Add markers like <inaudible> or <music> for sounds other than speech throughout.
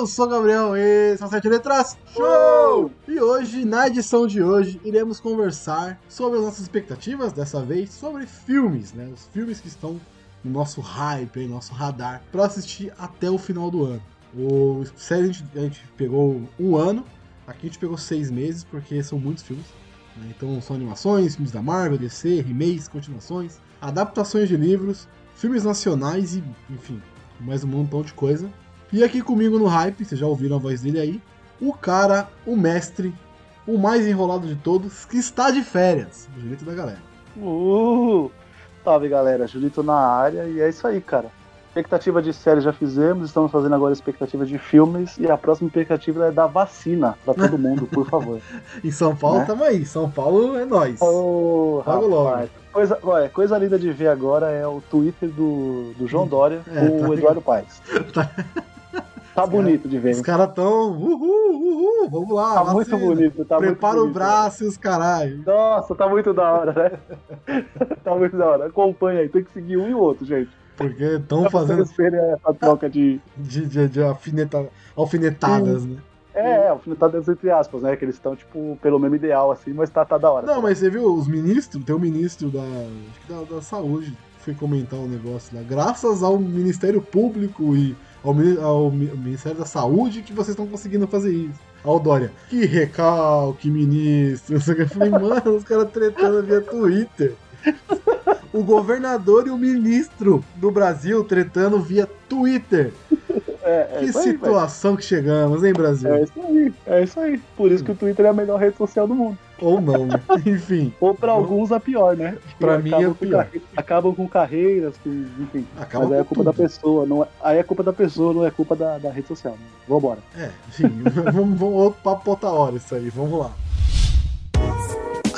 Eu sou o Gabriel, esse é o Sete Letras Show! E hoje, na edição de hoje, iremos conversar sobre as nossas expectativas, dessa vez sobre filmes, né? Os filmes que estão no nosso hype, no nosso radar, para assistir até o final do ano. O série a gente, a gente pegou um ano, aqui a gente pegou seis meses, porque são muitos filmes. Né? Então são animações, filmes da Marvel, DC, remakes, continuações, adaptações de livros, filmes nacionais e, enfim, mais um montão de coisa. E aqui comigo no hype, vocês já ouviram a voz dele aí, o cara, o mestre, o mais enrolado de todos, que está de férias, do jeito da galera. Uh! Salve galera, Julito na área e é isso aí, cara. Expectativa de série já fizemos, estamos fazendo agora expectativa de filmes e a próxima expectativa é da vacina para todo mundo, por favor. <laughs> em São Paulo, né? tamo aí. São Paulo é nós. Oh, logo, logo. Coisa, coisa linda de ver agora é o Twitter do, do João Dória é, com tá o Eduardo Paes. <laughs> Tá, tá bonito de ver. Os caras tão. Uhul, uhul, vamos lá. Tá muito bonito. Tá Prepara muito bonito, o braço e os caralho. Nossa, tá muito da hora, né? <laughs> tá muito da hora. Acompanha aí, tem que seguir um e o outro, gente. Porque estão fazendo. essa troca de. De, de, de alfineta... alfinetadas, Sim. né? É, é, alfinetadas entre aspas, né? Que eles estão, tipo, pelo mesmo ideal, assim, mas tá, tá da hora. Não, tá mas você viu os ministros? Tem o um ministro da, da, da saúde foi comentar um negócio lá. Graças ao Ministério Público e ao, ao Ministério da Saúde que vocês estão conseguindo fazer isso. Ao Dória, que recalque, ministro. Eu falei, mano, os caras tretando via Twitter o governador e o ministro do Brasil tretando via Twitter. É, é que situação aí, que chegamos, hein, Brasil? É isso aí, é isso aí. Por isso que o Twitter é a melhor rede social do mundo. Ou não, né? <laughs> Enfim. Ou pra alguns a pior, né? <laughs> Pra mim é pior. Com, acabam com carreiras, com, enfim. Acaba mas aí é culpa tudo. da pessoa. Não é, aí é culpa da pessoa, não é culpa da, da rede social. Né? Vambora. É, enfim, <laughs> vamos, vamos outro papo outra hora isso aí, vamos lá.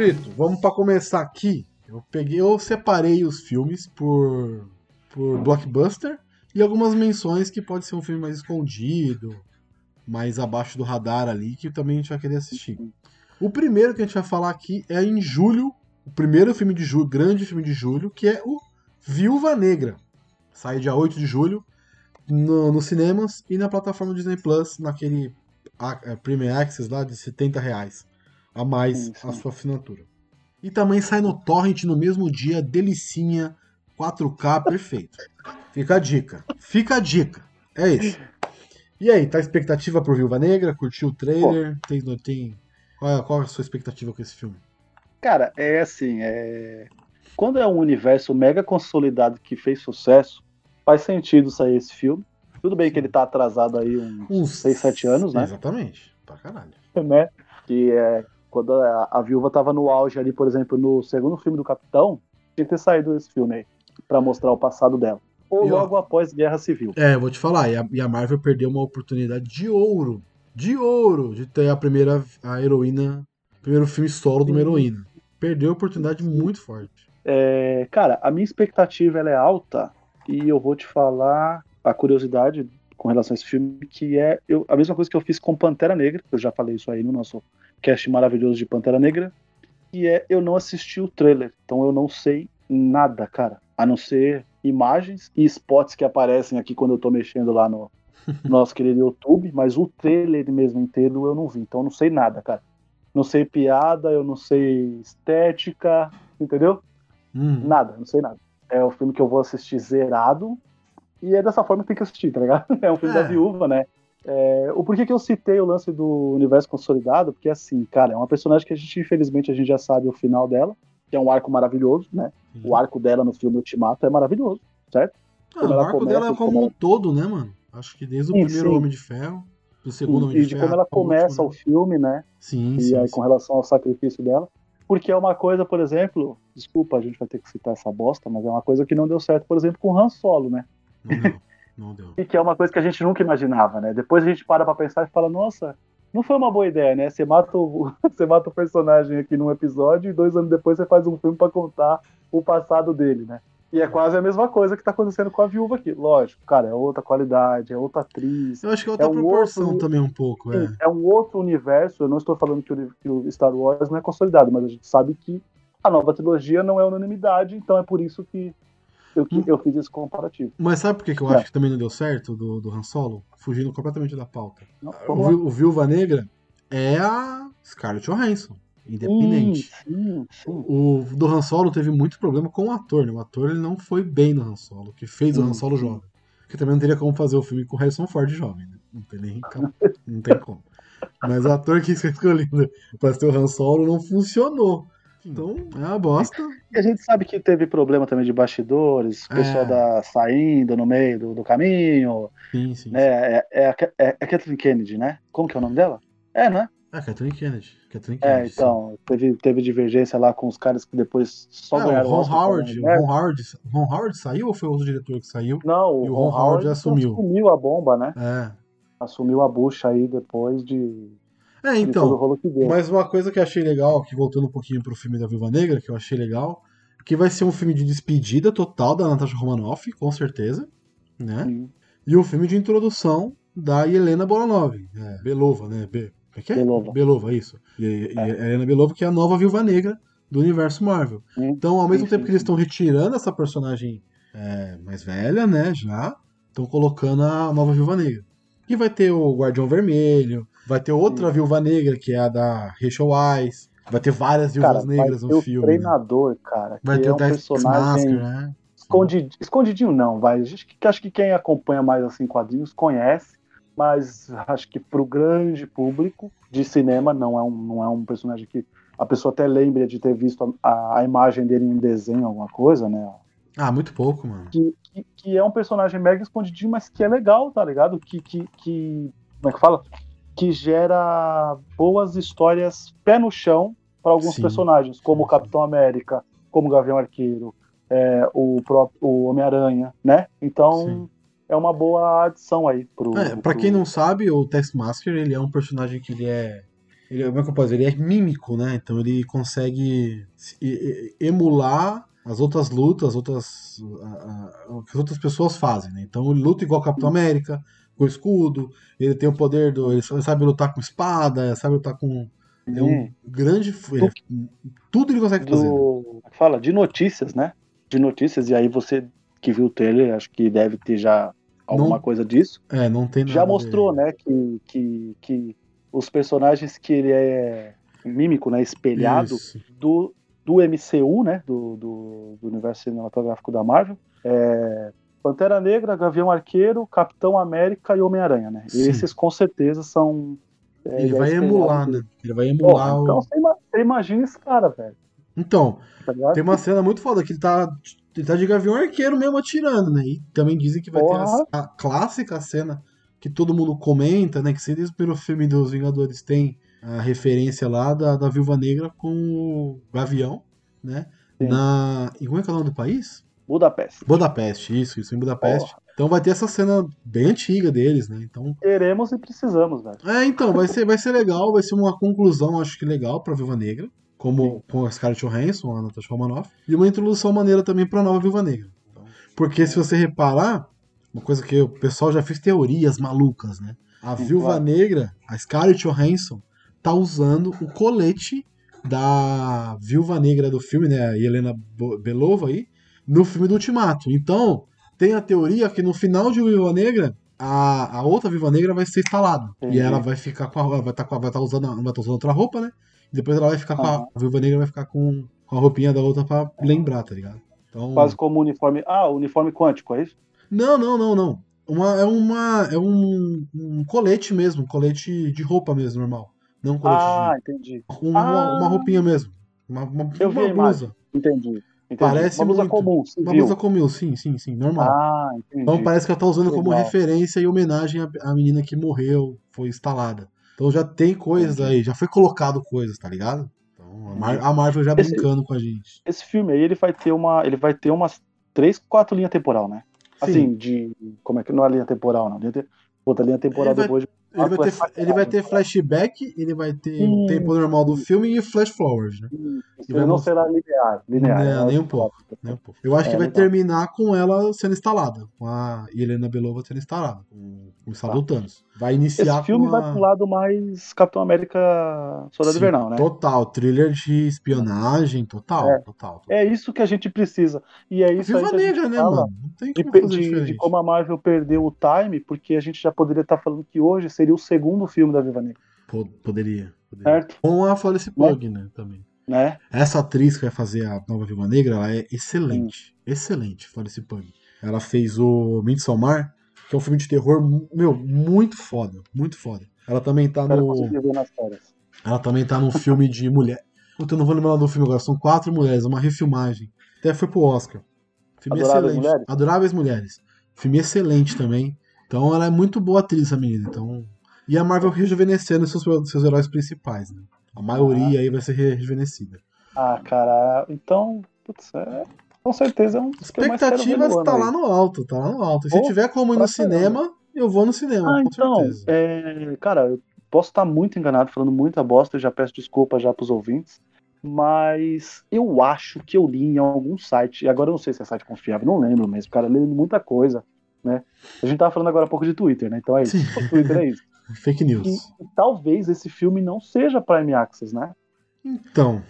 Julito, vamos para começar aqui. Eu peguei, eu separei os filmes por por blockbuster e algumas menções que pode ser um filme mais escondido, mais abaixo do radar ali, que também a gente vai querer assistir. O primeiro que a gente vai falar aqui é em julho, o primeiro filme de julho, grande filme de julho, que é o Viúva Negra. Sai dia 8 de julho no, nos cinemas e na plataforma Disney Plus, naquele a, a Premium Access lá de 70 reais a mais sim, sim. a sua assinatura. E também sai no Torrent no mesmo dia, delicinha, 4K, perfeito. Fica a dica. Fica a dica. É isso. E aí, tá a expectativa pro Viúva Negra? Curtiu o trailer? Tem, tem... Qual, é, qual é a sua expectativa com esse filme? Cara, é assim, é... quando é um universo mega consolidado que fez sucesso, faz sentido sair esse filme. Tudo bem que ele tá atrasado aí uns, uns 6, 7 anos, né? Exatamente, pra caralho. <laughs> né? Que é quando a, a viúva estava no auge ali, por exemplo, no segundo filme do Capitão, tinha que ter saído esse filme aí, pra mostrar o passado dela. Ou e logo após Guerra Civil. É, vou te falar, e a, e a, Marvel perdeu uma oportunidade de ouro, de ouro, de ter a primeira a heroína, primeiro filme solo de uma heroína. Perdeu a oportunidade muito forte. É, cara, a minha expectativa ela é alta e eu vou te falar a curiosidade com relação a esse filme, que é eu, a mesma coisa que eu fiz com Pantera Negra, eu já falei isso aí no nosso cast maravilhoso de Pantera Negra, e é eu não assisti o trailer, então eu não sei nada, cara, a não ser imagens e spots que aparecem aqui quando eu tô mexendo lá no <laughs> nosso querido YouTube, mas o trailer mesmo inteiro eu não vi, então eu não sei nada, cara. Não sei piada, eu não sei estética, entendeu? Hum. Nada, não sei nada. É o filme que eu vou assistir zerado, e é dessa forma que tem que assistir, tá ligado? <laughs> É um filme é. da viúva, né? É, o porquê que eu citei o lance do universo consolidado, porque assim, cara, é uma personagem que a gente, infelizmente, a gente já sabe o final dela, que é um arco maravilhoso, né? Uhum. O arco dela no filme Ultimato é maravilhoso, certo? Ah, o arco começa, dela é como um todo, né, mano? Acho que desde o sim, primeiro sim. Homem de Ferro, do segundo Homem de, Ferro. E de como ela começa último, né? o filme, né? Sim, e sim. aí, com relação ao sacrifício dela. Porque é uma coisa, por exemplo, desculpa, a gente vai ter que citar essa bosta, mas é uma coisa que não deu certo, por exemplo, com o Han Solo, né? Não, Não deu. E que é uma coisa que a gente nunca imaginava, né? Depois a gente para pra pensar e fala, nossa, não foi uma boa ideia, né? Você mata o, <laughs> você mata o personagem aqui num episódio e dois anos depois você faz um filme pra contar o passado dele, né? E é quase a mesma coisa que tá acontecendo com a viúva aqui. Lógico, cara, é outra qualidade, é outra atriz. Eu acho que é outra É um proporção outro- também um pouco, é. É um outro universo. Eu não estou falando que o, que o Star Wars não é consolidado, mas a gente sabe que a nova trilogia não é unanimidade, então é por isso que eu, eu fiz esse comparativo. Mas sabe por que, que eu É. acho que também não deu certo do, do Han Solo? Fugindo completamente da pauta. Não, O, o Viúva Negra é a Scarlett Johansson, independente. Sim, sim, sim. O do Han Solo teve muito problema com o ator, né? O ator ele não foi bem no Han Solo, que fez o Han Solo jovem. Porque também não teria como fazer o filme com o Harrison Ford jovem, né? Não tem nem como. Não tem como. <laughs> Mas o ator que foi escolhido pra ser o Han Solo não funcionou. Então, é uma bosta. E a gente sabe que teve problema também de bastidores, o pessoal É. da, saindo no meio do, do caminho, Sim, sim. né? É, é, a Ke- é, é Kathleen Kennedy, né? Como que é o nome dela? É, né? É, Kathleen Kennedy. Kathleen É, Kennedy. sim. então, teve, teve divergência lá com os caras que depois só É, ganharam o Ron Howard, o. Ron Howard, o Ron Howard saiu ou foi outro diretor que saiu? Não, o, E o Ron, Ron Howard Howard assumiu. assumiu a bomba, né? É. Assumiu a bucha aí depois de, É, então. Mas uma coisa que eu achei legal, que voltando um pouquinho pro filme da Viúva Negra, que eu achei legal, que vai ser um filme de despedida total da Natasha Romanoff, com certeza, né? Sim, E um filme de introdução da Helena Bolanov, é, Belova, né? Be... Como é que é? Belova. Belova, isso. E, e a Helena Belova, que é a nova Viúva Negra do universo Marvel. Sim. Então, ao mesmo Sim, tempo que eles estão retirando essa personagem é, mais velha, né, já, estão colocando a nova Viúva Negra. E vai ter o Guardião Vermelho, vai ter outra Sim. Viúva Negra, que é a da Rachel Weisz, vai ter várias Cara, Viúvas vai Negras ter no o filme. né? treinador, cara, que Vai ter é o um personagem Masker, né? escondi- escondidinho, não, vai. Acho que, acho que quem acompanha mais assim quadrinhos conhece, mas acho que pro grande público de cinema não é um, não é um personagem que a pessoa até lembra de ter visto a, a imagem dele em um desenho, alguma coisa, né? Ah, muito pouco, mano. que, que, que é um personagem mega escondidinho, mas que é legal, tá ligado? Que, que, que como é que fala? Que gera boas histórias pé no chão para alguns Sim. personagens, como o Sim, Capitão América, como o Gavião Arqueiro, é, o próprio o Homem-Aranha, né? Então Sim. é uma boa adição aí pro. É, pra pro- quem não sabe, o Taskmaster, ele é um personagem que ele é... Ele, é- como é que eu posso dizer? Ele é mímico, né? Então ele consegue se- e- e- emular as outras lutas, as outras, a- a- o que as outras pessoas fazem, né? Então ele luta igual o Capitão América, com escudo, ele tem o poder do... Ele sabe lutar com espada, sabe lutar com... É um Hum, grande... ele é- tudo ele consegue fazer. né? do, fala de notícias, né? De notícias e aí você que viu o trailer, acho que deve ter já alguma Não- coisa disso. É, não tem nada já mostrou, de- né, que, que, que os personagens que ele é mímico, né, espelhado Isso. do, do MCU, né, do, do, do universo cinematográfico da Marvel, é Pantera Negra, Gavião Arqueiro, Capitão América e Homem-Aranha, né? Sim. Esses com certeza são. é, Ele vai emular, né? Ele vai emular Porra, o... então você ima- você imagina esse cara, velho. Então, Tá tem uma cena muito foda que ele tá, ele tá de gavião arqueiro mesmo atirando, né? E também dizem que vai ter Porra. a, a clássica cena que todo mundo comenta, né? Que se desde o primeiro filme dos Vingadores tem a referência lá da, da Viúva Negra com o Gavião, né? Sim. Na. E como é que é o nome do país? Budapeste. Budapeste, isso, isso, em Budapeste. Então vai ter essa cena bem antiga deles, né? Então. Queremos e precisamos, velho. É, então, vai ser, vai ser legal, vai ser uma conclusão, acho que legal pra Viúva Negra, como com a Scarlett Johansson, a Natasha Romanoff, e uma introdução maneira também pra nova Viúva Negra. Porque se você reparar, uma coisa que o pessoal já fez teorias malucas, né? A Sim, Viúva claro. Negra, a Scarlett Johansson, tá usando o colete da Viúva Negra do filme, né? A Helena Belova aí, no filme do Ultimato. Então, tem a teoria que no final de Viúva Negra, a, a outra Viúva Negra vai ser instalada. E Entendi. ela vai ficar com a vai estar vai tá usando, vai estar usando outra roupa, né? E depois ela vai ficar com a, a Viúva Negra vai ficar com, com a roupinha da outra pra lembrar, tá ligado? Então, Quase como o uniforme. Ah, o uniforme quântico, é isso? não, não, não, não. Uma, é uma é um, um colete mesmo, um colete de roupa mesmo, normal. Não um colete Ah, entendi. de uma, ah. uma roupinha mesmo. Uma, uma, Eu vi uma imagem. blusa. Entendi. Entendi. Parece uma blusa muito. comum, Uma civil. blusa comum, sim, sim, sim, normal. Ah. Então parece que ela tá usando como Legal. referência e homenagem à, menina que morreu, foi instalada. Então já tem coisas Entendi. aí, já foi colocado coisas, tá ligado? Então a, Mar- a Marvel já Esse- brincando com a gente. Esse filme aí, ele vai ter uma, ele vai ter umas três, quatro linhas temporal, né? Assim, de. Como é que. Não é linha temporal, não. Linha te... Outra linha temporal Ele vai- depois. de- Ele vai, ter, ele vai ter flashback, ele vai ter o tempo normal do filme e flash forward, né? Isso, vai não mostrar- será linear. linear é nem um pouco. tópico. né, pô? Eu acho É, que vai legal. terminar com ela sendo instalada, com a Helena Belova sendo instalada, com o estado do Thanos. Vai iniciar Esse filme com vai pro lado mais Capitão América Soldado Sim, Invernal, né? Total, thriller de espionagem, total, É. total. É isso que a gente precisa. E é isso Viva que a gente Negra, né, fala mano? Não tem De, como de- diferente. de como a Marvel perdeu o time, porque a gente já poderia estar falando que hoje seria o segundo filme da Viva Negra, Po- Poderia, poderia. certo? Com a Florence Pug, né, também. Né? Essa atriz que vai fazer a nova Viúva Negra, ela é excelente. Excelente, Florence Pug. Ela fez o Midsommar, que é um filme de terror, meu, muito foda. Muito foda. Ela também tá no. Ela também tá num filme de mulher. Puta, eu não vou lembrar do filme agora. São quatro mulheres, uma refilmagem. Até foi pro Oscar. Filme Adoráveis excelente. Mulheres? Adoráveis Mulheres. Filme excelente também. Então ela é muito boa atriz, essa menina. Então... E a Marvel rejuvenescendo seus, seus heróis principais, né? A maioria aí vai ser rejuvenescida. Ah, cara, então, putz, é, com certeza é um dos que eu mais quero ver tá ano lá aí. no alto, tá lá no alto. Se Pô, tiver como ir no cinema, eu vou no cinema, Ah, com então, certeza. é, cara, eu posso estar muito enganado, falando muita bosta, eu já peço desculpa já pros ouvintes, mas eu acho que eu li em algum site, e agora eu não sei se é site confiável, não lembro mesmo, cara, lendo muita coisa, né? A gente tava falando agora há pouco de Twitter, né? Então é isso. Sim. O Twitter é isso. <laughs> Fake news. E talvez esse filme não seja Prime Access, né? Então,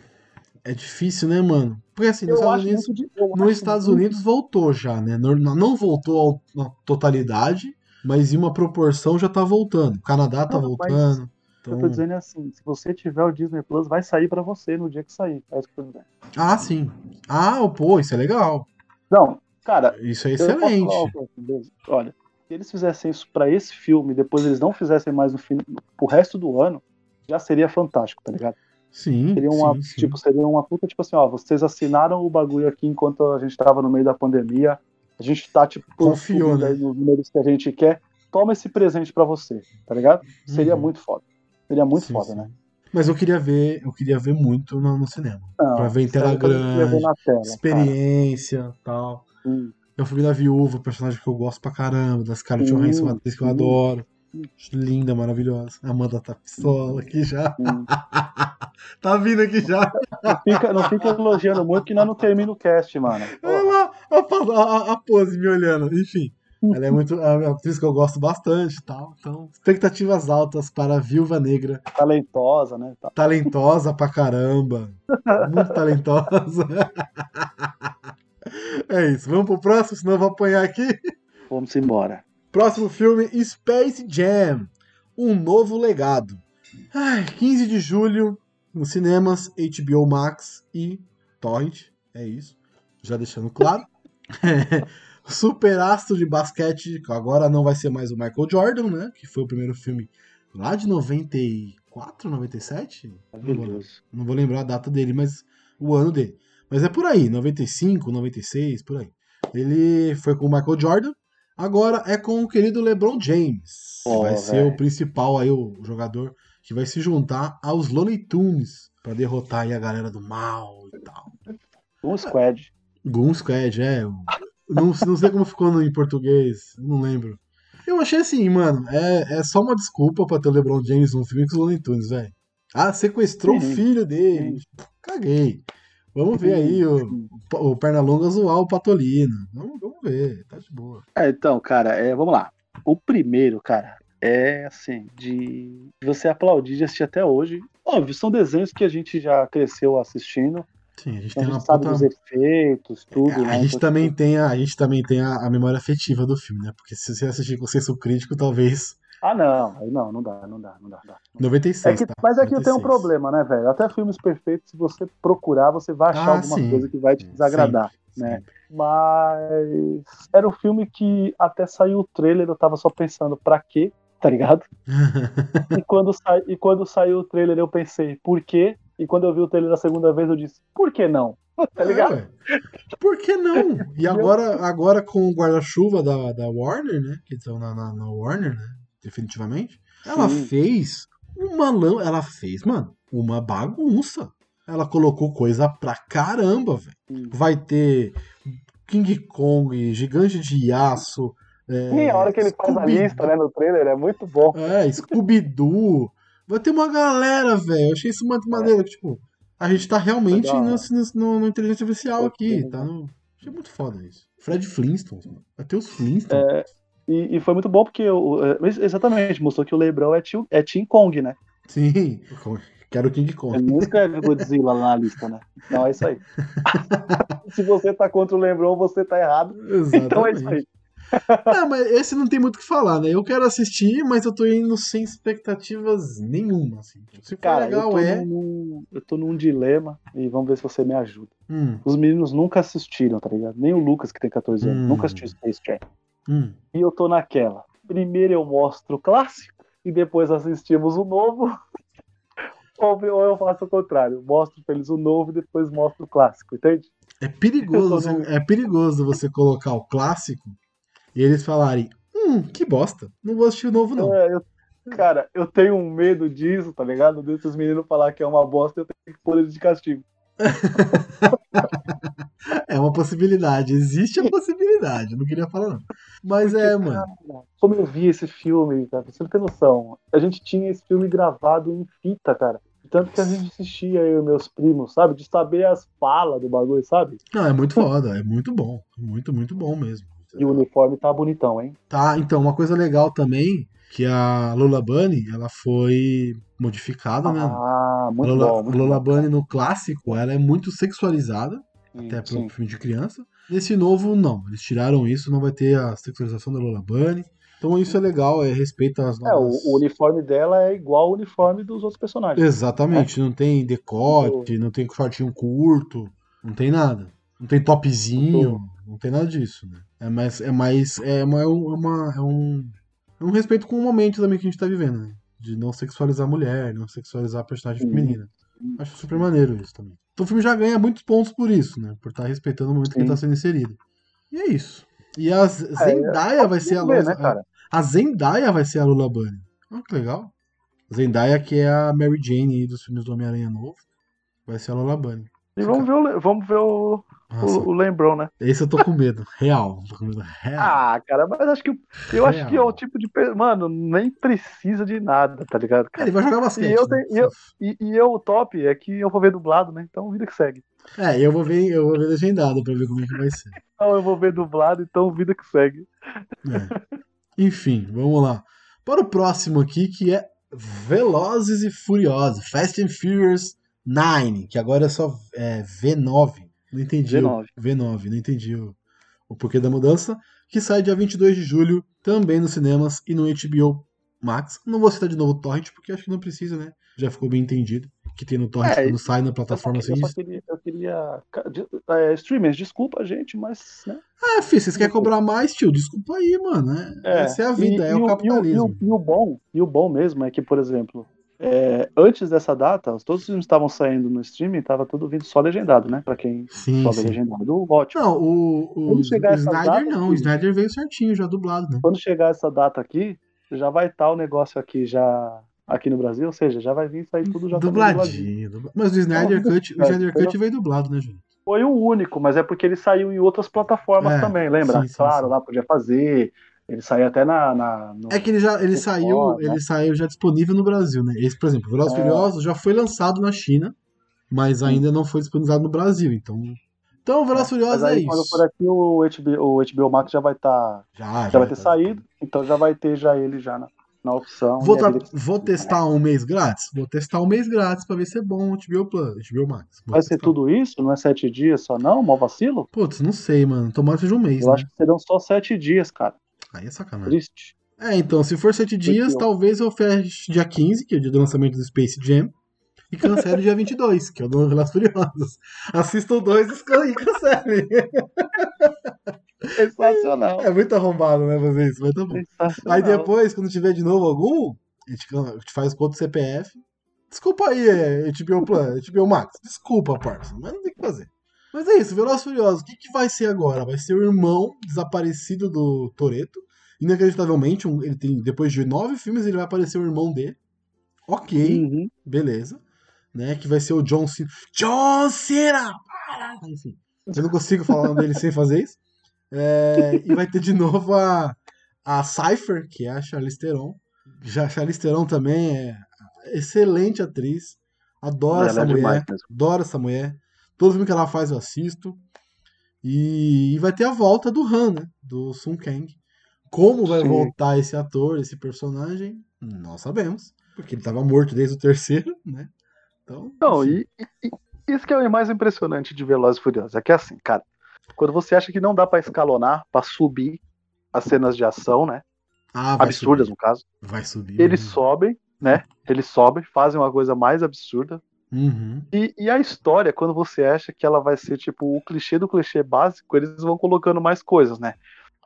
é difícil, né, mano? Porque assim, nos Estados Unidos, muito nos Estados Unidos voltou já, né? Não, não voltou na totalidade, mas em uma proporção já tá voltando. O Canadá tá Não, voltando. O que eu Então... tô dizendo é assim, se você tiver o Disney Plus, vai sair pra você no dia que sair. É isso que eu tô dizendo. Ah, sim. Ah, pô, isso é legal. Não, cara, Isso é excelente. coisa? Olha, se eles fizessem isso pra esse filme, depois eles não fizessem mais no fim, pro resto do ano, já seria fantástico, tá ligado? Sim, Seria uma, sim, sim. tipo, seria uma puta, tipo assim, ó, vocês assinaram o bagulho aqui enquanto a gente tava no meio da pandemia, a gente tá, tipo, Confiou, né? nos números que a gente quer, toma esse presente pra você, tá ligado? Seria Uhum. muito foda. Seria muito Sim, foda, né? Mas eu queria ver, eu queria ver muito no, no cinema. Não, Pra ver em tela eu grande, tela, cara. Experiência tal. Hum. O filme da viúva, personagem que eu gosto pra caramba, das Sim, Johansson, uma atriz que eu adoro. Linda, maravilhosa. Amanda tá pistola aqui já. Hum. <laughs> tá vindo aqui já. Não fica, não fica elogiando muito que nós não termina o cast, mano. Porra. Ela, a, a- a pose me olhando. Enfim, ela é muito. É uma atriz que eu gosto bastante e tal. Então, expectativas altas para a Viúva Negra. talentosa, né? Tá. Talentosa pra caramba. Muito talentosa. <laughs> É isso. Vamos pro próximo, senão eu vou apanhar aqui. Vamos embora. Próximo filme, Space Jam. Um novo legado. Ai, 15 de julho, nos cinemas, HBO Max e Torrent. É isso. Já deixando claro. <laughs> Superastro de basquete, que agora não vai ser mais o Michael Jordan, né? Que foi o primeiro filme lá de 94, 97? Não vou, não vou lembrar a data dele, mas o ano dele. Mas é por aí, 95, 96, por aí. Ele foi com o Michael Jordan, agora é com o querido LeBron James. Pô, vai ser velho. o principal aí, o jogador que vai se juntar aos Looney Tunes pra derrotar aí a galera do mal e tal. Um squad. Goon Squad, é. o- Não, não sei como ficou no- em português, não lembro. Eu achei assim, mano, é, é só uma desculpa pra ter o LeBron James num filme com os Looney Tunes, velho. Ah, sequestrou o Sim. filho dele. Caguei. Vamos ver aí o, o Pernalonga zoar o Patolino. Vamos, vamos ver, tá de boa. É, então, cara, é, vamos lá. O primeiro, cara, é assim, de você aplaudir de assistir até hoje. Óbvio, são desenhos que a gente já cresceu assistindo. Sim, a gente A tem uma gente sabe puta... dos efeitos, tudo, A né? gente Então, também tipo, tem, a, a gente também tem a, a memória afetiva do filme, né? Porque se você assistir com senso crítico, talvez Ah, não, aí não, não dá, não dá, não dá. não dá. 96, É que- tá? mas aqui tem um 96. problema, né, velho? Até filmes perfeitos, se você procurar, você vai achar Ah, alguma sim. coisa que vai te desagradar. Sempre, né? Mas era um filme que até saiu o trailer, eu tava só pensando, pra quê? Tá ligado? <laughs> E quando, sa... e quando saiu o trailer, eu pensei, por quê? E quando eu vi o trailer a segunda vez, eu disse, por que não? Tá ligado? É. Por que não? E agora, agora com o guarda-chuva da, da Warner, né? Que estão na, na, na Warner, né? Definitivamente. Ela Sim. fez uma lã. Ela fez, mano, uma bagunça. Ela colocou coisa pra caramba, velho. Hum. Vai ter King Kong, Gigante de Aço. É, E a hora que ele faz a lista, né, no trailer, é muito bom. É, Scooby-Doo. Vai ter uma galera, velho. Eu achei isso muito maneiro. que, Tipo, a gente tá realmente Legal. no, no, no, inteligência artificial aqui. Tá no... Achei muito foda isso. Fred Flintstones, mano. Vai ter os Flintstones. E, e foi muito bom porque, o- é, exatamente, mostrou que o Lebron é, tio, é Team Kong, né? Sim. Quero King Ele Kong. não escreve Godzilla lá na lista, né? Então é isso aí. <laughs> Se você tá contra o Lebron, você tá errado. Então é isso aí. <laughs> Ah, mas esse não tem muito o que falar, né? Eu quero assistir, mas eu tô indo sem expectativas nenhuma, assim. Se for Cara, legal, eu, tô é. num, eu tô num dilema e vamos ver se você me ajuda. Hum, Os meninos nunca assistiram, tá ligado? Nem o Lucas, que tem 14 anos, Hum. nunca assistiu Space Jam. Hum. E eu tô naquela. Primeiro eu mostro o clássico e depois assistimos o novo. <laughs> ou, eu faço o contrário. Mostro pra eles o novo e depois mostro o clássico, entende? É perigoso, no- é perigoso você colocar o clássico e eles falarem, hum, que bosta. Não vou assistir o novo, não. É, eu- cara, eu tenho um medo disso, tá ligado? Desses meninos falar que é uma bosta, eu tenho que pôr eles de castigo. <laughs> É uma possibilidade, existe a possibilidade, não queria falar não. Mas é, mano. Como eu vi esse filme, cara, você não tem noção. A gente tinha esse filme gravado em fita, cara. Tanto que a gente assistia, eu e meus primos, sabe? De saber as falas do bagulho, sabe? Não, é muito foda, é muito bom. Muito, muito bom mesmo. E o uniforme tá bonitão, hein? Tá, então, uma coisa legal também, que a Lola Bunny, ela foi modificada, né? Ah, muito Lola, bom. Muito Lola bom. Bunny no clássico, ela é muito sexualizada, até Sim. pro filme de criança. Nesse novo, não. Eles tiraram isso, não vai ter a sexualização da Lola Bunny. Então isso é legal, é respeita as É, o, novas... o uniforme dela é igual ao uniforme dos outros personagens. Exatamente, não tem decote, não tem shortinho curto, não tem nada. Não tem topzinho, não tem nada disso, né? É mais, é mais, é uma, é uma, é um, é um respeito com o momento também que a gente tá vivendo, né? De não sexualizar a mulher, não sexualizar a personagem feminina. Acho super maneiro isso também. Então o filme já ganha muitos pontos por isso, né? Por estar respeitando o momento que ele Sim. tá sendo inserido. E é isso. E a Z- Zendaya vai ser a Lola, né, cara? a Zendaya vai ser a Lula Bunny. Olha que legal. Zendaya, que é a Mary Jane aí dos filmes do Homem-Aranha novo, vai ser a Lola Bunny. E vamos ver o, vamos ver o, Nossa, o, o Lembrão, né? esse eu tô com medo. <laughs> Real. Tô com medo real. Ah, cara, mas acho que eu acho que é Real. o tipo de. Mano, nem precisa de nada, tá ligado? É, Cara? ele vai jogar basquete. E eu né? e eu- E, e eu, o top é que eu vou ver dublado, né? Então, vida que segue. É, eu vou ver, eu vou ver legendado pra ver como é que vai ser. <laughs> Então, eu vou ver dublado, então, vida que segue. É. Enfim, vamos lá. Para o próximo aqui, que é Velozes e Furiosos, Fast and Furious 9, que agora é só é, V9. Não entendi. V9. O, V9, não entendi o, o porquê da mudança. Que sai dia 22 de julho, também nos cinemas e no HBO Max. Não vou citar de novo o Torrent, porque acho que não precisa, né? Já ficou bem entendido. Que tem no Torrent É, quando sai na Eu só, plataforma eu assim. só queria. Eu queria ca- de- é, streamers, desculpa, gente, mas. Né? Ah, filho, vocês querem cobrar mais, tio? Desculpa aí, mano. É, essa é a vida, e- é e o capitalismo. E o, e o bom, e o bom mesmo é que, por exemplo, é, antes dessa data, todos os filmes estavam saindo no streaming, tava tudo vindo só legendado, né? Pra quem Sim, só sim. legendado, ótimo. Não, o, o, o Snyder data, não, o. Snyder veio certinho, já dublado, né? Quando chegar essa data aqui, já vai estar o negócio aqui já aqui no Brasil, ou seja, já vai vir sair tudo já dubladinho. Dubla- Mas o Snyder Não, Cut, o é, Snyder Cut veio dublado, né, Júlio? Foi o único, mas é porque ele saiu em outras plataformas É, também, lembra? sim, sim, claro, sim. lá podia fazer. Ele saía até na. na no- É que ele já ele saiu, foda, ele né? saiu já disponível no Brasil, né? Esse, por exemplo, Velozes É. Furiosos já foi lançado na China, mas ainda não foi disponibilizado no Brasil, então Então, Velozes e Furiosos é aí, quando isso. for aqui, o HBO, o HBO Max já vai estar. Já, já vai ter tá. saído, então já vai ter já ele já na, na opção. Vou, tá- vou testar um mês grátis? Vou testar um mês grátis pra ver se é bom o HBO Plus, HBO Max. Vou Vai ser testar. tudo isso? Não é sete dias só, não? Mal vacilo? Putz, não sei, mano. Tomara que seja um mês, Eu né? acho que serão só sete dias, cara. Aí é sacanagem. Triste. É, então, se for sete dias, talvez eu feche dia 15, que é o dia do lançamento do Space Jam, e cancele dia 22, que é o do Velozes e Furiosos. Assista o 2 e can- e cancele. Sensacional. É muito arrombado, né, fazer isso, mas tá bom. Aí depois, quando tiver de novo algum, a gente, a gente faz conta do CPF. Desculpa aí, é, HBO Plus, HBO Max. Desculpa, parça, mas não tem o que fazer. Mas é isso, Velozes Furiosos, o que, que vai ser agora? Vai ser o irmão desaparecido do Toreto. Inacreditavelmente, um- ele tem, depois de nove filmes, ele vai aparecer o irmão dele. Ok, Uhum. beleza. Né, que vai ser o John Cena. John Cena! Para! Enfim, eu não consigo falar o nome dele sem fazer isso. É, e vai ter de novo a, a Cypher, que é a Charlize Theron. Já a Charlize Theron também é excelente atriz. Adoro Ela essa é mulher. demais. Adoro essa mulher. Todo filme que ela faz eu assisto. E, e vai ter a volta do Han, né? Do Sun Kang. Como vai Sim. voltar esse ator, esse personagem, não sabemos. Porque ele estava morto desde o terceiro, né? Então, Não, enfim. e, e- isso que é o mais impressionante de Velozes e Furiosos. É que assim, cara, quando você acha que não dá pra escalonar, pra subir as cenas de ação, né? Ah, Absurdas, subir. no caso. Vai subir. Eles uhum. sobem, né? Eles sobem, fazem uma coisa mais absurda. Uhum. E, e a história, quando você acha que ela vai ser tipo o clichê do clichê básico, eles vão colocando mais coisas, né?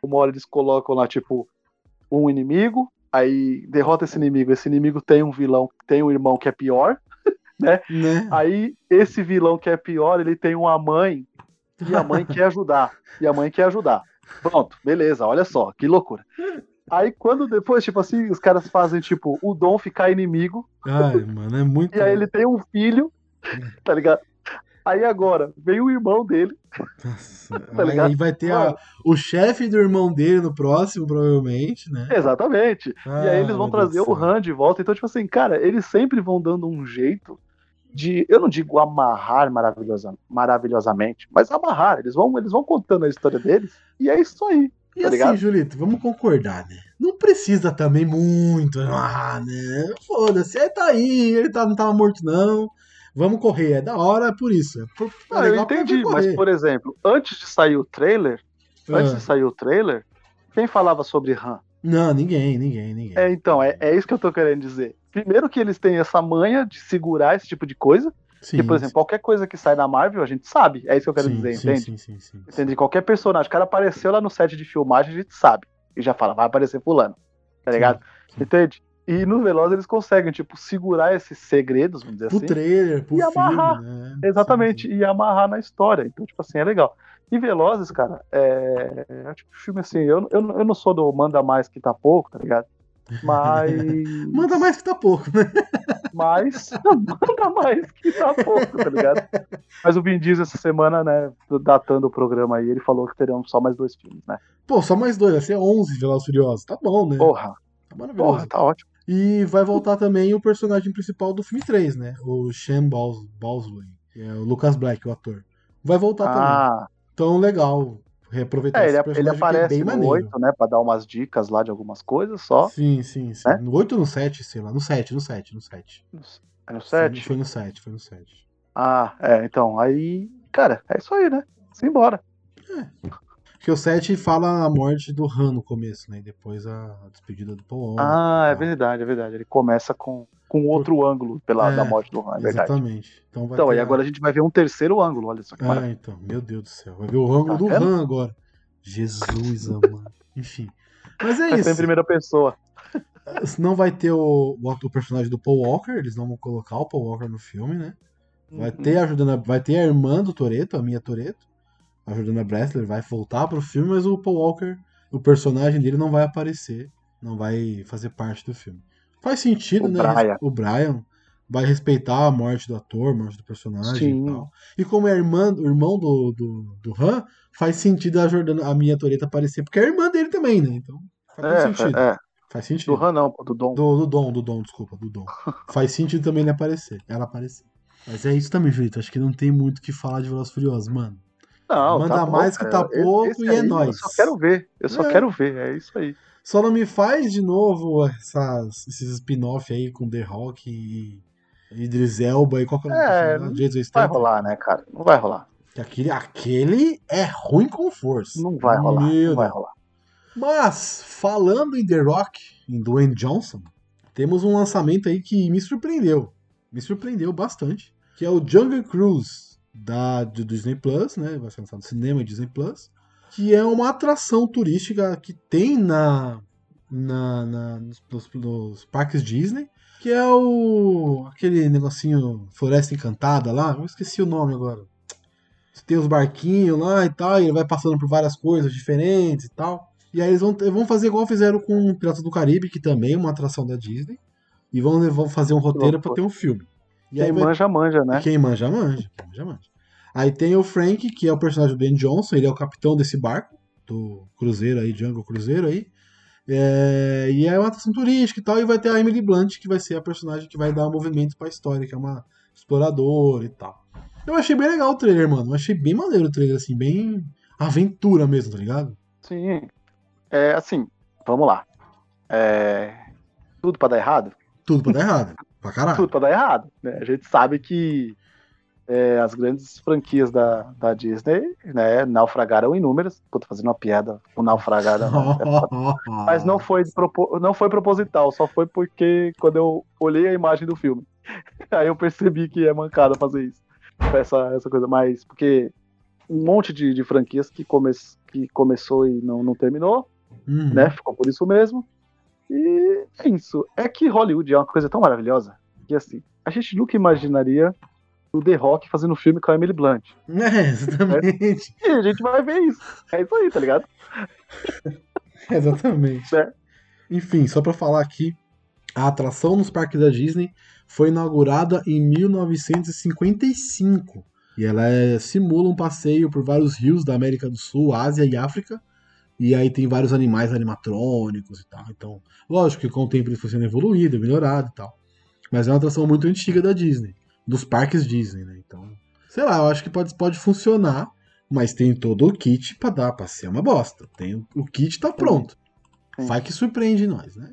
Uma hora eles colocam lá, tipo, um inimigo, aí derrota esse inimigo, esse inimigo tem um vilão, tem um irmão que é pior, <laughs> Né? aí esse vilão que é pior, ele tem uma mãe, e a mãe quer ajudar, e a mãe quer ajudar. Pronto, beleza, olha só, que loucura. Aí quando depois, tipo assim, os caras fazem, tipo, o Dom ficar inimigo, Ai, mano, é muito. <laughs> e aí ele tem um filho, tá ligado? Aí agora, vem o irmão dele, Nossa, <laughs> Tá ligado? aí vai ter a- o chefe do irmão dele no próximo, provavelmente, né? exatamente. e aí eles vão Ah, trazer o. Han de volta. Então, tipo assim, cara, eles sempre vão dando um jeito de, eu não digo amarrar maravilhosa, maravilhosamente, mas amarrar. Eles vão, eles vão contando a história deles, e é isso aí. E tá assim, ligado? Julito, vamos concordar, né? Não precisa também muito amarrar, né? Foda-se, ele tá aí, ele tá, não tava morto, não. Vamos correr, é da hora, é por isso. É por, é Ah, eu entendi, mas por exemplo, antes de sair o trailer, antes Ah, de sair o trailer, quem falava sobre Han? Não, ninguém, ninguém, ninguém. É, então, é, é isso que eu tô querendo dizer. Primeiro que eles têm essa manha de segurar esse tipo de coisa, Sim, que, por exemplo, qualquer coisa que sai da Marvel, a gente sabe. É isso que eu quero sim, dizer, sim, entende? Sim, sim, sim. Entende? Qualquer personagem. O cara apareceu lá no set de filmagem, a gente sabe. E já fala, vai aparecer fulano. Tá ligado? sim. Entende? E no Veloz eles conseguem, tipo, segurar esses segredos, vamos dizer Pro assim. trailer, pro E filme, amarrar. né? Exatamente, Sim, e amarrar na história. Então, tipo assim, é legal. E Velozes, cara, é, é tipo filme assim, eu, eu, eu não sou do manda mais que tá pouco, tá ligado? Mas. Manda mais que tá pouco, né? Mas. <laughs> manda mais que tá pouco, tá ligado? Mas o Vin Diesel essa semana, né, datando o programa aí, ele falou que teremos só mais dois filmes, né? Pô, só mais dois, vai ser 11 Velozes Furiosos. Tá bom, né? Porra, Tá maravilhoso. porra, tá ótimo. E vai voltar também o personagem principal do filme 3, né? O Sean Bals- Balsley, é o Lucas Black, o ator. Vai voltar também. Ah, Então, legal. Reaproveitar é, ele, ele aparece que é no maneiro. 8, né, pra dar umas dicas lá de algumas coisas só. Sim, sim, sim. Né? No 8 ou no 7, sei lá. No 7, no 7, no 7. É no Sim, 7? Foi no 7, foi no 7. Ah, é, então, aí, cara, é isso aí, né? Simbora. Porque o 7 fala a morte do Han no começo, né? E depois a despedida do Paul Walker Ah, e é tal. verdade, é verdade. Ele começa com, com outro ângulo pela, É, da morte do Han, é verdade. Exatamente. Então, vai Então, a- agora a gente vai ver um terceiro ângulo, olha só que. Ah, então. Meu Deus do céu. Vai ver o ângulo Tá do vendo? Han agora. Jesus, <laughs> amado. Enfim. Mas é Vai ser em isso. primeira pessoa. <laughs> Não vai ter o, o, o personagem do Paul Walker, eles não vão colocar o Paul Walker no filme, né? Vai Uhum. ter ajudando a, vai ter a irmã do Toreto, a minha Toreto, a Bressler, vai voltar pro filme, mas o Paul Walker, o personagem dele não vai aparecer, não vai fazer parte do filme. Faz sentido, O né? Brian. O Brian vai respeitar a morte do ator, a morte do personagem Sim. e tal. E como é irmã, o irmão do, do, do Han, faz sentido a Jordana, a minha Toreto aparecer, porque é a irmã dele também, né? Então faz É, sentido. é, Faz sentido. do Han não, do Dom. Do, do Dom, do Dom, desculpa, do Dom. <laughs> Faz sentido também ele aparecer, ela aparecer. Mas é isso também, Julito. Acho que não tem muito o que falar de Velozes e Furiosos, mano. Não, Manda tá bom, mais que tá cara. pouco Esse e é aí nóis. Eu só quero ver, eu só É. quero ver, é isso aí. Só não me faz de novo essas, esses spin-off aí com The Rock e Idris Elba e qual que é o É, não Vai rolar, né, cara? Não vai rolar. Que Aquele, aquele é ruim com força. Não vai rolar, Meu não vai rolar. Mas, falando em The Rock, em Dwayne Johnson, temos um lançamento aí que me surpreendeu. Me surpreendeu bastante. Que é o Jungle Cruise da, do Disney Plus, né? Vai ser lançado no cinema e Disney Plus. Que é uma atração turística que tem na, na, na- nos, nos- parques Disney. Que é o. aquele negocinho Floresta Encantada lá. Eu esqueci o nome agora. Tem os barquinhos lá e tal, e ele vai passando por várias coisas diferentes e tal. E aí eles vão, vão fazer igual fizeram com Piratas do Caribe, que também é uma atração da Disney. E vão, vão fazer um roteiro pra ter um filme. E Quem vai- manja, manja, né? quem manja, manja. Manja, manja. Aí tem o Frank, que é o personagem do Ben Johnson, ele é o capitão desse barco. do Cruzeiro aí, Jungle Cruzeiro aí. É, e é uma atração turística e tal, e vai ter a Emily Blunt, que vai ser a personagem que vai dar movimento pra história, que é uma exploradora e tal. Eu achei bem legal o trailer, mano. Eu achei bem maneiro o trailer, assim, bem aventura mesmo, tá ligado? Sim. É assim, vamos lá. É, tudo pra dar errado? Tudo pra dar errado. <laughs> Pra caralho. Tudo pra dar errado. Né? A gente sabe que é, as grandes franquias da, da Disney né, naufragaram inúmeras. Pô, tô fazendo uma piada com naufragada. <laughs> Mas não foi, não foi proposital, só foi porque quando eu olhei a imagem do filme, <laughs> aí eu percebi que é mancada fazer isso. Essa, essa coisa mais. Porque um monte de, de franquias que, come, que começou e não, não terminou, Uhum. né? Ficou por isso mesmo. E é isso. É que Hollywood é uma coisa tão maravilhosa que assim, a gente nunca imaginaria o The Rock fazendo filme com a Emily Blunt. <laughs> É, exatamente. E a gente vai ver isso. É isso aí, tá ligado? <laughs> Exatamente. É. Enfim, só pra falar aqui, a atração nos parques da Disney foi inaugurada em 1955 e ela é- simula um passeio por vários rios da América do Sul, Ásia e África. E aí tem vários animais animatrônicos e tal. Então, lógico que com o tempo ele foi sendo evoluído, melhorado e tal. Mas é uma atração muito antiga da Disney, dos parques Disney, né? Então, sei lá, eu acho que pode, pode funcionar, mas tem todo o kit pra dar, pra ser uma bosta. Tem, o kit tá pronto. Sim. Vai que surpreende nós, né?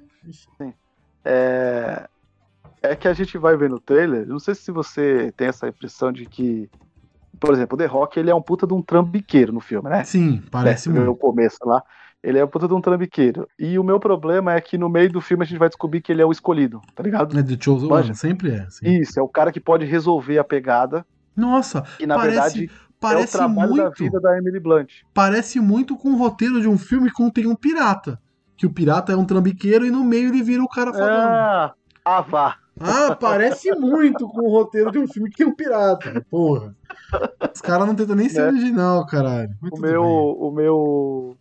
É... é que a gente vai ver no trailer. Não sei se você tem essa impressão de que, por exemplo, o The Rock ele é um puta de um trambiqueiro no filme, né? Sim, parece No muito. começo lá. Ele é um puta de um trambiqueiro. E o meu problema é que no meio do filme a gente vai descobrir que ele é o escolhido, tá ligado? É The Chosen. One, sempre é. sempre. Isso, é o cara que pode resolver a pegada. Nossa, E na parece, verdade é parece da muito. vida da Emily Blunt. Parece muito com o roteiro de um filme que contém um pirata. Que o pirata é um trambiqueiro e no meio ele vira o cara falando. Ah, ah, vá. Ah, parece muito com o roteiro de um filme que tem um pirata. Porra. Os caras não tentam nem ser Né? original, caralho. Mas O meu, bem. o meu,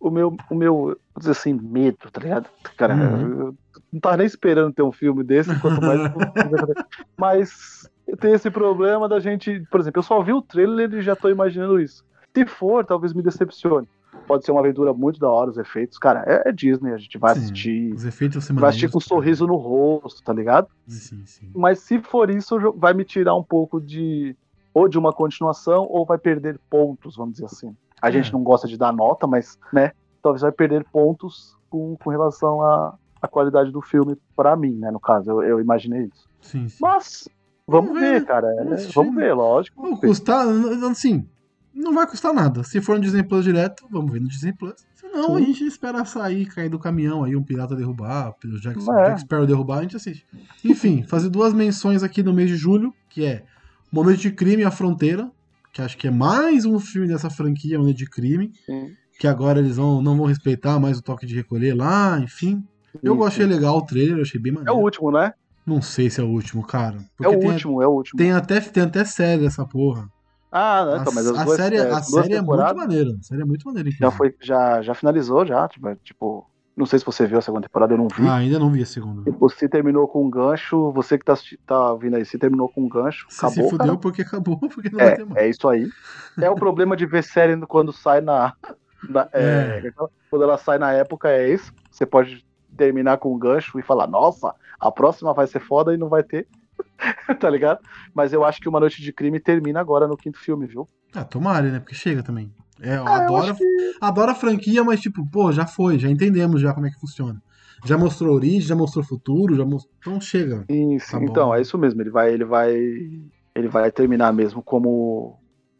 o meu, o meu, vou dizer assim, medo, tá ligado? Cara, Uhum. eu não tava nem esperando ter um filme desse, quanto mais. <laughs> Mas tem esse problema da gente, por exemplo, eu só vi o trailer e já tô imaginando isso. Se for, talvez me decepcione. Pode ser uma aventura muito da hora, os efeitos. Cara, é, é Disney, a gente vai Sim, assistir. Os efeitos são Vai assistir com um sorriso no rosto, tá ligado? Sim, sim. Mas se for isso, vai me tirar um pouco de. Ou de uma continuação, ou vai perder pontos, vamos dizer assim. A É. gente não gosta de dar nota, mas, né? Talvez vai perder pontos com, com relação à, à qualidade do filme, pra mim, né? No caso, eu, eu imaginei isso. sim, sim. Mas, vamos, ver, ver, cara. vamos é, vamos né? ver, lógico. Não Vamos ver. custar, assim, não vai custar nada. Se for no Disney Plus direto, vamos ver no Disney Plus. Se não, a Sim. gente espera sair, cair do caminhão aí, um pirata derrubar, o Jack, É. Jack Sparrow derrubar, a gente assiste. Enfim, <laughs> fazer duas menções aqui no mês de julho, que é Momento de Crime e a Fronteira, que acho que é mais um filme dessa franquia, Momento de Crime, Sim. que agora eles vão, não vão respeitar mais o toque de recolher lá, enfim. Eu Isso. achei legal o trailer, achei bem É o maneiro. último, né? Não sei se é o último, cara. É o último, é o último. tem, até, tem até série essa porra. Ah, não, então, mas as a duas, série, é, a série é muito maneira. A série é muito maneira. já, foi, já, já finalizou, já. Tipo, tipo, não sei se você viu a segunda temporada, eu não vi. Ah, ainda não vi a segunda. Tipo, se terminou com um gancho, você que tá, tá ouvindo aí, se terminou com um gancho, Você acabou. se fudeu cara. porque acabou, <laughs> porque não vai ter mais. É, é isso aí. É o problema de ver série quando sai na. na- é, Quando ela sai na época, é isso. Você pode terminar com um gancho e falar, nossa, a próxima vai ser foda e não vai ter. <laughs> tá ligado? Mas eu acho que Uma Noite de Crime termina agora no quinto filme, viu? Ah, tomara, né? Porque chega também. É, eu Ah, eu adoro, acho que- adoro a franquia, mas tipo, pô, já foi, já entendemos já como é que funciona. Já mostrou origem, já mostrou futuro, já mostrou. Então chega. Isso, Tá bom. então, é isso mesmo. Ele vai, ele vai, ele vai terminar mesmo como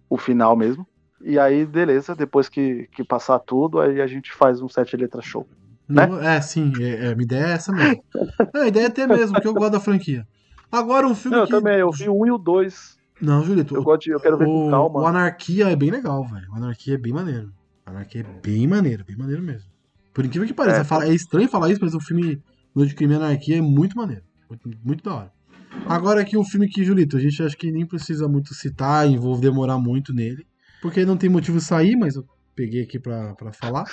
o final mesmo. E aí, beleza, depois que, que passar tudo, aí a gente faz um sete letras show. Né? É, sim, é, é, a minha ideia é essa mesmo. <laughs> É, a ideia é ter mesmo, porque eu gosto da franquia. Agora um filme Não, eu que. também, eu vi o um e o dois. Não, Julito, Eu gosto de, eu quero ver com o, calma. o Anarquia é bem legal, velho. O Anarquia é bem maneiro. O Anarquia é bem maneiro, bem maneiro mesmo. Por incrível que pareça, É, fala- é estranho falar isso, mas o filme Noite de Crime e Anarquia é muito maneiro. Muito, muito da hora. Agora aqui o filme que, Julito, a gente acha que nem precisa muito citar e vou demorar muito nele. Porque não tem motivo de sair, mas eu peguei aqui pra, pra falar.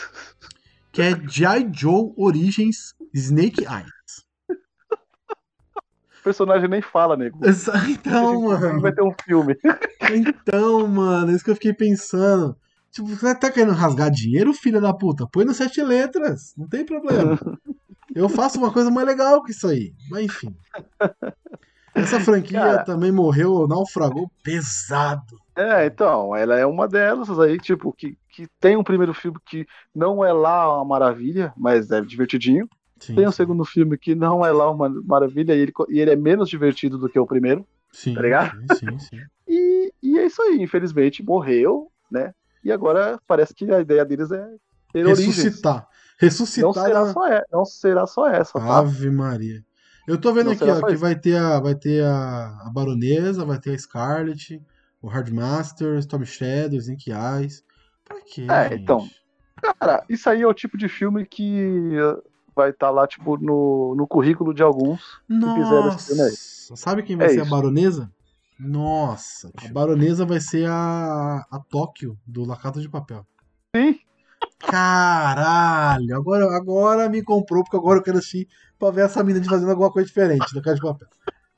Que é G.I. Joe Origins Snake Eyes. Personagem nem fala, nego. Então, mano. vai ter um filme. Então, mano, é isso que eu fiquei pensando. Tipo, você tá querendo rasgar dinheiro, filha da puta? Põe no sete letras, não tem problema. <laughs> Eu faço uma coisa mais legal que isso aí. Mas enfim. Essa franquia Cara. também morreu, naufragou pesado. É, então, ela é uma delas aí, tipo, que, que tem um primeiro filme que não é lá uma maravilha, mas é divertidinho. Sim, Tem um segundo filme que não é lá uma maravilha e ele, e ele é menos divertido do que o primeiro. sim, tá ligado? sim, sim, sim. <laughs> E, e é isso aí, infelizmente morreu, né? E agora parece que a ideia deles é ter origens. Ressuscitar. Não Ressuscitar será, na- só é, não será só essa, tá? Ave Maria. Eu tô vendo Não aqui, ó, que isso. vai ter a, vai ter a, a Baronesa, vai ter a Scarlet, o Hardmaster, Storm Shadow, Snake Eyes. Pra quê? É, gente? então. Cara, isso aí é o tipo de filme que vai estar lá, tipo, no, no currículo de alguns. fizeram esse filme aí. Nossa, sabe quem vai É ser a isso. Baronesa? Nossa, a Baronesa vai ser a, a Tóquio do La Casa de Papel. Sim, Caralho, agora, agora me comprou, porque agora eu quero assistir pra ver essa mina de fazendo alguma coisa diferente da Casa de Papel.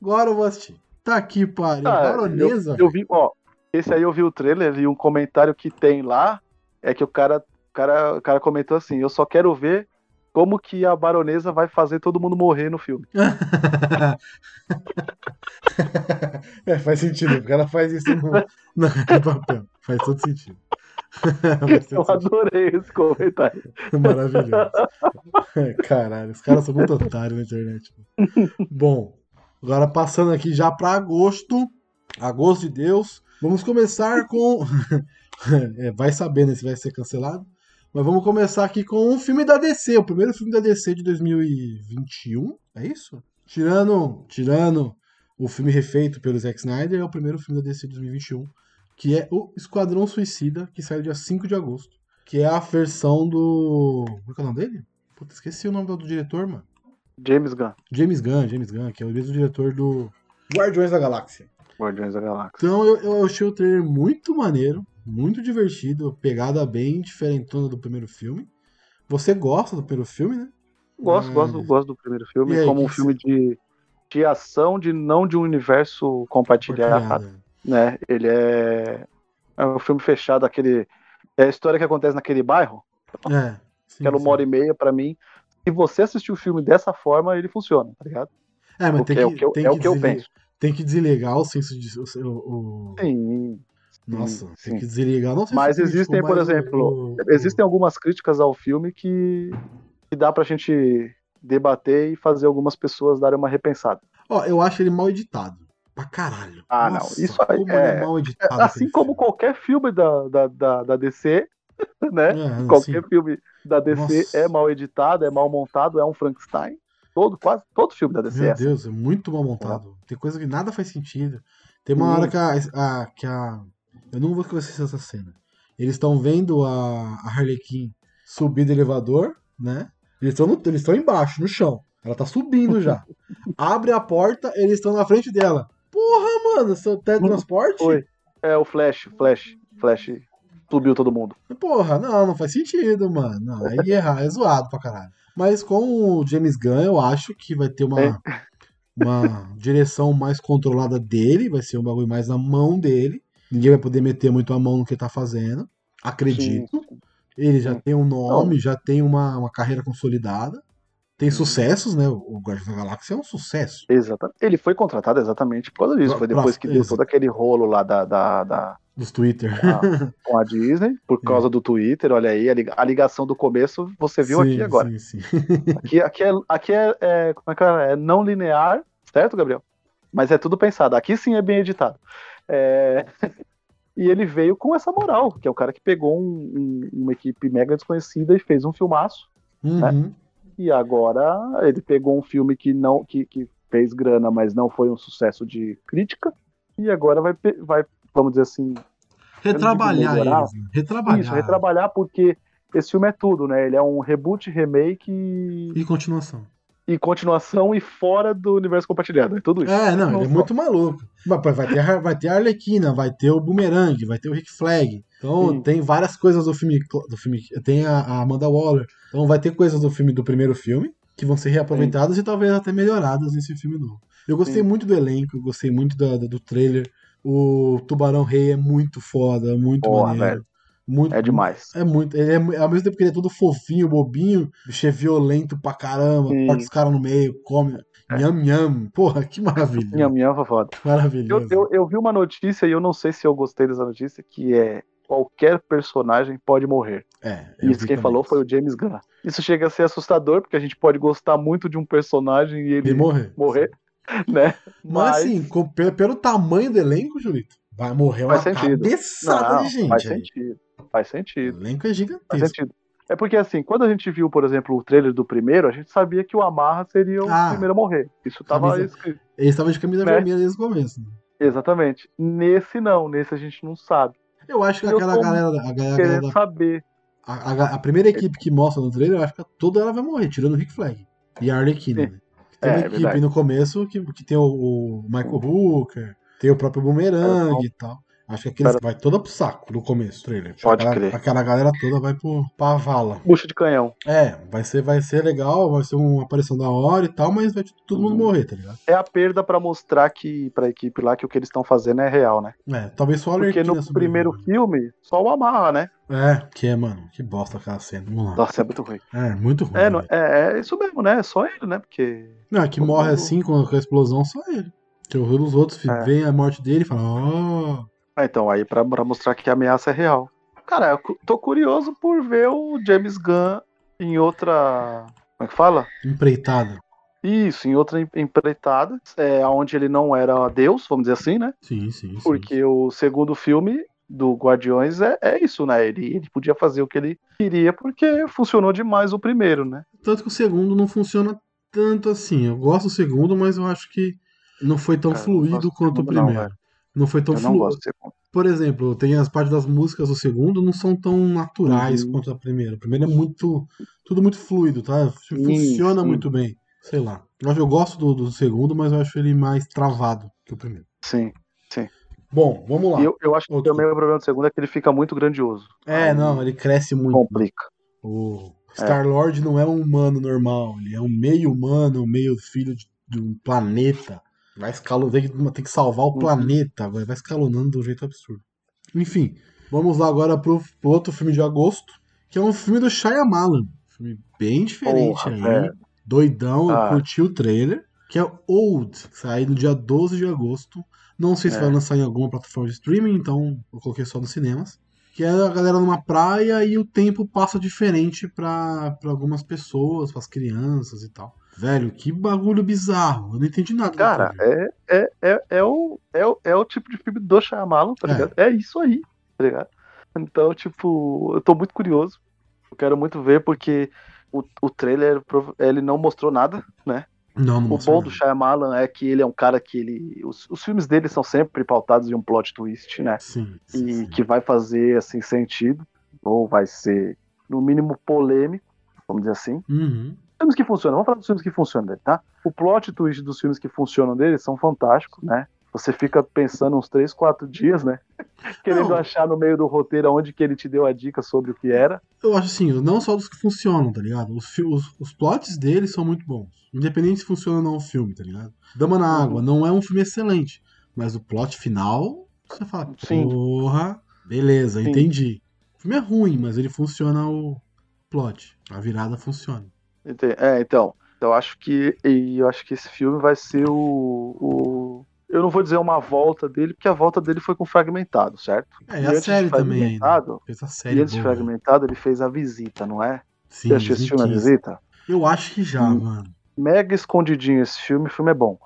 Agora eu vou assistir. Tá aqui, pariu. cara, Baronesa? eu, eu vi, ó, esse aí eu vi o trailer e um comentário que tem lá é que o cara, o cara, o cara comentou assim: eu só quero ver como que a baronesa vai fazer todo mundo morrer no filme. <laughs> é, faz sentido, porque ela faz isso no, de Papel. Faz todo sentido. <laughs> Eu adorei esse comentário. Maravilhoso. Caralho, os caras são muito otários na internet. Bom, agora passando aqui já pra agosto. Agosto de Deus. Vamos começar com. <laughs> É, vai sabendo se vai ser cancelado. Mas vamos começar aqui com um filme da DC, o primeiro filme da DC de 2021. É isso? Tirando, tirando o filme refeito pelo Zack Snyder, é o primeiro filme da DC de 2021, que é o Esquadrão Suicida, que saiu dia 5 de agosto. Que é a versão do. Como é que é o nome dele? Puta, esqueci o nome do, do diretor, mano. James Gunn, James Gunn, James Gunn, que é o mesmo diretor do Guardiões da Galáxia. Guardiões da Galáxia. Então eu, eu achei o trailer muito maneiro, muito divertido, pegada bem diferentona do primeiro filme. Você gosta do primeiro filme, né? Gosto, Mas- gosto, gosto do primeiro filme, aí, como um que filme de, de ação, de não de um universo compartilhado, Compartilhada. né? Ele é, é um filme fechado, aquele é a história que acontece naquele bairro, É. sim, aquela sim. uma hora e meia pra mim. Se você assistir o filme dessa forma, ele funciona, tá ligado? É, mas Porque tem é que, o que eu, tem é que que eu penso. Tem que desligar o senso de. O, o- Sim, nossa, sim. tem que desligar. Não sei Mas existem, por exemplo, o- Existem algumas críticas ao filme que, que dá pra gente debater e fazer algumas pessoas darem uma repensada. Ó, eu acho ele mal editado. Pra caralho. Ah, não, Nossa, isso aí é é- mal É, editado. assim como filme. qualquer filme da, da, da, da DC, <laughs> né? É, qualquer sim. filme da DC Nossa. é mal editado, é mal montado, é um Frankenstein. Todo, quase todo filme da DC é Meu assim. Deus, é muito mal montado. Tem coisa que nada faz sentido. Tem uma Sim. hora que a, a- que a. Eu não vou esquecer essa cena. Eles estão vendo a, a Harley Quinn subir do elevador, né? Eles estão embaixo, no chão. Ela tá subindo já. <laughs> Abre a porta, eles estão na frente dela. Porra, mano, seu teletransporte? Foi. É o Flash, Flash, Flash subiu todo mundo. Porra, não, não faz sentido, mano. Não, aí é errar, é zoado pra caralho. Mas com o James Gunn, eu acho que vai ter uma, É. uma <laughs> direção mais controlada dele, vai ser um bagulho mais na mão dele. Ninguém vai poder meter muito a mão no que ele tá fazendo. Acredito. Ele já Sim. tem um nome, já tem uma, uma carreira consolidada. Tem sucessos, né? O Guardiões da Galáxia é um sucesso. Exatamente. Ele foi contratado exatamente por causa disso. Pra- Foi depois que deu todo aquele rolo lá da, da, da- Dos Twitter. <laughs> com a Disney, por causa do Twitter. Olha aí, a ligação do começo você viu Sim, aqui agora. Sim, sim. Aqui, aqui, é, aqui é, é- como é, que é? É não linear, certo, Gabriel? Mas é tudo pensado. Aqui sim é bem editado. É, <laughs> E ele veio com essa moral, que é o cara que pegou um- um- uma equipe mega desconhecida e fez um filmaço. Uhum. E agora ele pegou um filme que não que, que fez grana, mas não foi um sucesso de crítica. E agora vai, vai vamos dizer assim, Retrabalhar né? Retrabalhar. isso, retrabalhar, porque esse filme é tudo, né? Ele é um reboot, remake e, E continuação. E continuação e fora do universo compartilhado. É tudo isso. É, não, ele é muito maluco. Vai ter, a- vai ter a Arlequina, vai ter o Boomerang, vai ter o Rick Flag. Então Sim. tem várias coisas do filme, do filme. Tem a, a Amanda Waller. Então vai ter coisas do filme do primeiro filme que vão ser reaproveitadas e talvez até melhoradas nesse filme novo. Eu gostei Sim. muito do elenco, eu gostei muito da- do trailer. O Tubarão Rei é muito foda, muito Porra, maneiro. velho. Muito, É demais. É muito. Ele é, ao mesmo tempo que ele é todo fofinho, bobinho, o bicho é violento pra caramba, Sim. corta os caras no meio, come. Nham, nham. Porra, que maravilha. Minha minha foi foda. Eu, Maravilhoso. eu, eu vi uma notícia e eu não sei se eu gostei dessa notícia, que é qualquer personagem pode morrer. É, eu Isso quem falou isso. foi o James Gunn. Isso chega a ser assustador, porque a gente pode gostar muito de um personagem e ele Ele morrer. morrer, né? Mas, assim, com- pelo, pelo tamanho do elenco, Julito, vai morrer uma Faz sentido. cabeçada Não, de gente. faz aí. sentido. Faz O sentido. elenco é Faz gigantesco. sentido. É porque assim, quando a gente viu, por exemplo, o trailer do primeiro, a gente sabia que o Amarra seria o Ah. primeiro a morrer. Isso tava Camisa- escrito. Ele estava de camisa Né? vermelha desde o começo. né? Exatamente. Nesse não, nesse a gente não sabe. Eu acho que Eu aquela galera, a, galera, Querendo galera- saber. a- a- a primeira equipe que mostra no trailer, eu acho que toda ela vai morrer, tirando o Rick Flag e a Arlequina. Né? Tem É, uma é equipe verdade. no começo que, que tem o, o Michael Hooker, tem o próprio Boomerang e tal. Acho que aqueles Cara- vai toda pro saco no começo do trailer. Pode aquela, crer. Aquela galera toda vai pro, pra vala. Bucha de canhão. É, vai ser, vai ser legal, vai ser uma aparição da hora e tal, mas vai todo mundo Uhum. morrer, tá ligado? É a perda pra mostrar que pra equipe lá que o que eles estão fazendo é real, né? É, talvez só a Porque no primeiro filme, só o Amarra, né? É, que é, mano, que bosta aquela cena. Vamos lá. Nossa, é muito ruim. É, muito ruim. É, não- é, é isso mesmo, né? É só ele, né? Porque. Não, é que morre mundo- assim com a explosão só ele. Que os outros É. veem a morte dele e falam, ó. Ah, então, aí pra, pra mostrar que a ameaça é real. Cara, eu tô curioso por ver o James Gunn em outra. Como é que fala? empreitada. Isso, em outra em- empreitada, é, onde ele não era Deus, vamos dizer assim, né? Sim, sim, sim. Porque o segundo filme do Guardiões é, é isso, né? Ele, ele podia fazer o que ele queria porque funcionou demais o primeiro, né? Tanto que o segundo não funciona tanto assim. Eu gosto do segundo, mas eu acho que não foi tão Cara, fluido quanto o segundo, não, primeiro. Não, foi tão eu fluido. Por exemplo, tem as partes das músicas do segundo não são tão naturais Uhum. quanto a primeira. A primeira é muito. Tudo muito fluido, tá? Sim, Funciona sim. muito bem. Sei lá. Eu, gosto do, do segundo, mas eu acho ele mais travado que o primeiro. Sim. Bom, vamos lá. Eu, eu acho que Outro. também o problema do segundo é que ele fica muito grandioso. É, Aí não, ele cresce muito. Complica. O Star-Lord não é um humano normal, ele é um meio humano, meio filho de, de um planeta. Vai escalonando, tem que, tem que salvar o Uhum. planeta, vai, vai escalonando de um jeito absurdo. Enfim, vamos lá agora pro, pro outro filme de agosto, que é um filme do Shyamalan. Um filme bem diferente Porra, aí, velho. doidão, eu Ah. curti o trailer, que é Old, sai no dia 12 de agosto. Não sei se É. vai lançar em alguma plataforma de streaming, então eu coloquei só nos cinemas. Que é a galera numa praia e o tempo passa diferente pra algumas pessoas, pras crianças e tal. Velho, que bagulho bizarro. Eu não entendi nada. do Cara, é, é, é, é, o, é, o, é o tipo de filme do Shyamalan, tá É. ligado? É. isso aí, tá ligado? Então, tipo, eu tô muito curioso. Eu quero muito ver, porque o, o trailer, ele não mostrou nada, né? não, não O bom do nada. Shyamalan é que ele é um cara que ele... Os, os filmes dele são sempre pautados em um plot twist, né? Sim, sim, E sim. que vai fazer, assim, sentido. Ou vai ser, no mínimo, polêmico, vamos dizer assim. Uhum. Filmes que funcionam, vamos falar dos filmes que funcionam dele, tá? O plot twist dos filmes que funcionam dele são fantásticos, né? Você fica pensando uns 3, 4 dias, né? <laughs> Querendo Não. achar no meio do roteiro onde que ele te deu a dica sobre o que era. Eu acho assim, não só dos que funcionam, tá ligado? Os, os, os plots deles são muito bons. Independente se funciona ou não o filme, tá ligado? Dama na Uhum. Água não é um filme excelente, mas o plot final, você fala, Sim. porra, beleza, Sim. entendi. O filme é ruim, mas ele funciona o plot. A virada funciona. É, então. Eu acho que. E eu acho que esse filme vai ser o. o- eu não vou dizer uma volta dele, porque a volta dele foi com fragmentado, certo? É, E e a antes de série também ainda. Fragmentado, Fez a E série antes de boa, né? fragmentado, ele fez a visita, não é? Sim, Você assistiu esse filme a 2015. visita? Eu acho que já, Hum. mano. mega escondidinho esse filme, o filme é bom.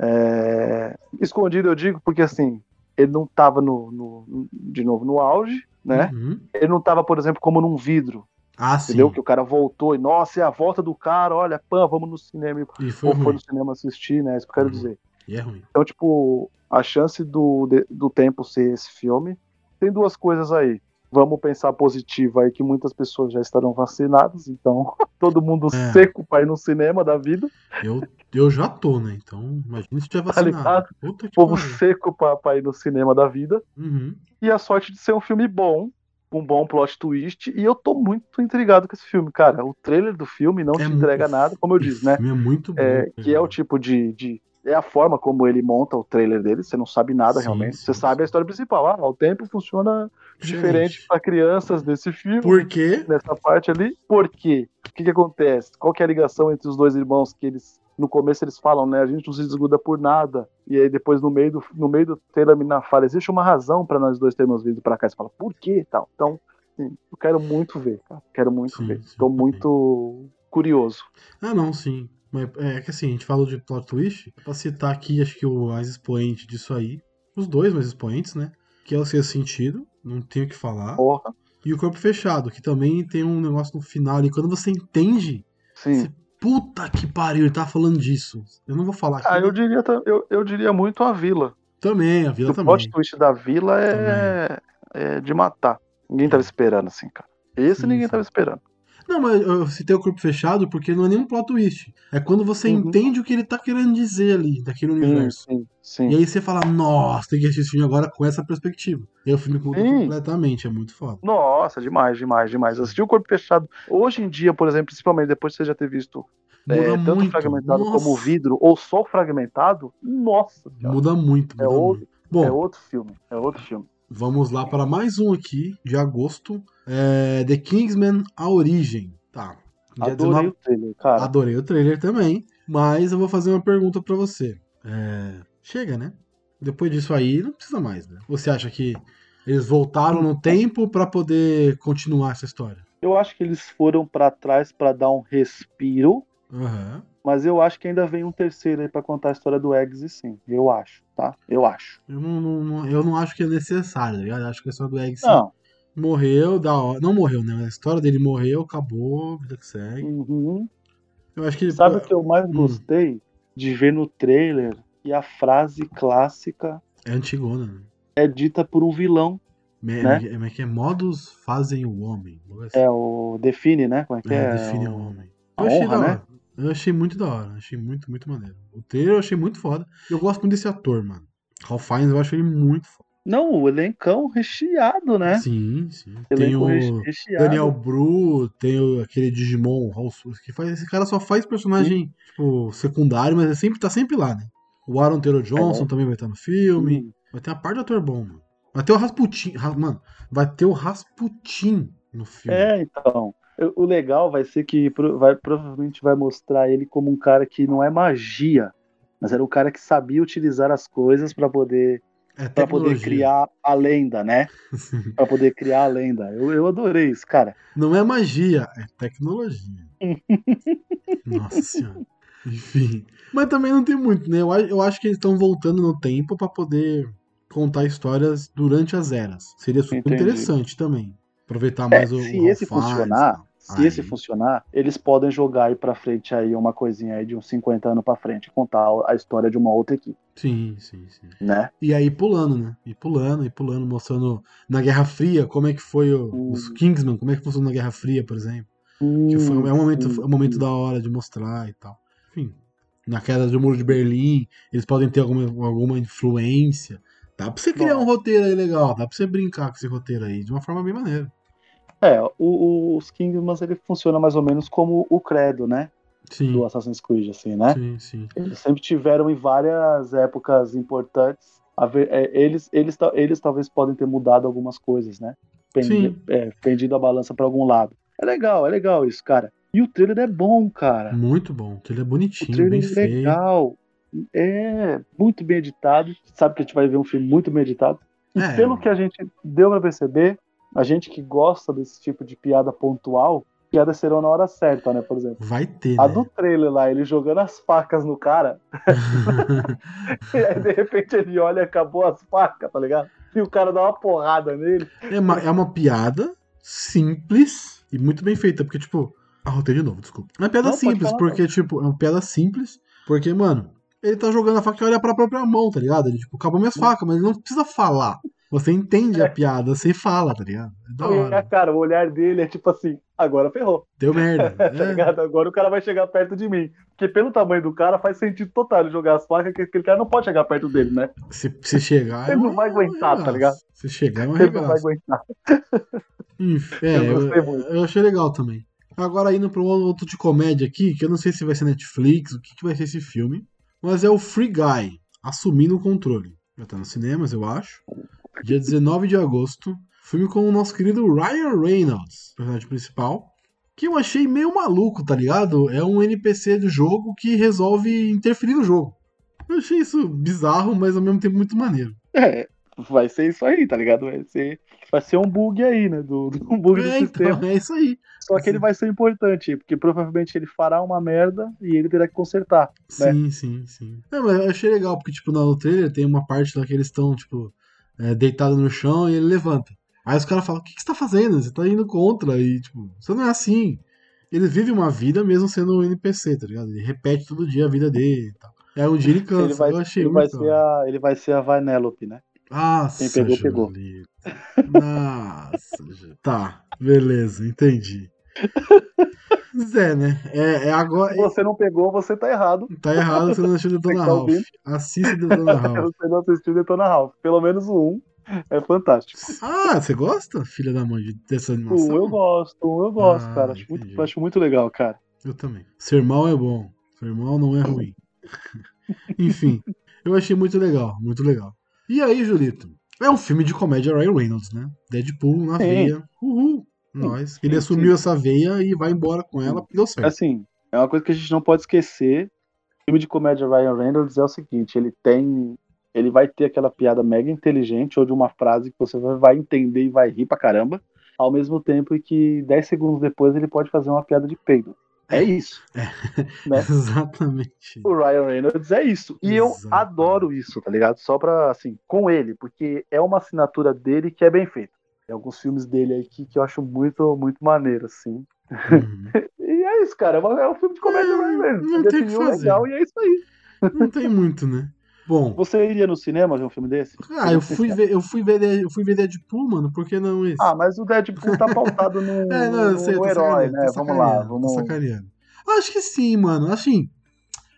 É, Escondido eu digo porque assim, ele não tava no, no- de novo no auge, né? Uhum. Ele não tava, por exemplo, como num vidro, Ah, sim. entendeu? Que o cara voltou e, nossa, é a volta do cara, olha, pã, vamos no cinema. E foi Ou foi no cinema assistir, né? Isso que eu quero Uhum. dizer. E é ruim. Então, tipo, a chance do, do tempo ser esse filme, tem duas coisas aí. Vamos pensar positivo aí que muitas pessoas já estarão vacinadas, então <laughs> todo mundo É. seco pra ir no cinema da vida. Eu, eu já tô, né? Então, imagina se tiver Tá vacinado. ligado? Puta que povo pariu. seco pra, pra ir no cinema da vida. Uhum. E a sorte de ser um filme bom, um bom plot twist. E eu tô muito intrigado com esse filme, cara. O trailer do filme não É te mu- entrega nada, como eu disse, né? É muito bom. É, que é o tipo de, de, é a forma como ele monta o trailer dele, você não sabe nada Sim, realmente. sim, você sabe a história principal. Ah, o tempo funciona diferente para crianças desse filme. Por quê? Nessa parte ali. Por quê? O que, que acontece? Qual que é a ligação entre os dois irmãos que eles. No começo eles falam, né? A gente não se desgruda por nada. E aí depois, no meio do, no meio do trailer, a menina fala, existe uma razão para nós dois termos vindo pra cá. Você fala, por quê? Tal. Então, sim, eu quero muito ver, cara. Quero muito Sim, ver. também. muito curioso. Ah, não, sim. Mas é que assim, a gente falou de plot twist, pra citar aqui, acho que o mais expoente disso aí, os dois mais expoentes, né? Que é o Sexto Sentido, não tenho o que falar. Porra. E o Corpo Fechado, que também tem um negócio no final ali, quando você entende, Sim. Puta que pariu, ele tá falando disso. Eu não vou falar aqui. Ah, eu diria, eu, eu diria muito a vila. Também, a Vila o também. plot twist da vila é, é de matar. Ninguém tava esperando, assim, cara. Esse Sim, ninguém sim. tava esperando. Não, mas eu citei o Corpo Fechado porque não é nenhum plot twist. É quando você Uhum. entende o que ele tá querendo dizer ali, daquele universo. Sim, sim. E aí você fala, nossa, tem que assistir esse filme agora com essa perspectiva. E aí o filme muda completamente, é muito foda. Nossa, demais, demais, demais. Assistir o Corpo Fechado. Hoje em dia, por exemplo, principalmente depois de você já ter visto é, Muda tanto muito. fragmentado Nossa. como vidro, ou só fragmentado, nossa, senhora. Muda muito, É muda outro- muito. Bom, é outro filme. É outro filme. Vamos lá para mais um aqui, de agosto. É The Kingsman, A Origem. Tá. Adorei 19 o trailer, cara. Adorei o trailer também, mas eu vou fazer uma pergunta pra você. É, Chega, né? Depois disso aí, não precisa mais, né? Você acha que eles voltaram no tempo pra poder continuar essa história? Eu acho que eles foram pra trás pra dar um respiro, Aham. mas eu acho que ainda vem um terceiro aí pra contar a história do Eggs, sim. Eu acho, tá? Eu acho. Eu não, não- eu não acho que é necessário, tá ligado? Eu acho que a história do Egg sim, Não. morreu, da hora. Não morreu, né? A história dele morreu, acabou, vida que segue. Uhum. Eu acho que. Sabe o que eu mais Hum. gostei de ver no trailer? E a frase clássica É antigona, né? é dita por um vilão. Me- Né? é- é que é modos fazem o homem. algo assim. É o define, né? Como é que é? É, define o homem. a Eu achei honra, da né? Eu achei muito da hora. Achei muito, muito maneiro. O trailer eu achei muito foda. Eu gosto muito desse ator, mano. Ralph Fiennes, eu acho ele muito foda. Não, o elencão recheado, né? Sim, sim. Tem o reche- recheado. Daniel Bru, tem o, aquele Digimon, que faz, esse cara só faz personagem tipo, secundário, mas é sempre, tá sempre lá, né? O Aaron Taylor Johnson É. também vai estar no filme. Hum. Vai ter uma parte de ator bom, mano. Vai ter o Rasputin. Ra- Mano, vai ter o Rasputin no filme. É, então. O legal vai ser que vai, provavelmente vai mostrar ele como um cara que não é magia, mas era um cara que sabia utilizar as coisas pra poder É para poder criar a lenda, né? <laughs> Pra poder criar a lenda. Eu, eu adorei isso, cara. Não é magia, é tecnologia. <laughs> Nossa senhora. Enfim. Mas também não tem muito, né? Eu, eu acho que eles estão voltando no tempo pra poder contar histórias durante as eras. Seria super Entendi. interessante também. Aproveitar É, mais o. se o esse funcionar. Se Aí. esse funcionar, eles podem jogar aí pra frente aí uma coisinha aí de uns 50 anos pra frente, contar a história de uma outra equipe, Sim, sim, sim. né? E aí pulando, né? E pulando, e pulando, mostrando na Guerra Fria como é que foi o- Hum. os Kingsman, como é que funcionou na Guerra Fria, por exemplo. Que foi, é um momento, é um momento da hora de mostrar e tal. Enfim, na queda do Muro de Berlim, eles podem ter alguma, alguma influência. Dá pra você criar Bom. um roteiro aí legal, dá pra você brincar com esse roteiro aí de uma forma bem maneira. É, o- o- os Kingmans ele funciona mais ou menos como o credo, né? Sim, Do Assassin's Creed, assim, né? sim, sim. Eles sempre tiveram em várias épocas importantes. ver- é, eles, eles, eles talvez podem ter mudado algumas coisas, né? Pendi, Sim. é, pendido a balança pra algum lado. É legal, é legal isso, cara. E o trailer é bom, cara. Muito bom, que ele é O bonitinho, trailer bem é feio. legal. É muito bem editado. Sabe que a gente vai ver um filme muito bem editado. E É. pelo que a gente deu pra perceber, a gente que gosta desse tipo de piada pontual, piadas serão na hora certa, né? Por exemplo. Vai ter, A né? do trailer lá, ele jogando as facas no cara, <laughs> e aí de repente ele olha e acabou as facas, tá ligado? E o cara dá uma porrada nele. É uma, é uma piada simples e muito bem feita, porque, tipo. Arrotei de novo, desculpa. É uma piada Não, simples, porque, tipo, é uma piada simples, porque, mano, ele tá jogando a faca e olha pra própria mão, tá ligado? Ele, tipo, acabou minhas facas, mas ele não precisa falar. Você entende a piada, você fala, tá ligado? É da hora. cara, o olhar dele é tipo assim, agora ferrou, Deu merda. <laughs> tá É, ligado? Agora o cara vai chegar perto de mim. Porque pelo tamanho do cara faz sentido total jogar as facas, que aquele cara não pode chegar perto dele, né? se, se chegar. Ele é não vai aguentar, tá ligado? Se chegar, é um Ele não vai aguentar. Enfim, <laughs> é, Eu eu, eu achei legal também. Agora indo pra um outro de comédia aqui, que eu não sei se vai ser Netflix, o que, que vai ser esse filme. mas é o Free Guy, assumindo o controle. Já tá nos cinemas, eu acho. Dia 19 de agosto. Filme com o nosso querido Ryan Reynolds, personagem principal. Que eu achei meio maluco, tá ligado? É um NPC do jogo que resolve interferir no jogo. Eu achei isso bizarro, mas ao mesmo tempo muito maneiro. É, vai ser isso aí, tá ligado? Vai ser, vai ser um bug aí, né? Do, do um <laughs> bug do É, sistema. então, é isso aí. Só que ele vai ser importante, porque provavelmente ele fará uma merda e ele terá que consertar. né? Sim, sim, sim. É, mas eu achei legal, porque, tipo, no trailer tem uma parte lá que eles estão, tipo, é, deitados no chão e ele levanta. Aí os caras falam, o que, que você tá fazendo? Você tá indo contra, e, tipo, você não é assim. Ele vive uma vida mesmo sendo um NPC, tá ligado? Ele repete todo dia a vida dele e tal. Aí um dia ele cansa, Ele vai, eu achei ele, vai ser a, ele vai ser a Vanellope, né? Nossa, Quem pegou, pegou. Nossa, tá, beleza, entendi. <laughs> Zé, né? É, é agora. Se você não pegou, você tá errado. Tá errado você não assistiu <laughs> Detona tá Ralph. ouvindo? Assista <laughs> Detona Ralph. você não assistiu Detona Ralph. Pelo menos o 1 é fantástico. Ah, você gosta, filha da mãe, de- dessa animação? 1 eu gosto, 1 eu gosto, Ah, cara. Acho muito, acho muito legal, cara. Eu também. Ser mal é bom. Ser mal não é ruim. <laughs> Enfim, eu achei muito legal, muito legal. E aí, Julito? É um filme de comédia Ryan Reynolds, né? Deadpool na Sim. veia. Uhul. Nós. Ele assumiu essa veia e vai embora com ela deu certo. Assim, é uma coisa que a gente não pode esquecer. O filme de comédia Ryan Reynolds é o seguinte, ele tem. Ele vai ter aquela piada mega inteligente ou de uma frase que você vai entender e vai rir pra caramba, ao mesmo tempo que 10 segundos depois ele pode fazer uma piada de peido. É isso. <laughs> né? Exatamente. O Ryan Reynolds é isso. E eu adoro isso, tá ligado? Só pra, assim, com ele, porque é uma assinatura dele que é bem feita. Tem alguns filmes dele aí que, que eu acho muito, muito maneiro, assim. Uhum. <laughs> E é isso, cara. É, é um filme de comédia É, não tem o que fazer. legal e é isso aí. Não tem muito, né? Bom, Você iria no cinema ver um filme desse? ah, eu fui ver, eu fui ver, eu fui ver Deadpool, mano, por que não esse? Ah, mas o Deadpool tá pautado no, <laughs> É, não, no- sei, no herói, né? Vamos lá, vamos. Acho que sim, mano. Assim,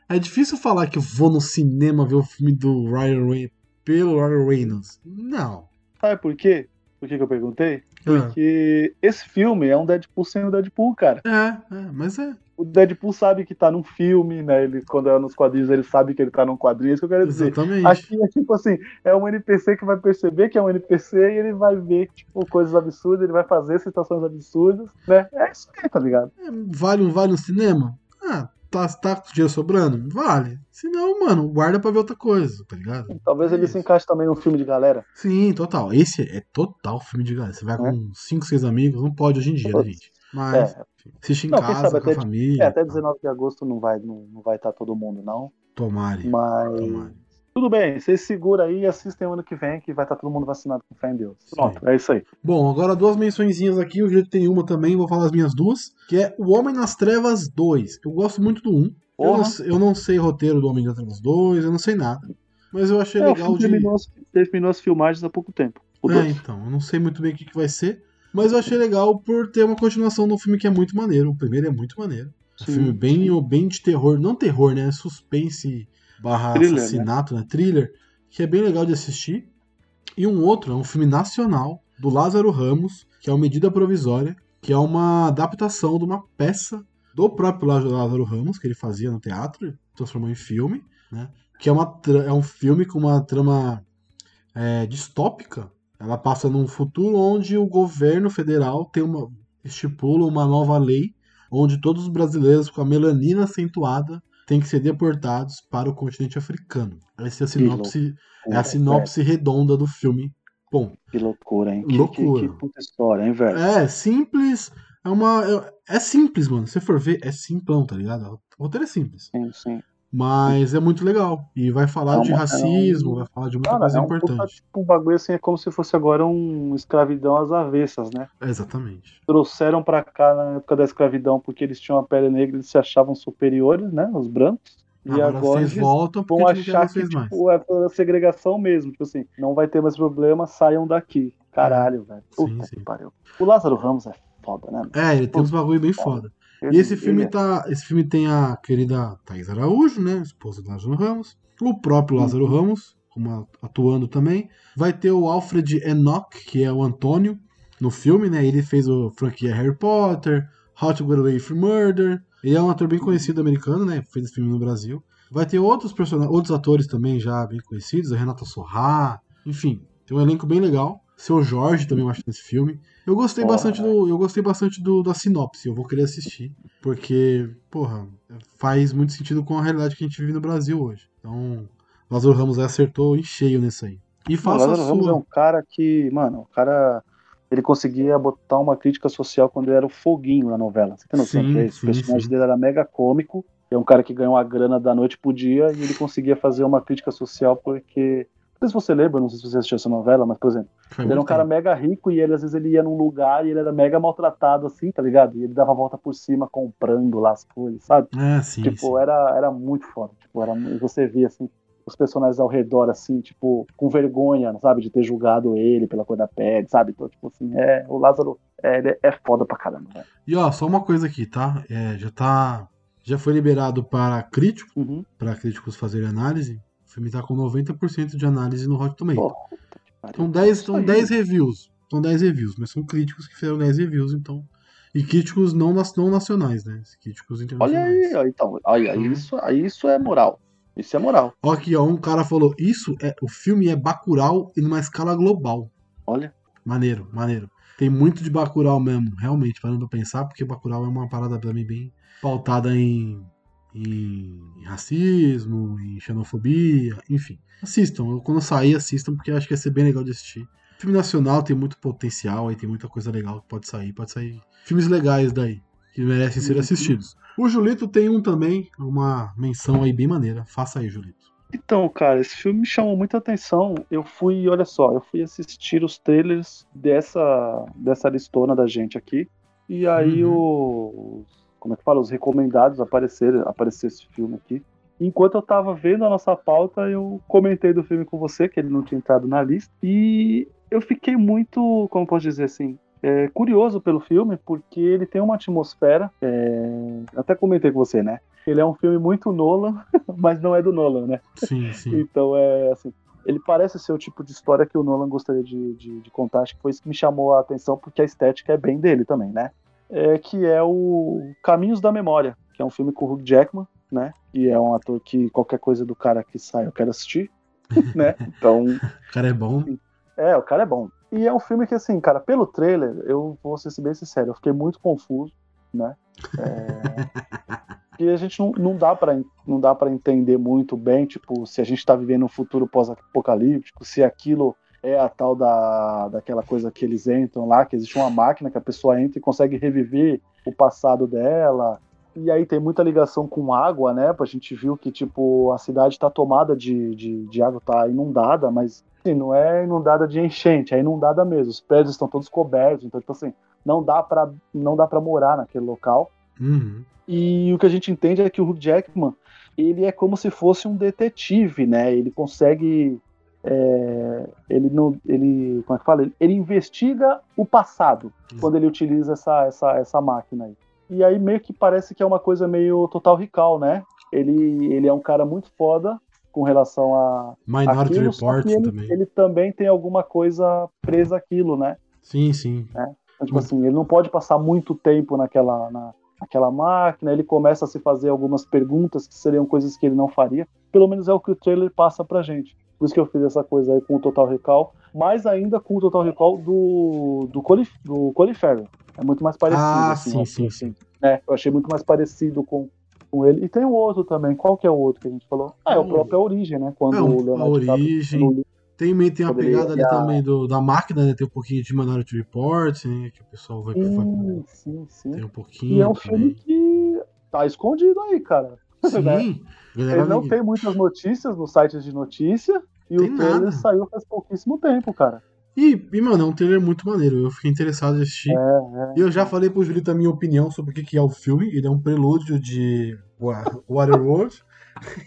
é difícil falar que eu vou no cinema ver o filme do Ryan Reynolds pelo Ryan Reynolds. Não. Sabe por quê? Por que, que eu perguntei? Ah, Porque esse filme é um Deadpool sem o Deadpool, cara. É, é, mas é. O Deadpool sabe que tá num filme, né? Ele, quando é nos quadrinhos, ele sabe que ele tá num quadrinho. É isso que eu quero dizer. Exatamente. Aqui é tipo assim, é um NPC que vai perceber que é um NPC e ele vai ver, tipo, coisas absurdas, ele vai fazer situações absurdas, né? É isso aí, tá ligado? É, Vale um vale no cinema? Ah, tá, tá com dinheiro sobrando? Vale. Se não, mano, guarda pra ver outra coisa, tá ligado? Talvez É ele isso. se encaixe também num filme de galera. Sim, total. Esse é total filme de galera. Você vai com 5, 6 amigos, não pode hoje em dia, né, gente? Mas É, assiste em Não, casa, sabe com a família. é, até e tal. 19 de agosto não vai não, não vai estar todo mundo, não. Tomare. Mas tomare. Tudo bem, vocês segura aí e assistem ano que vem, que vai estar todo mundo vacinado com fé em Deus. Sim. Pronto, é isso aí. Bom, agora duas mençõezinhas aqui, o jeito tem uma também, vou falar as minhas duas, que é O Homem nas Trevas 2. Eu gosto muito do 1. Eu não, sei- eu não sei roteiro do Homem nas Trevas 2, eu não sei nada. Mas eu achei É, o legal de. terminou, as, terminou as filmagens há pouco tempo. É, então, eu não sei muito bem o que, que vai ser. Mas eu achei legal por ter uma continuação de um filme que é muito maneiro. O primeiro é muito maneiro. Um Sim, filme bem, bem de terror, não terror, né? Suspense barra Thriller, assassinato, né? Thriller, que é bem legal de assistir. E um outro é um filme nacional do Lázaro Ramos, que é o Medida Provisória, que é uma adaptação de uma peça do próprio Lá- Lázaro Ramos, que ele fazia no teatro, transformou em filme, né? Que é, uma, é um filme com uma trama é, distópica. Ela passa num futuro onde o governo federal tem uma, estipula uma nova lei onde todos os brasileiros com a melanina acentuada têm que ser deportados para o continente africano. Essa é a sinopse, é a sinopse redonda do filme. Bom, Que loucura, hein? Que, Loucura. Que, que puta história, hein, velho? é simples, é uma é, é simples, mano. Se for ver, é simplão, tá ligado? O roteiro é simples, Sim, sim. Mas é muito legal e vai falar É de uma- é racismo, um- vai falar de muita Cara, coisa é um, importante. puta, tipo, um bagulho assim, é como se fosse agora um escravidão às avessas, né? Exatamente. Trouxeram pra cá na época da escravidão porque eles tinham a pele negra e se achavam superiores, né? Os brancos. E Agora, agora vocês voltam porque vão achar que, vocês mais. tipo, é segregação mesmo. Tipo assim, não vai ter mais problema, saiam daqui. Caralho, velho. Puta sim. que pariu. O Lázaro Ramos é foda, né? É, ele tem uns bagulho bem foda. E esse filme é- tá. Esse filme tem a querida Thais Araújo, né? Esposa do Lázaro Ramos. O próprio Lázaro Uhum. Ramos, como atuando também. Vai ter o Alfred Enoch, que é o Antônio, no filme, né? Ele fez o franquia Harry Potter, How to Get Away from Murder. Ele é um ator bem conhecido americano, né? Fez esse filme no Brasil. Vai ter outros personagens, outros atores também já bem conhecidos, a Renata Sorrá, enfim, tem um elenco bem legal. Seu Jorge também eu acho nesse filme. Eu gostei Porra. bastante do, eu gostei bastante do da sinopse. Eu vou querer assistir, porque, porra, faz muito sentido com a realidade que a gente vive no Brasil hoje. Então, Lázaro Ramos acertou em cheio nisso aí. E faça Lázaro Ramos é um cara que, mano, o cara. Ele conseguia botar uma crítica social quando ele era o foguinho na novela. Você tem noção Sim, que é isso? sim, O personagem sim. dele era mega cômico. É um cara que ganhou a grana da noite pro dia e ele conseguia fazer uma crítica social porque. Não sei se você lembra, não sei se você assistiu essa novela, mas, por exemplo, Foi ele era um cara tempo. mega rico e ele às vezes ele ia num lugar e ele era mega maltratado, assim, tá ligado? E ele dava a volta por cima comprando lá as coisas, sabe? É, sim, tipo, sim. Era, era muito foda. Tipo, era, você via, assim, os personagens ao redor, assim, tipo, com vergonha, sabe? De ter julgado ele pela cor da pele, sabe? Então, tipo assim, é, o Lázaro é, é foda pra caramba, velho. E ó, só uma coisa aqui, tá? É, já tá. Já foi liberado para críticos, Uhum. para críticos fazerem análise. O filme tá com 90% de análise no Rotten pariu. São 10, Isso são aí. 10 reviews. São 10 reviews, mas são críticos que fizeram 10 reviews, então. E críticos não, não nacionais, né? Críticos Olha internacionais. aí, ó, então, olha, Uhum. isso, aí isso é moral. Isso é moral. Ó, aqui, ó, um cara falou: Isso é. O filme é Bacurau em uma escala global. Olha. Maneiro, maneiro. Tem muito de Bacurau mesmo, realmente, parando pra pensar, porque Bacurau é uma parada também bem pautada em, em racismo, em xenofobia, enfim. Assistam, quando sair, assistam, porque eu acho que vai ser bem legal de assistir. Filme nacional tem muito potencial, aí tem muita coisa legal que pode sair, pode sair. Filmes legais daí, que merecem ser Uhum. assistidos. O Julito tem um também, uma menção aí bem maneira. Faça aí, Julito. Então, cara, esse filme me chamou muita atenção. Eu fui, olha só, eu fui assistir os trailers dessa, dessa listona da gente aqui. E aí Uhum. os. Como é que fala? Os recomendados apareceram, apareceu esse filme aqui. Enquanto eu tava vendo a nossa pauta, eu comentei do filme com você, que ele não tinha entrado na lista. E eu fiquei muito, como posso dizer assim, é, curioso pelo filme, porque ele tem uma atmosfera. é, até comentei com você, né? Ele é um filme muito Nolan, <laughs> mas não é do Nolan, né? Sim, sim. Então é assim. Ele parece ser o tipo de história que o Nolan gostaria de, de, de contar. Acho que foi isso que me chamou a atenção, porque a estética é bem dele também, né? É, que é o Caminhos da Memória, que é um filme com o Hugh Jackman, né? E é um ator que qualquer coisa do cara que sai eu quero assistir, <laughs> né? Então, O cara é bom. é, o cara é bom. E é um filme que, assim, cara, pelo trailer, eu vou ser bem sincero, eu fiquei muito confuso, né? É... <laughs> e a gente não, não dá para não dá para entender muito bem, tipo, se a gente tá vivendo um futuro pós-apocalíptico, se aquilo é a tal da, daquela coisa que eles entram lá, que existe uma máquina que a pessoa entra e consegue reviver o passado dela. E aí tem muita ligação com água, né? A gente viu que, tipo, a cidade tá tomada de, de, de água, tá inundada, mas assim, não é inundada de enchente, é inundada mesmo. Os prédios estão todos cobertos, então, tipo assim, não dá para não dá para morar naquele local. Uhum. E o que a gente entende é que o Hugh Jackman, ele é como se fosse um detetive, né? Ele consegue é, ele não ele como é que fala? Ele, ele investiga o passado quando ele utiliza essa, essa, essa máquina aí. E aí meio que parece que é uma coisa meio total recall, né? Ele, ele é um cara muito foda com relação a Minority aquilo, Report ele, também. ele também tem alguma coisa presa àquilo, né? Sim, sim. Então, tipo Hum. assim, ele não pode passar muito tempo naquela, na, naquela máquina, ele começa a se fazer algumas perguntas que seriam coisas que ele não faria. Pelo menos é o que o trailer passa pra gente. Por isso que eu fiz essa coisa aí com o Total Recall, mais ainda com o Total Recall do, do, Colin, do Colin Farrell. É muito mais parecido. Ah, assim, sim, eu sim, assim, né? Eu achei muito mais parecido com, com ele. E tem um outro também. Qual que é o outro que a gente falou? Ah, é o Hum. próprio A Origem, né? Quando É, o a Leonardo DiCaprio- origem. quando Tem, tem Poderia pegada ali a- também do, da máquina, né? Tem um pouquinho de Minority Report, né? Que o pessoal vai. vai- Sim, sim, sim. tem um pouquinho. E é um filme também. que tá escondido aí, cara. né? <laughs> Sim. Galera, Ele não tem muitas notícias nos sites de notícia e Tem o trailer nada. saiu faz pouquíssimo tempo, cara. E, e, mano, é um trailer muito maneiro. Eu fiquei interessado em assistir. É, E eu já falei pro Julito a minha opinião sobre o que que é o filme. Ele é um prelúdio de Wa- Waterworld.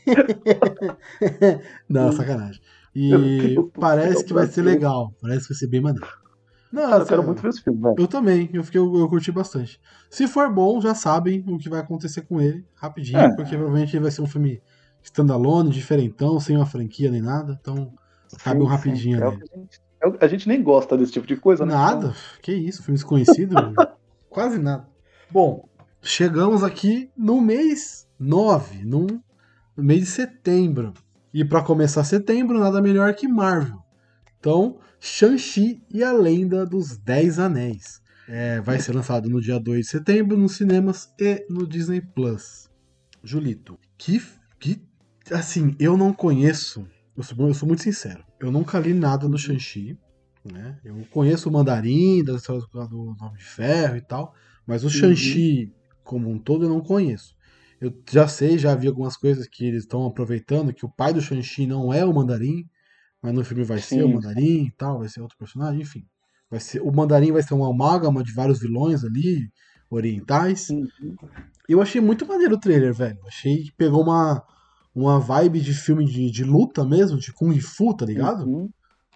<laughs> não, sacanagem. E <laughs> parece que vai ser legal. Parece que vai ser bem maneiro. Não, Cara, eu quero muito ver esse filme, velho. Eu também. Eu, fiquei, eu, eu curti bastante. Se for bom, já sabem o que vai acontecer com ele. Rapidinho. É. Porque provavelmente ele vai ser um filme standalone, diferentão, sem uma franquia nem nada. Então, cabe um Sim, rapidinho sim. É o ali. que a, gente, é a gente nem gosta desse tipo de coisa, né? Nada. Que isso, filme desconhecido? <laughs> Quase nada. Bom, chegamos aqui no mês 9, num no mês de setembro. E para começar setembro, nada melhor que Marvel. Então, Shang-Chi e a Lenda dos Dez Anéis. É, vai ser lançado no dia 2 de setembro nos cinemas e no Disney Plus. Julito, que, que. Assim, eu não conheço. Eu sou, eu sou muito sincero. Eu nunca li nada do Shang-Chi. Né? Eu conheço o Mandarim, das histórias do Nome de Ferro e tal. Mas o Shang-Chi, como um todo, eu não conheço. Eu já sei, já vi algumas coisas que eles estão aproveitando, que o pai do Shang-Chi não é o Mandarim, mas no filme vai Sim. ser o Mandarim e tal, vai ser outro personagem, enfim. Vai ser, o Mandarim vai ser uma amálgama de vários vilões ali, orientais. Uhum. Eu achei muito maneiro o trailer, velho. Achei que pegou uma, uma vibe de filme de, de luta mesmo, de Kung Fu, tá ligado? Uhum.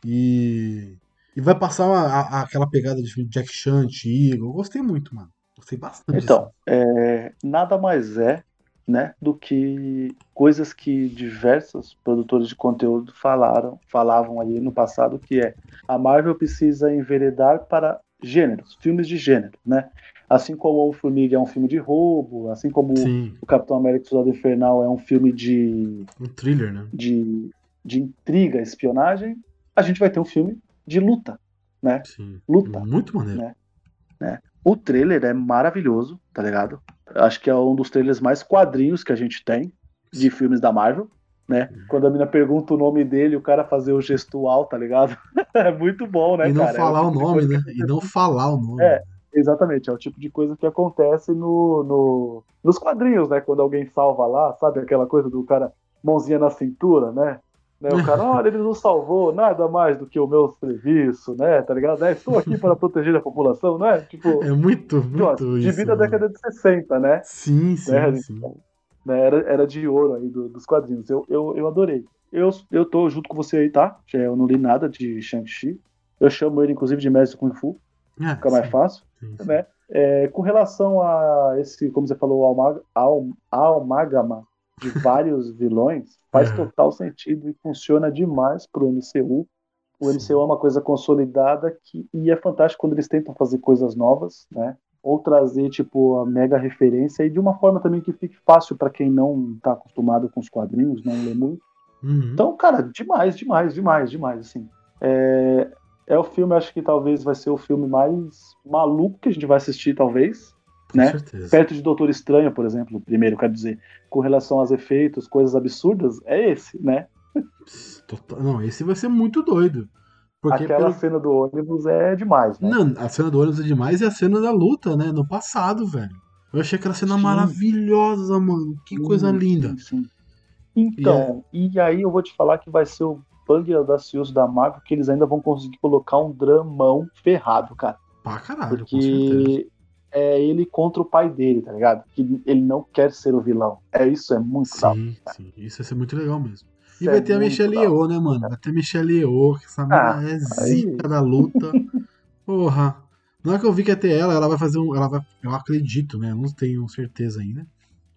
E, e vai passar uma, a, aquela pegada de filme de Jack Chan antigo. Eu gostei muito, mano. Gostei bastante. Então, é, nada mais é né, do que coisas que diversos produtores de conteúdo falaram, falavam aí no passado, que é a Marvel precisa enveredar para gêneros, filmes de gênero, né? Assim como o Formiga é um filme de roubo, assim como Sim. o Capitão América Soldado Infernal é um filme de um thriller, né? De, de intriga, espionagem, a gente vai ter um filme de luta, né? Sim. Luta. Muito maneiro. Né? né? O trailer é maravilhoso, tá ligado? Acho que é um dos trailers mais quadrinhos que a gente tem de filmes da Marvel, né? Uhum. Quando a mina pergunta o nome dele, o cara fazer o gestual, tá ligado? <laughs> é muito bom, né, E não cara? falar é o nome, né? E não falar o nome. É, exatamente. É o tipo de coisa que acontece no, no, nos quadrinhos, né? Quando alguém salva lá, sabe aquela coisa do cara mãozinha na cintura, né? Né? O cara, olha, ele não salvou nada mais do que o meu serviço, né? Tá ligado? É, estou aqui para proteger a população, né? Tipo, é muito, muito De vida da década de 60, né? Sim, sim, né? sim. Né? Era, era de ouro aí do, dos quadrinhos. Eu, eu, eu adorei. Eu, eu tô junto com você aí, tá? Eu não li nada de Shang-Chi. Eu chamo ele, inclusive, de mestre Kung Fu. Ah, fica sim. mais fácil, sim, sim. né? É, com relação a esse, como você falou, ao, Almagama de vários vilões, faz total sentido e funciona demais pro MCU. O Sim. MCU é uma coisa consolidada que, e é fantástico quando eles tentam fazer coisas novas, né? Ou trazer, tipo, a mega referência e de uma forma também que fique fácil para quem não tá acostumado com os quadrinhos, não lê muito. Uhum. Então, cara, demais, demais, demais, demais, assim. É, é o filme, acho que talvez vai ser o filme mais maluco que a gente vai assistir, talvez né? Certeza. Perto de Doutor Estranho, por exemplo, primeiro, quero dizer, com relação aos efeitos, coisas absurdas, é esse, né? Não, esse vai ser muito doido. Porque Aquela pelo... cena do ônibus é demais, né? Não, a cena do ônibus é demais e a cena da luta, né? No passado, velho. Eu achei aquela cena sim. maravilhosa, mano. Que sim, coisa linda. Sim, então, e, é... e, aí eu vou te falar que vai ser o bang audacioso da Marvel, que eles ainda vão conseguir colocar um dramão ferrado, cara. Pra caralho, Porque é ele contra o pai dele, tá ligado? Que ele não quer ser o vilão. É isso, é muito sim, Sim, sim. Isso vai ser muito legal mesmo. E vai é ter a Michelle Yeoh, né, mano? Vai ter a Michelle Yeoh, que essa ah, é zica da luta. <laughs> Porra. Não é que eu vi que ia ter ela, ela vai fazer um. Ela vai, eu acredito, né? Não tenho certeza ainda.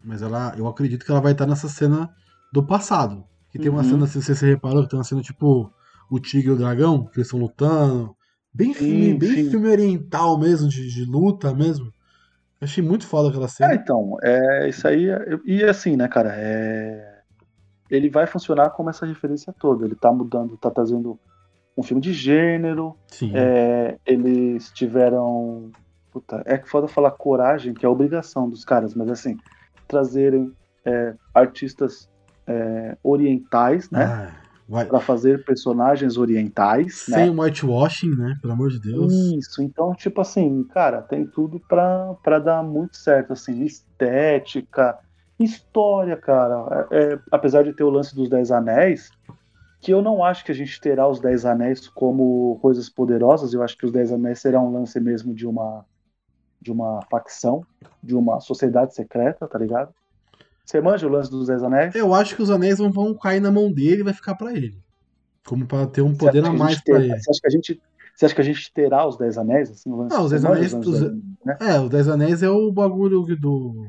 Mas ela, eu acredito que ela vai estar nessa cena do passado. Que tem uma uhum. cena, se você se reparou, que tem uma cena tipo o tigre e o dragão, que eles estão lutando. Bem filme, bem filme oriental mesmo, de, de luta mesmo. Eu achei muito foda aquela cena. É, então, é, isso aí. É, e assim, né, cara, é, ele vai funcionar como essa referência toda. Ele tá mudando, tá trazendo um filme de gênero. Sim. É, eles tiveram. Puta, é que foda falar coragem, que é a obrigação dos caras, mas assim, trazerem é, artistas é, orientais, né? Ah para fazer personagens orientais. Sem né? whitewashing, né? Pelo amor de Deus. Isso, então, tipo assim, cara, tem tudo para dar muito certo, assim, estética, história, cara. É, é, apesar de ter o lance dos Dez Anéis, que eu não acho que a gente terá os Dez Anéis como coisas poderosas, eu acho que os Dez Anéis será um lance mesmo de uma de uma facção, de uma sociedade secreta, tá ligado? Você manja o lance dos Dez Anéis? Eu acho que os anéis vão cair na mão dele e vai ficar para ele. Como para ter um poder a mais para ele. Você acha que a gente você acha que a gente terá os Dez Anéis? Assim, não, os Dez Anéis. Os, né? É, os Dez Anéis é o bagulho do.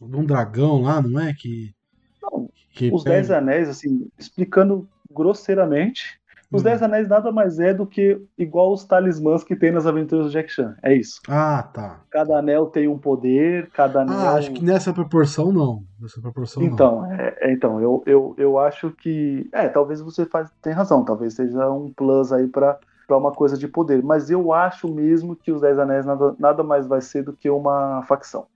de um dragão lá, não é? Que. Não, que os Dez Anéis, assim, explicando grosseiramente, Os Hum. Dez Anéis nada mais é do que igual os talismãs que tem nas aventuras do Jack Chan. É isso. Ah, tá. Cada anel tem um poder, cada anel. Ah, acho que nessa proporção não. Nessa proporção não. Então, é, é, então eu, eu, eu acho que. É, talvez você faz, tem razão, talvez seja um plus aí pra pra uma coisa de poder. Mas eu acho mesmo que os Dez Anéis nada, nada mais vai ser do que uma facção.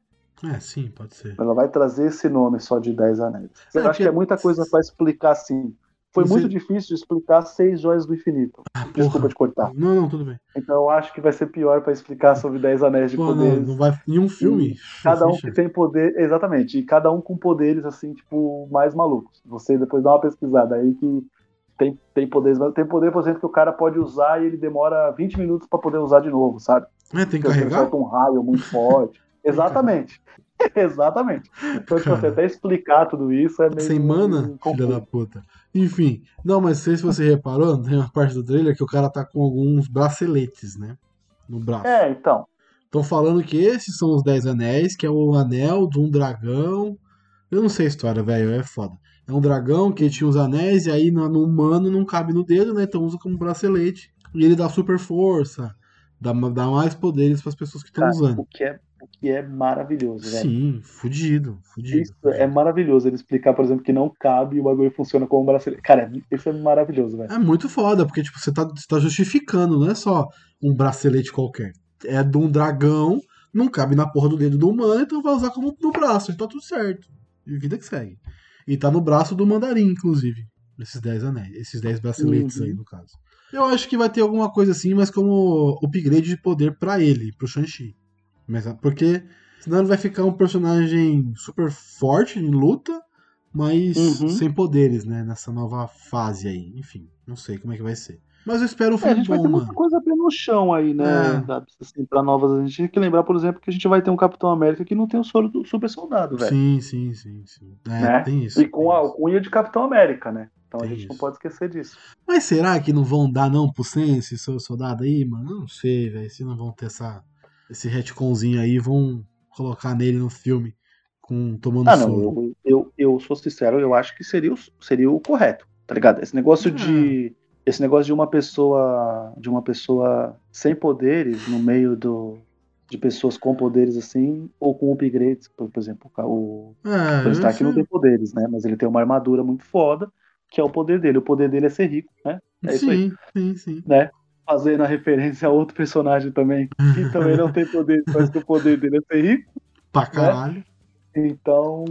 É, sim, pode ser. Ela vai trazer esse nome só de Dez Anéis. Eu É, acho que é muita coisa pra explicar assim. Foi muito difícil de explicar seis joias do infinito. Desculpa porra. te cortar. Não, não, tudo bem. Então eu acho que vai ser pior pra explicar sobre Dez Anéis de Pô, não, poderes. não vai. Em um filme. Cada um que tem poder, exatamente, e cada um com poderes assim, tipo, mais malucos. Você depois dá uma pesquisada aí que tem, tem poderes, mas tem poder, por exemplo, que o cara pode usar e ele demora 20 minutos pra poder usar de novo, sabe? É, tem que Porque ele carregar? solta um raio muito forte. <laughs> Exatamente. <laughs> Exatamente. Então, se você até explicar tudo isso, é meio. Sem mana, confuso. filha da puta. Enfim, não, mas não sei se você reparou, tem uma parte do trailer que o cara tá com alguns braceletes, né? No braço. É, então. Estão falando que esses são os Dez Anéis, que é o anel de um dragão. Eu não sei a história, velho, é foda. É um dragão que tinha os anéis e aí no, no humano não cabe no dedo, né? Então usa como bracelete. E ele dá super força, dá, dá mais poderes para as pessoas que estão usando. o, que é, que é maravilhoso, velho. Sim, fudido, fudido. Isso é maravilhoso. Ele explicar, por exemplo, que não cabe e o bagulho funciona como um bracelete. Cara, isso é maravilhoso, velho. É muito foda, porque tipo, você tá, você tá justificando, não é só um bracelete qualquer. É de um dragão, não cabe na porra do dedo do humano, então vai usar como no braço, então tá tudo certo. E vida que segue. E tá no braço do mandarim, inclusive. Esses 10 anéis, esses 10 braceletes Uhum. aí, no caso. Eu acho que vai ter alguma coisa assim, mas como upgrade de poder pra ele, pro Shang-Chi. Mas, porque senão ele vai ficar um personagem super forte em luta, mas Uhum. sem poderes, né? Nessa nova fase aí. Enfim, não sei como é que vai ser. Mas eu espero um É, a filme gente vai bom, ter mano. muita coisa pé no chão aí, né? É. Assim, pra novas. A gente tem que lembrar, por exemplo, que a gente vai ter um Capitão América que não tem o soro do super soldado, velho. Sim, sim, sim, sim. É, Né? tem isso. E com a alcunha de Capitão América, né? Então a Tem gente não isso. pode esquecer disso. Mas será que não vão dar não pro Sense, seu soldado aí, mano? Eu não sei, velho. Se não vão ter essa, esse retconzinho aí, vão colocar nele no filme com tomando Ah, não, eu, eu, eu sou sincero, eu acho que seria o, seria o correto, tá ligado? Esse negócio Ah. de. Esse negócio de uma pessoa. De uma pessoa sem poderes no meio do. De pessoas com poderes assim, ou com upgrades, por, por exemplo, o É, Tony Stark não tem poderes, né? Mas ele tem uma armadura muito foda, que é o poder dele. O poder dele é ser rico, né? É isso aí. sim, sim, sim. né? Fazendo a referência a outro personagem também, que <laughs> também não tem poder, mas que o poder dele é ser rico. Pra caralho. Então,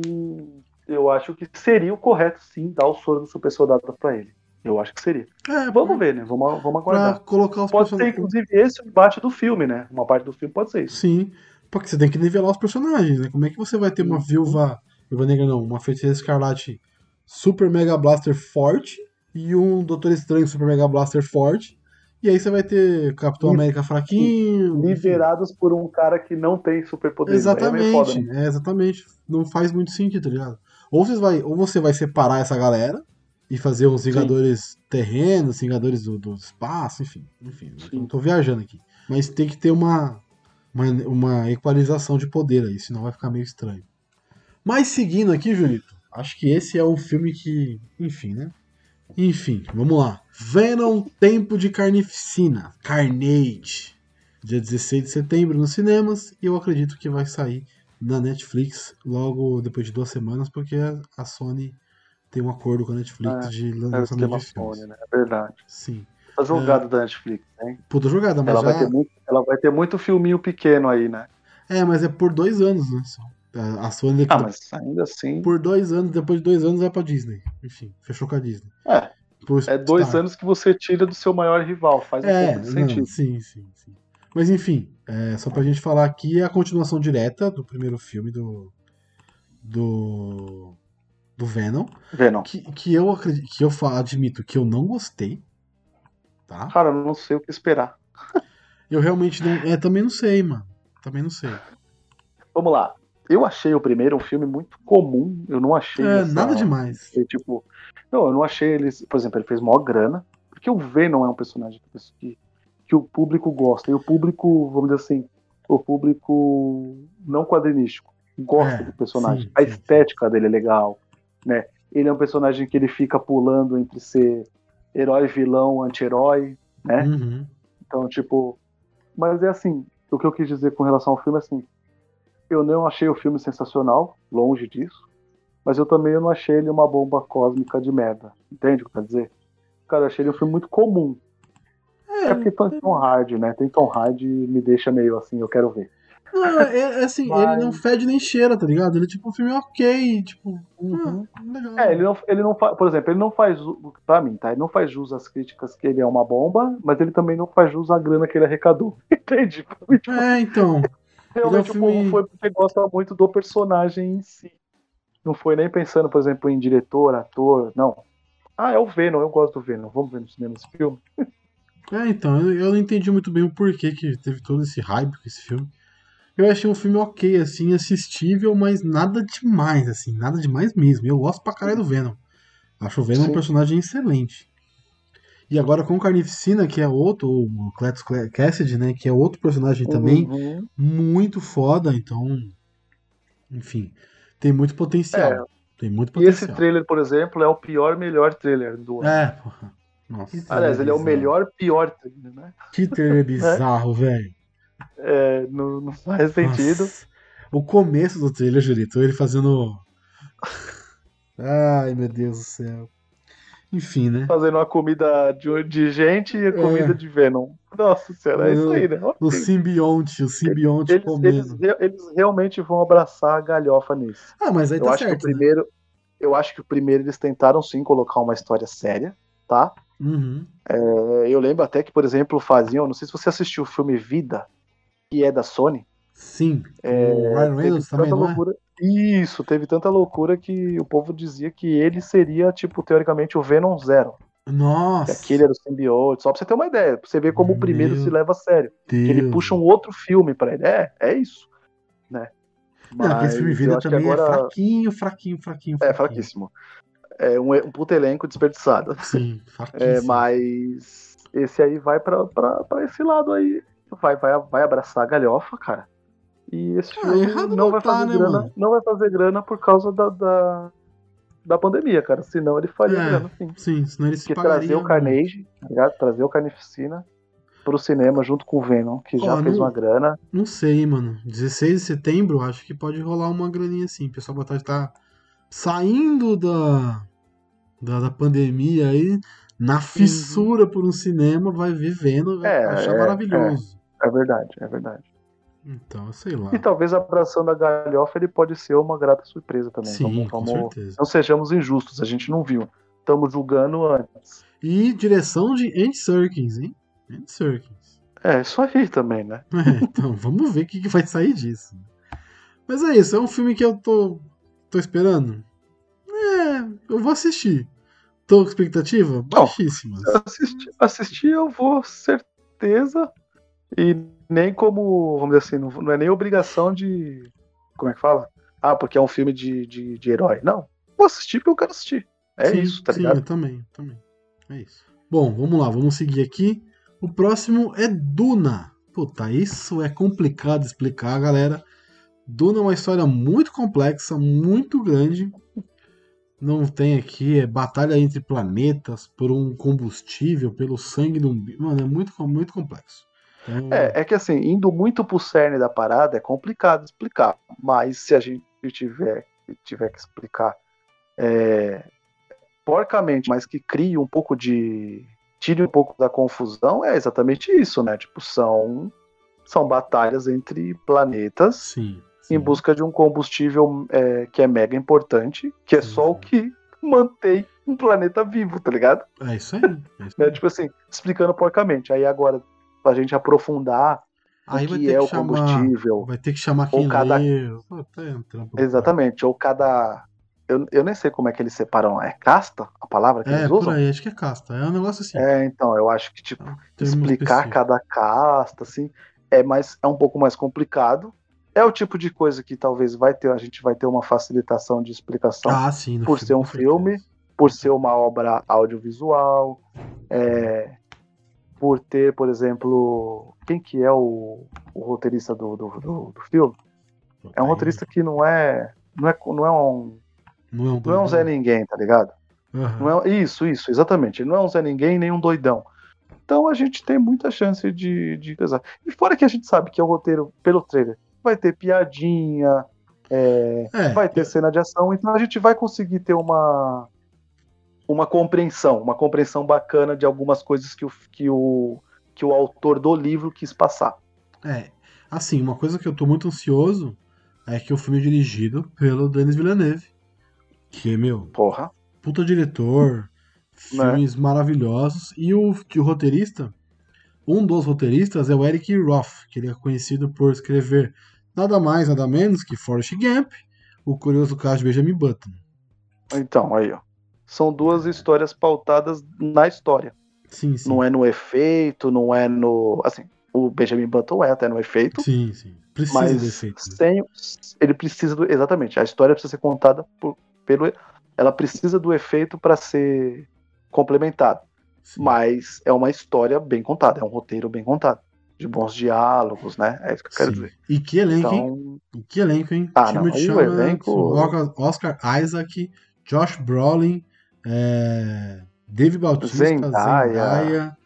eu acho que seria o correto, sim, dar o soro do super soldado pra ele. Eu acho que seria. É, Vamos ver, né? Vamos, vamos aguardar. colocar os Pode ser, personagens. inclusive, esse o embate do filme, né? Uma parte do filme pode ser isso. Sim, porque você tem que nivelar os personagens, né? Como é que você vai ter uma Uhum. viúva, viúva negra não, uma feiticeira escarlate super mega blaster forte e um doutor estranho super mega blaster forte. E aí você vai ter Capitão América fraquinho. enfim. Liderados por um cara que não tem superpoderes. Aí É meio foda, Exatamente, né? é, exatamente. Não faz muito sentido, tá ligado? Ou você vai, ou você vai separar essa galera e fazer uns Vingadores terrenos, Vingadores do, do espaço, enfim. Enfim, Sim. não tô viajando aqui. Mas tem que ter uma, uma, uma equalização de poder aí, senão vai ficar meio estranho. Mas seguindo aqui, Julito, acho que esse é um filme que. Enfim, né? Enfim, vamos lá. Venom Tempo de Carnificina. Carnage. Dia 16 de setembro nos cinemas. E eu acredito que vai sair na Netflix logo depois de duas semanas, porque a- Sony tem um acordo com a Netflix É, de É lançamento esquema de filmes. Sony, né? É verdade. Sim. Tá jogado da Netflix, né? Puta jogada, mas Ela já... vai, ter muito, ela vai ter muito filminho pequeno aí, né? É, mas é por dois anos, né? A a Sony Ah, mas ainda assim. por dois anos, depois de dois anos vai pra Disney. Enfim, fechou com a Disney. É, É dois Star. anos que você tira do seu maior rival. Faz um É, pouco de não, sentido. sim, sim, sim. Mas enfim, é, só pra gente falar aqui, é a continuação direta do primeiro filme do. do. do Venom. Venom. Que, que eu acredito, que eu admito que eu não gostei. Tá? Cara, eu não sei o que esperar. Eu realmente não. É, também não sei, mano. Também não sei. Vamos lá. Eu achei o primeiro um filme muito comum. Eu não achei. É, essa- nada demais. Foi, tipo, não, eu não achei ele. Por exemplo, ele fez maior grana. Porque o Venom é um personagem que, que, que o público gosta. E o público, vamos dizer assim, o público não quadrinístico gosta É, do personagem. sim, a sim, estética dele é legal, né? Ele é um personagem que ele fica pulando entre ser herói, vilão, anti-herói, né? Uhum. Então, tipo. Mas é assim, o que eu quis dizer com relação ao filme, assim. Eu não achei o filme sensacional, longe disso. Mas eu também não achei ele uma bomba cósmica de merda. Entende o que eu quero dizer? Cara, eu achei ele um filme muito comum. É, porque tem Tom Hardy, né? Tem Tom Hardy me deixa meio assim, eu quero ver. Não, é, é assim, Mas- ele não fede nem cheira, tá ligado? Ele é tipo um filme ok, tipo. Uhum. ah, legal. É, ele não, ele não faz, por exemplo, ele não faz, pra mim, tá? Ele não faz jus às críticas que ele é uma bomba, mas ele também não faz jus à grana que ele arrecadou. <laughs> Entende? Tipo, É, então. Realmente é um o filme- povo foi porque gosta muito do personagem em si. Não foi nem pensando, por exemplo, em diretor, ator, não. Ah, é o Venom, eu gosto do Venom. Vamos ver no cinema esse filme. <laughs> É, então, eu, não entendi muito bem o porquê que teve todo esse hype com esse filme. Eu achei um filme ok, assim, assistível, mas nada demais, assim, nada demais mesmo. Eu gosto pra caralho do Venom. Acho o Venom um Sim. personagem excelente. E agora com Carnificina, que é outro, o Cletus Cassidy, né, que é outro personagem também, Uhum. muito foda, então, enfim, tem muito potencial. É. Tem muito E esse potencial. trailer, por exemplo, é o pior, melhor trailer do ano. É, porra. Nossa. Aliás, ele é o melhor, pior trailer, né? Que trailer bizarro, <laughs> velho. É, não, não faz sentido. Nossa. O começo do trailer, Julito, ele fazendo. <laughs> Ai, meu Deus do céu. Enfim, né? Fazendo uma comida de, de gente e comida É. de Venom. Nossa senhora, é isso aí, né? O Ok. simbionte, o simbionte Eles, eles, comendo. re- eles realmente vão abraçar a galhofa nisso. Ah, mas aí Eu tá acho que certo. o primeiro. Eu acho que o primeiro eles tentaram sim colocar uma história séria, tá? né? Uhum. É, Eu lembro até que, por exemplo, faziam. Não sei se você assistiu o filme Vida, que é da Sony. Sim. É, o Ryan Reynolds também, não é? Isso, teve tanta loucura que o povo dizia que ele seria, tipo, teoricamente, o Venom Zero. Que Nossa. aquele era o simbiote. Só pra você ter uma ideia, pra você ver como o primeiro Meu se leva a sério. Deus. Que ele puxa um outro filme pra ele. É, é isso. Né? Não, aquele filme Mas Vida que também é agora- fraquinho, fraquinho, fraquinho, É, fraquinho. fraquíssimo. É um, um puto elenco desperdiçado. <laughs> Sim, É, fraquíssimo. mas esse aí vai pra, pra, pra esse lado aí. Vai, vai, vai abraçar a galhofa, cara. E esse Ah, filme não vai tá, fazer né, grana. mano? Não vai fazer grana por causa da, da, da pandemia, cara. Senão ele faria É. grana, sim. Sim, senão ele se Porque pagaria. trazer o Carnage, tá ligado? Trazer o Carnificina pro cinema junto com o Venom, que já fez não- uma grana. Não sei, mano. 16 de setembro, acho que pode rolar uma graninha assim. O pessoal vai estar saindo da, da, da pandemia aí, na fissura por um cinema, vai ver Venom, vai É, achar é, maravilhoso. É verdade, é verdade. Então, sei lá. E talvez abraçando a galhofa ele pode ser uma grata surpresa também. Sim, vamos, com certeza. Não sejamos injustos, a gente não viu. Estamos julgando antes. E direção de Andy Serkins, hein? Andy Serkins. É, isso aí também, né? <laughs> É, então, vamos ver o que, que vai sair disso. Mas é isso, é um filme que eu tô, tô esperando. É, eu vou assistir. Tô com expectativa? Baixíssimas. Assistir, assistir eu vou, certeza. E nem como, vamos dizer assim, não, não é nem obrigação de. Como é que fala? Ah, porque é um filme de, de, de herói. Não. Vou assistir porque eu quero assistir. É Sim, isso, tá sim, ligado? eu também, eu também. É isso. Bom, vamos lá, vamos seguir aqui. O próximo é Duna. Puta, isso é complicado explicar, galera. Duna é uma história muito complexa, muito grande. Não tem aqui, é batalha entre planetas por um combustível, pelo sangue de um. Mano, é muito, muito complexo. É, é que assim, indo muito pro cerne da parada é complicado explicar. Mas se a gente tiver, tiver que explicar é, porcamente, mas que crie um pouco de. tire um pouco da confusão, é exatamente isso, né? Tipo, são, são batalhas entre planetas Sim. em sim. busca de um combustível é, que é mega importante, que é Sim, só o que mantém um planeta vivo, tá ligado? É isso aí. É isso Né? aí. Tipo assim, explicando porcamente. Aí agora, pra gente aprofundar Aí o que é o chamar. combustível. Vai ter que chamar Ou quem cada- é um trampo do Exatamente, ou cada. Eu, eu nem sei como é que eles separam. É casta a palavra que É, eles por usam? aí, acho que é casta. É um negócio assim. É, então, eu acho que, tipo, É um explicar cada casta, assim, é, mais, é um pouco mais complicado. É o tipo de coisa que talvez vai ter, a gente vai ter uma facilitação de explicação Ah, sim. por ser um filme, por ser uma obra audiovisual, é, por ter, por exemplo, quem que é o, o roteirista do, do, do, do filme? É um roteirista que não é, não é, não é um Não é um, Não é um Zé Ninguém, tá ligado? Aham. Não é, isso, isso, exatamente. Ele não é um Zé Ninguém nem um doidão. Então a gente tem muita chance de, de pesar. E fora que a gente sabe que é o roteiro, pelo trailer, vai ter piadinha, é, É, vai ter cena de ação, então a gente vai conseguir ter uma uma compreensão, uma compreensão bacana de algumas coisas que o, que o, que o autor do livro quis passar. É, assim, uma coisa que eu tô muito ansioso é que o filme é dirigido pelo Denis Villeneuve, que é, meu, Porra. puta diretor, Né? filmes maravilhosos, e o, que o roteirista, um dos roteiristas é o Eric Roth, que ele é conhecido por escrever nada mais, nada menos que Forrest Gump, o curioso caso de Benjamin Button. Então, aí, ó. São duas histórias pautadas na história. Sim, sim. Não é no efeito, não é no. Assim, o Benjamin Button é até no efeito, Sim, sim. Precisa mas de efeito. né? sem, ele precisa do. Exatamente, a história precisa ser contada por, pelo. Ela precisa do efeito para ser complementada. Mas é uma história bem contada, é um roteiro bem contado. De bons diálogos, né? É isso que eu quero Sim. dizer. E que elenco, hein? Então, E que elenco, hein? Ah, Timothy não, Chalamet, elenco- Oscar Isaac, Josh Brolin, é, Dave Bautista, Zendaya, Zendaya,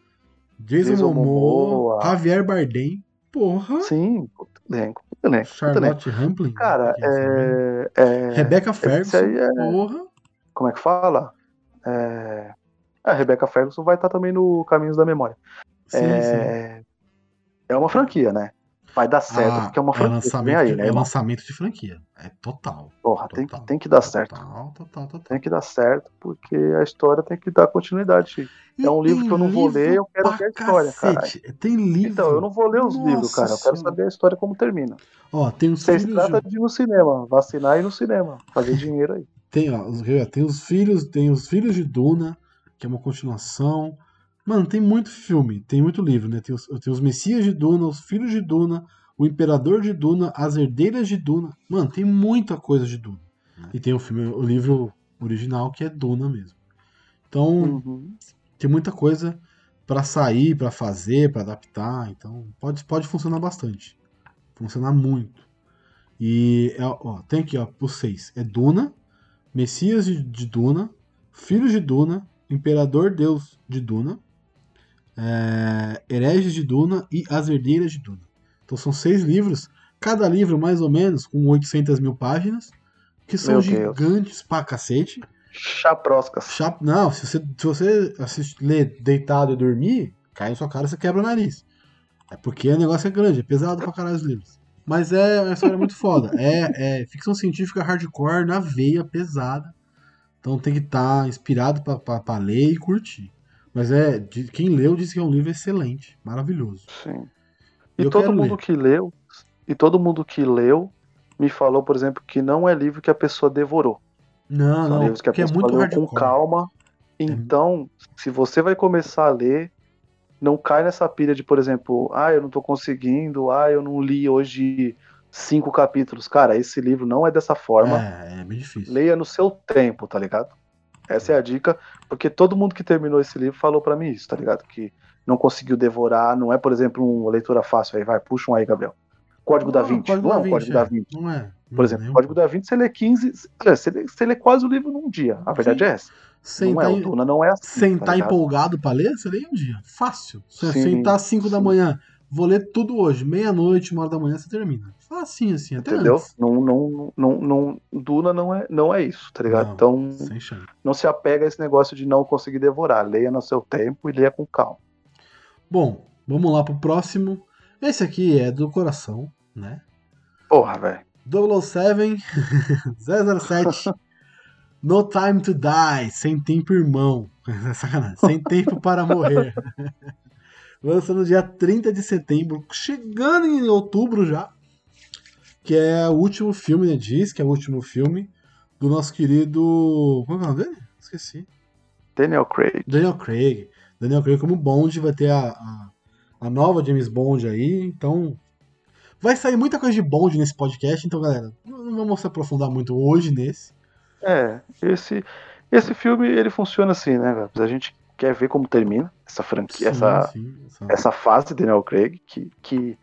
Jason, Jason Momoa, Momoa. Javier Bardem, porra, sim, puta elenco, puta elenco. Charlotte Rampling, Cara, é é, é- Rebecca Ferguson, é- porra, Como é que fala? É, a Rebecca Ferguson vai estar também no Caminhos da Memória. sim, sim. é... é uma franquia, né? Vai dar certo, Ah, porque é uma é franquia. lançamento, Vem aí, de, né? é lançamento de franquia, é total. Porra, tem, total, tem que dar certo. Total, total, total. Tem que dar certo, porque a história tem que dar continuidade. É um E livro tem que eu não vou ler, eu quero ver a história, cacete. Tem livro. Então, eu não vou ler os Nossa livros, cara. Eu quero Senhora. saber a história como termina. Ó, tem os Vocês filhos tratam de... ir no cinema, vacinar e ir no cinema, fazer <laughs> dinheiro aí. Tem, ó, tem os filhos, tem os filhos de Duna, que é uma continuação. Mano, tem muito filme, tem muito livro, né? Tem os, tem os Messias de Duna, os Filhos de Duna, o Imperador de Duna, as Herdeiras de Duna. Mano, tem muita coisa de Duna. E tem o filme, o livro original que é Duna mesmo. Então, Uhum. tem muita coisa pra sair, pra fazer, pra adaptar. Então, pode, pode funcionar bastante. Funcionar muito. E é, ó, tem aqui, ó, os seis. É Duna, Messias de, de Duna, Filhos de Duna, Imperador Deus de Duna, é, Hereges de Duna e As Herdeiras de Duna. Então são seis livros, cada livro mais ou menos com 800 mil páginas, que são Meu Deus. gigantes pra cacete. Chaproscas. Chap- Não, se você, se você assiste, ler deitado e dormir, cai na sua cara e você quebra o nariz. É porque o negócio é grande, é pesado pra caralho os livros. Mas é uma história muito foda. É, é ficção científica hardcore na veia, pesada. Então tem que estar inspirado pra, pra, pra ler e curtir. Mas é. Quem leu disse que é um livro excelente, maravilhoso. Sim. E Eu todo mundo ler. que leu, e todo mundo que leu me falou, por exemplo, que não é livro que a pessoa devorou. Não, São não, livros que a é pessoa muito leu hardcore. com calma. Então, se você vai começar a ler, não cai nessa pilha de, por exemplo, ah, eu não tô conseguindo, ah, eu não li hoje cinco capítulos. Cara, esse livro não é dessa forma. É, é bem difícil. Leia no seu tempo, tá ligado? Essa é a dica, porque todo mundo que terminou esse livro falou pra mim isso, tá ligado? Que não conseguiu devorar, não é, por exemplo, uma leitura fácil. Aí vai, puxa um aí, Gabriel. Código da Não, Vinci. Código não é da um Código da é. Vinci. Não é. Por exemplo, Código da Vinci você lê 15. olha, Você lê, você lê quase o livro num dia. A verdade é essa. Não Sentar, é, o em- Duna não é assim. tá sentar ligado? empolgado pra ler, você lê em um dia. Fácil. Você Sim, sentar às 5 da sim. manhã, vou ler tudo hoje. Meia-noite, uma hora da manhã, você termina. Facinho assim, até Entendeu? antes. Não, não, não, não, Duna não é, não é isso, tá ligado? Não, Então, não se apega a esse negócio de não conseguir devorar. Leia no seu tempo e leia com calma. Bom, vamos lá pro próximo. Esse aqui é do coração, né? Porra, velho. 007 007 <laughs> No Time to Die, Sem Tempo Irmão. <laughs> Sacanagem. Sem Tempo para Morrer. <laughs> Lança no dia 30 de setembro, chegando em outubro já. Que é o último filme, né? Diz que é o último filme do nosso querido. Como é o nome dele? Esqueci. Daniel Craig. Daniel Craig. Daniel Craig como Bond, vai ter a, a, a nova James Bond aí, então. Vai sair muita coisa de Bond nesse podcast, então, galera, não vamos se aprofundar muito hoje nesse. É, esse, esse filme ele funciona assim, né, Gabs? A gente quer ver como termina essa franquia, essa, sim, essa- essa fase de Daniel Craig, que, que,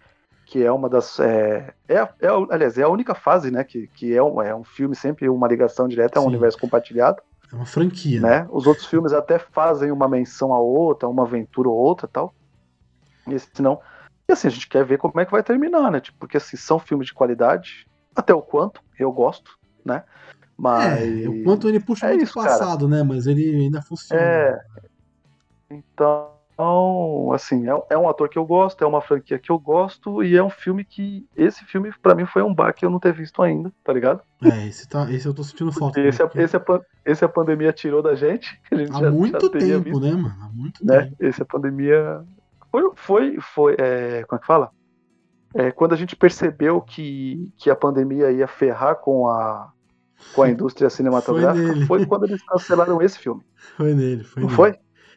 que é uma das. É, é, a- é, aliás, é a única fase, né? Que, que é, um, é um filme sempre uma ligação direta, é um Sim. universo compartilhado. É uma franquia. né? Os outros filmes até fazem uma menção a outra, uma aventura ou outra tal. E esse não. E assim, a gente quer ver como é que vai terminar, né? Tipo, porque assim, são filmes de qualidade, até o quanto, eu gosto, né? Mas. É, o quanto ele puxa é muito isso, passado, né? Mas ele ainda funciona. É. Então, assim, é, é um ator que eu gosto, é uma franquia que eu gosto, e é um filme que. Esse filme, pra mim, foi um baque eu não ter visto ainda, tá ligado? É, esse, tá, esse eu tô sentindo falta. Esse, a, porque esse, a, pan- esse a pandemia tirou da gente. que a gente há já- muito já tempo, visto, né, mano? Há muito né? tempo. Esse a pandemia. Foi. foi, foi é, como é que fala? É, quando a gente percebeu que, que a pandemia ia ferrar com a, com a indústria cinematográfica, nele. foi, quando eles cancelaram esse filme. <laughs> Foi nele, foi Não nele. foi?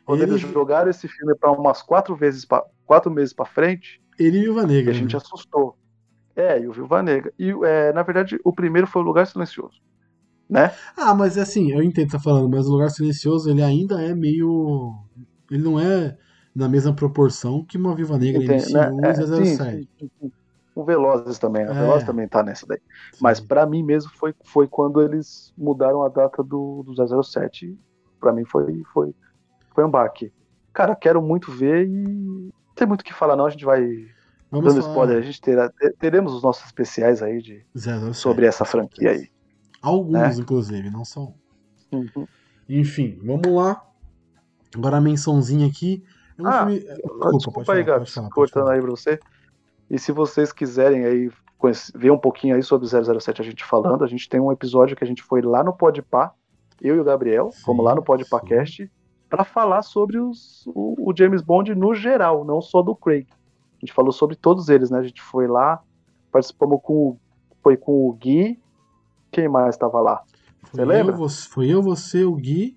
Quando Ele- eles jogaram esse filme para umas quatro vezes, pra, quatro meses para frente, Ele e Viúva e Negra. a gente né? assustou. É, e o Viúva Negra. E, é, na verdade, o primeiro foi o Lugar Silencioso. Né? Ah, mas assim, eu entendo o que tá falando, mas o Lugar Silencioso, ele ainda é meio. Ele não é na mesma proporção que uma Viúva Negra Entende, MCU né? e É, 007. sim, sim, sim. O Velozes também, né? O É. Velozes também tá nessa daí. Mas pra mim mesmo foi, foi quando eles mudaram a data do, do 007. Pra mim foi, foi, foi um baque. Cara, quero muito ver e não tem muito o que falar não, a gente vai Vamos dando falar spoiler, a gente terá, te- teremos os nossos especiais aí de, 007, sobre essa franquia aí. Alguns, É. inclusive, não um. Uhum. Enfim, vamos lá. Agora a mençãozinha aqui. É um Ah, filme. Desculpa, Desculpa, aí, falar, Gabs, pode cortando falar. aí pra você. E se vocês quiserem aí ver um pouquinho aí sobre 007 a gente falando, a gente tem um episódio que a gente foi lá no Podpah, eu e o Gabriel, Sim, fomos lá no PodPahCast para falar sobre os, o, o James Bond no geral, não só do Craig. A gente falou sobre todos eles, né? A gente foi lá, participamos com o, foi com o Gui, quem mais estava lá? Foi eu, lembra? você, foi eu, você, o Gui,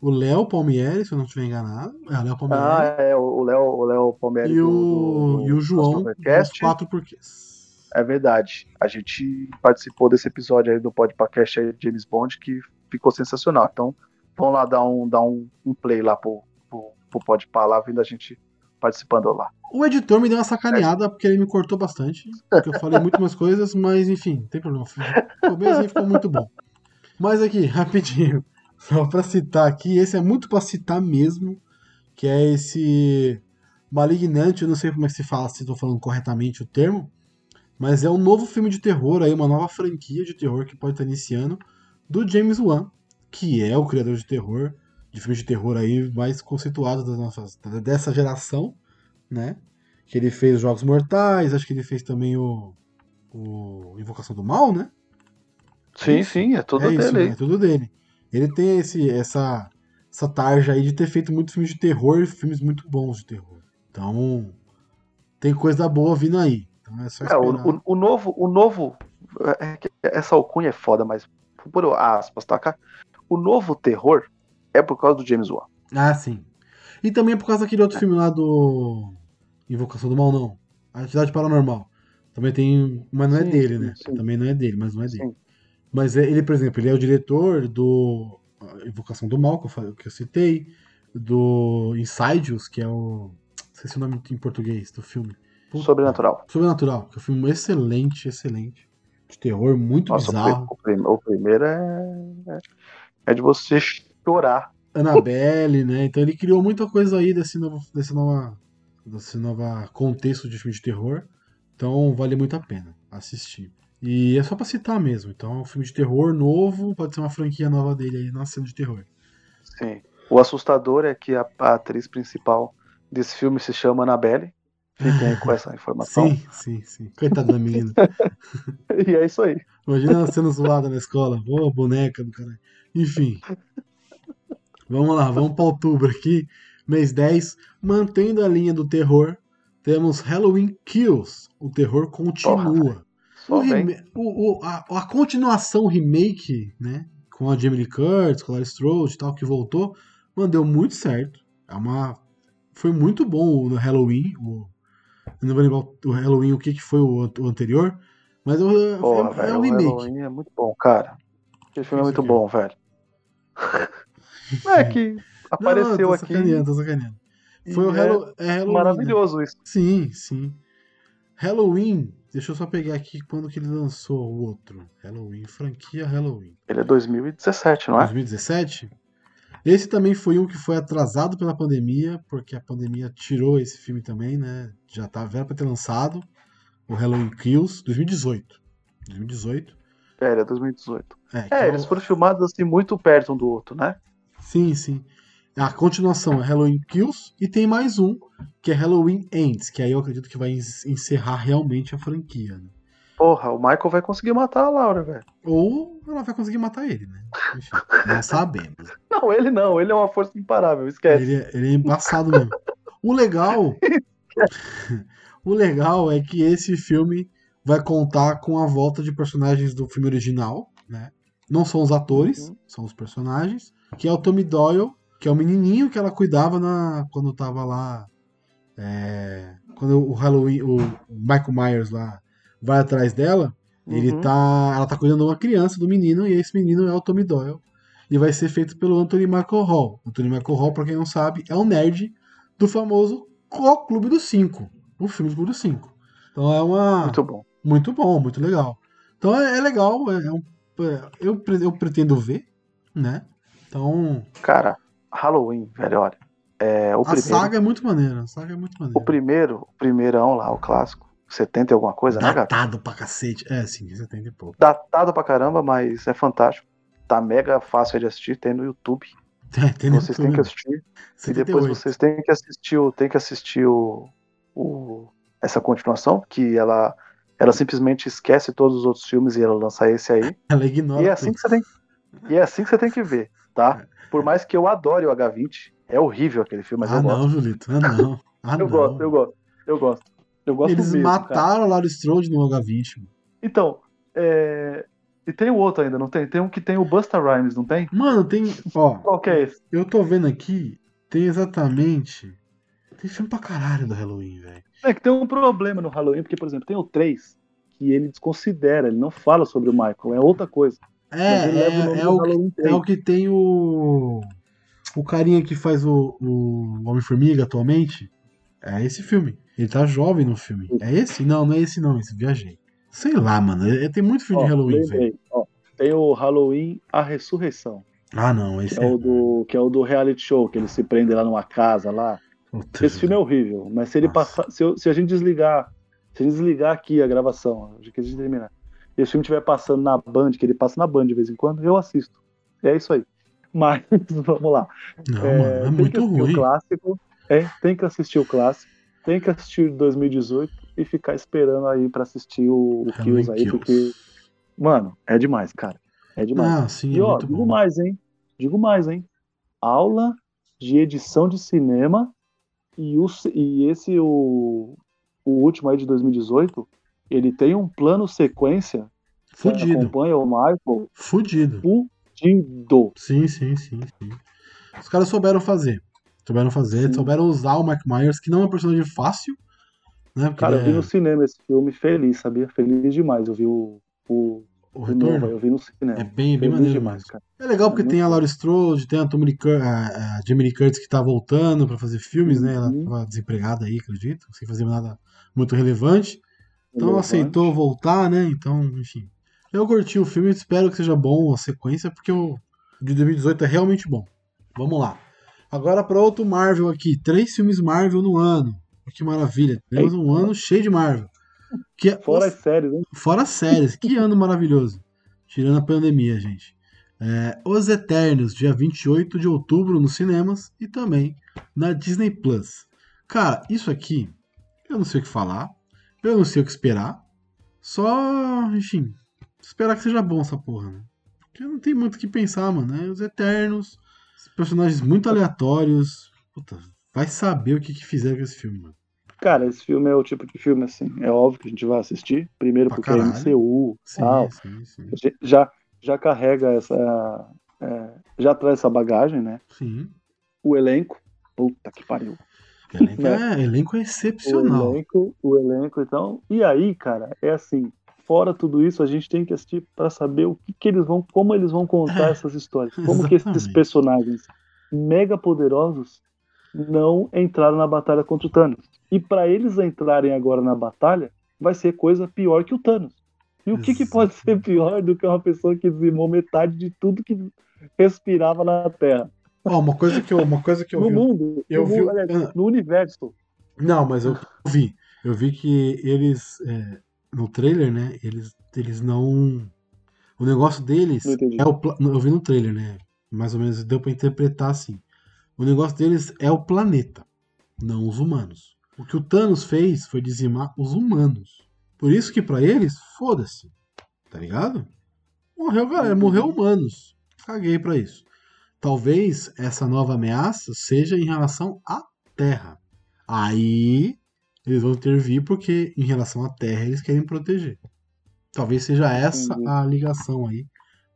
o Léo Palmieri, se eu não estiver enganado. É, o Léo Palmieri. Ah, é, o Léo, o Léo Palmieri e, o, do- e o João, dos quatro porquês. É verdade. A gente participou desse episódio aí do podcast aí de James Bond que ficou sensacional. Então, vamos lá dar um, dar um, um play lá pro, pro, pro Podpah lá, vendo a gente participando lá. O editor me deu uma sacaneada porque ele me cortou bastante. Porque eu falei muito mais coisas, mas enfim, não tem problema. Bem assim, ficou muito bom. Mas aqui, rapidinho, só pra citar aqui, esse é muito pra citar mesmo, que é esse Malignante, eu não sei como é que se fala, se estou falando corretamente o termo, mas é um novo filme de terror aí, uma nova franquia de terror que pode estar iniciando, do James Wan, que é o criador de terror, de filmes de terror aí mais conceituados das nossas, dessa geração, né? Que ele fez Jogos Mortais, acho que ele fez também o, o Invocação do Mal, né? Sim, Isso. sim, é tudo é isso, dele. né? é tudo dele. Ele tem esse, essa, essa tarja aí de ter feito muitos filmes de terror e filmes muito bons de terror. Então, tem coisa boa vindo aí. Então é só É, esperar. o, o- novo, o novo. é que essa alcunha é foda, mas por aspas, tá? O novo terror é por causa do James Wan. Ah, sim. E também é por causa daquele outro filme lá do Invocação do Mal, não. Atividade Paranormal. Também tem. Mas não é Sim, dele, sim, né? sim. Também não é dele, mas não é dele. Sim. Mas é- ele, por exemplo, ele é o diretor do ah, Invocação do Mal, que eu, falei, que eu citei, do Insidious, que é o. Esqueci o nome em português do filme. Puta. Sobrenatural. Sobrenatural, que é um filme excelente, excelente. De terror, muito Nossa, bizarro. o prim- o primeiro é, é. de você chorar. Annabelle, né? Então ele criou muita coisa aí desse novo, desse nova, desse nova contexto de filme de terror. Então vale muito a pena assistir. E é só pra citar mesmo. Então é um filme de terror novo, pode ser uma franquia nova dele aí nascendo de terror. Sim. O assustador é que a, a atriz principal desse filme se chama Annabelle. Fiquem com essa informação. <laughs> Sim, sim, sim. Coitada da menina. <laughs> E é isso aí. Imagina ela sendo zoada na escola. Ô, boneca do caralho. Enfim. Vamos lá, vamos para outubro aqui. Mês 10. Mantendo a linha do terror, temos Halloween Kills. O terror continua. O vem. reme- o- o- a, a continuação remake, né? Com a Jamie Lee Curtis, com a Laurie Strode e tal, que voltou, mano, deu muito certo. É uma, foi muito bom o Halloween. O, eu não vou lembrar o Halloween, o que, que foi o, o anterior. Mas o, Porra, é, é um o remake. Halloween é muito bom, cara. Esse filme é muito aqui. bom, velho. <laughs> É que apareceu não, tô aqui. Tô sacaneando. Foi o é Hallow- é Halloween. né? Maravilhoso isso. Sim, sim. Halloween Deixa eu só pegar aqui quando que ele lançou o outro. Halloween, franquia Halloween. Ele é 2017, não é? 2017? Esse também foi um que foi atrasado pela pandemia, porque a pandemia tirou esse filme também, né? Já tá velho pra ter lançado. O Halloween Kills, 2018. 2018. É, ele é 2018. É, É, eles foram filmados assim muito perto um do outro, né? Sim, sim. A continuação é Halloween Kills e tem mais um, que é Halloween Ends, que aí eu acredito que vai en- encerrar realmente a franquia. né? Porra, o Michael vai conseguir matar a Laura, velho. Ou ela vai conseguir matar ele, né? Enfim, não sabemos. <laughs> Não, ele não, ele é uma força imparável, esquece. Ele, é- ele é embaçado mesmo. O legal. <laughs> o legal é que esse filme vai contar com a volta de personagens do filme original, né? Não são os atores, Uhum. são os personagens. Que é o Tommy Doyle, que é o menininho que ela cuidava na, quando tava lá. é, quando o Halloween, o Michael Myers lá vai atrás dela, ele Uhum. tá. Ela tá cuidando de uma criança, do menino, e esse menino é o Tommy Doyle. E vai ser feito pelo Anthony Michael Hall. Anthony Michael Hall, pra quem não sabe, é um nerd do famoso O Clube dos Cinco. O filme do Clube dos Cinco. Então é uma. Muito bom. Muito bom, muito legal. Então é, é legal, é, é um- eu, eu pretendo ver, né? Então, Cara, Halloween, velho, olha. É, o a primeiro, saga é muito maneira, a saga é muito o maneira. primeiro, o primeirão lá, o clássico, 70 e alguma coisa, né, gato? Datado pra cacete. É, sim, 70 e pouco. Datado pra caramba, mas é fantástico. Tá mega fácil de assistir, tem no YouTube. <laughs> Tem no vocês têm YouTube. que assistir. E depois 78. vocês têm que assistir o, têm que assistir o, o- essa continuação, que ela, ela simplesmente esquece todos os outros filmes e ela lança esse aí. <laughs> Ela ignora. E é assim que você tem, e é assim que você tem que ver, tá? Por mais que eu adore o H20, é horrível aquele filme, mas ah, eu não, gosto. Julito. Ah, não. <laughs> Ah, Eu não. gosto, eu gosto, eu gosto. Eu gosto Eles mesmo, cara. mataram o Laurie Strode no H20. mano. Então, é... e tem o outro ainda, não tem? Tem um que tem o Busta Rhymes, não tem? Mano, tem. Ó, Qual que é esse? eu tô vendo aqui, tem exatamente. Tem filme pra caralho do Halloween, velho. É que tem um problema no Halloween, porque, por exemplo, tem o 3 que ele desconsidera, ele não fala sobre o Michael, é outra coisa. É, é, é, o, Halloween 3. é o que tem o. O carinha que faz o, o Homem-Formiga atualmente. É esse filme. Ele tá jovem no filme. É esse? Não, não é esse não, esse viajei. Sei lá, mano. é- é- tem muito filme Ó, de Halloween, velho. tem o Halloween A Ressurreição, Ah, não, esse é, é. o do, que é o do reality show, que ele se prende lá numa casa lá. Puta, Esse filme é horrível, mas se ele Nossa. passar, se, eu- se a gente desligar, se a gente desligar aqui a gravação, que a gente terminar, e esse filme estiver passando na Band, que ele passa na Band de vez em quando, eu assisto. É isso aí. <laughs> Mas vamos lá. Não, É, mano, é muito ruim. O clássico, é, tem que assistir o clássico, tem que assistir 2018 e ficar esperando aí pra assistir o, o Halloween Kills aí, Kills. porque, mano, é demais, cara. É demais. Ah, sim, e é ó, digo bom. mais, hein? Digo mais, hein? Aula de edição de cinema e, o, e esse, o, o último aí de 2018, ele tem um plano sequência que Fudido, acompanha o Michael fudido. fudido. Sim, sim, sim, sim. Os caras souberam fazer. Souberam fazer, Sim. souberam usar o Mike Myers, que não é um personagem fácil, né? Porque Cara, eu ele vi é no cinema esse filme feliz, sabia? Feliz demais. Eu vi o, o, o novo, retorno. eu vi no cinema. É bem, bem maneiro demais, cara. É legal porque É tem a. Laurie Strode, tem a, Lee Cur- a, a Jamie Lee Curtis que tá voltando pra fazer filmes, né? Ela Uhum. tava desempregada aí, acredito, sem fazer nada muito relevante. Então Relevante. aceitou voltar, né? Então, enfim. Eu curti o filme, espero que seja bom a sequência, porque o de 2018 é realmente bom. Vamos lá. Agora para outro Marvel aqui. Três filmes Marvel no ano. Que maravilha. Temos um ano cheio de Marvel. Que é Fora as séries, hein? Fora as séries, que ano maravilhoso. Tirando a pandemia, gente. É, Os Eternos, dia 28 de outubro nos cinemas e também na Disney Plus. Cara, isso aqui, eu não sei o que falar, eu não sei o que esperar. Só, enfim, esperar que seja bom essa porra, né? Porque não tem muito o que pensar, mano. É Os Eternos, personagens muito aleatórios. Puta, vai saber o que, que fizeram com esse filme, mano. Cara, esse filme é o tipo de filme, assim, é óbvio que a gente vai assistir. Primeiro Pra porque caralho. é MCU Sim, tal. sim, sim. Já, já carrega essa. é, já traz essa bagagem, né? Sim. O elenco. Puta que pariu. Elenco Né? é, elenco é O excepcional. elenco, o elenco, então. E aí, cara, é assim. Fora tudo isso, a gente tem que assistir pra saber o que, que eles vão, como eles vão contar É, essas histórias. <laughs> Como que esses exatamente. personagens mega poderosos não entraram na batalha contra o Thanos. E pra eles entrarem agora na batalha, vai ser coisa pior que o Thanos. E o que, que pode ser pior do que uma pessoa que dizimou metade de tudo que respirava na Terra? Ó, uma coisa que eu, uma coisa que eu no vi. mundo, eu no, vi- mundo, aliás, no universo. Não, mas eu vi. Eu vi que eles. é, no trailer, né? Eles, eles não. O negócio deles é o. Eu vi no trailer, né? Mais ou menos deu pra interpretar assim. O negócio deles é o planeta, não os humanos. O que o Thanos fez foi dizimar os humanos. Por isso que pra eles, foda-se. Tá ligado? Morreu, galera. Morreu humanos. Caguei pra isso. Talvez essa nova ameaça seja em relação à Terra. Aí eles vão intervir porque em relação à Terra eles querem proteger. Talvez seja essa a ligação aí.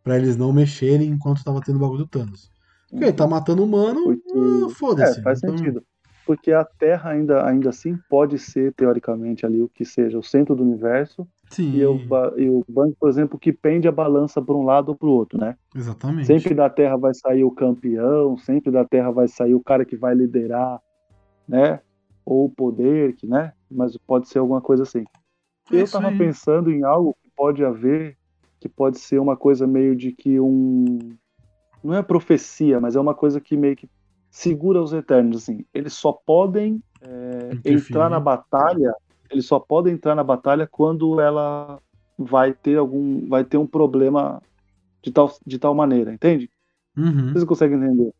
Pra eles não mexerem enquanto tava tendo o bagulho do Thanos. Porque ele tá matando humano, Porque- ah, foda-se. É, faz Então, sentido. Porque a Terra ainda, ainda assim pode ser, teoricamente, ali o que seja o centro do universo. Sim, E o, e o banco, por exemplo, que pende a balança para um lado ou para o outro, né? exatamente. Sempre da Terra vai sair o campeão, sempre da Terra vai sair o cara que vai liderar, né? Ou o poder, que, né? Mas pode ser alguma coisa assim. É Eu isso tava aí. pensando em algo que pode haver, que pode ser uma coisa meio de que um. Não é profecia, mas é uma coisa que meio que segura os eternos, assim. Eles só podem é, entrar na batalha, eles só podem entrar na batalha quando ela vai ter algum. vai ter um problema de tal, de tal maneira, entende? Uhum. Vocês conseguem entender?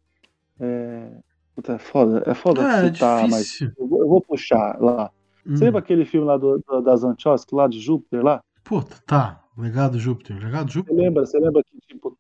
É, puta, é foda, é foda É, é citar, mas difícil. eu vou, eu vou puxar lá. Hum. Você lembra aquele filme lá do, do, das Anchosky, lá de Júpiter, lá? Puta, tá. Legado Júpiter. Legado Você Júpiter? lembra? Você lembra que, tipo.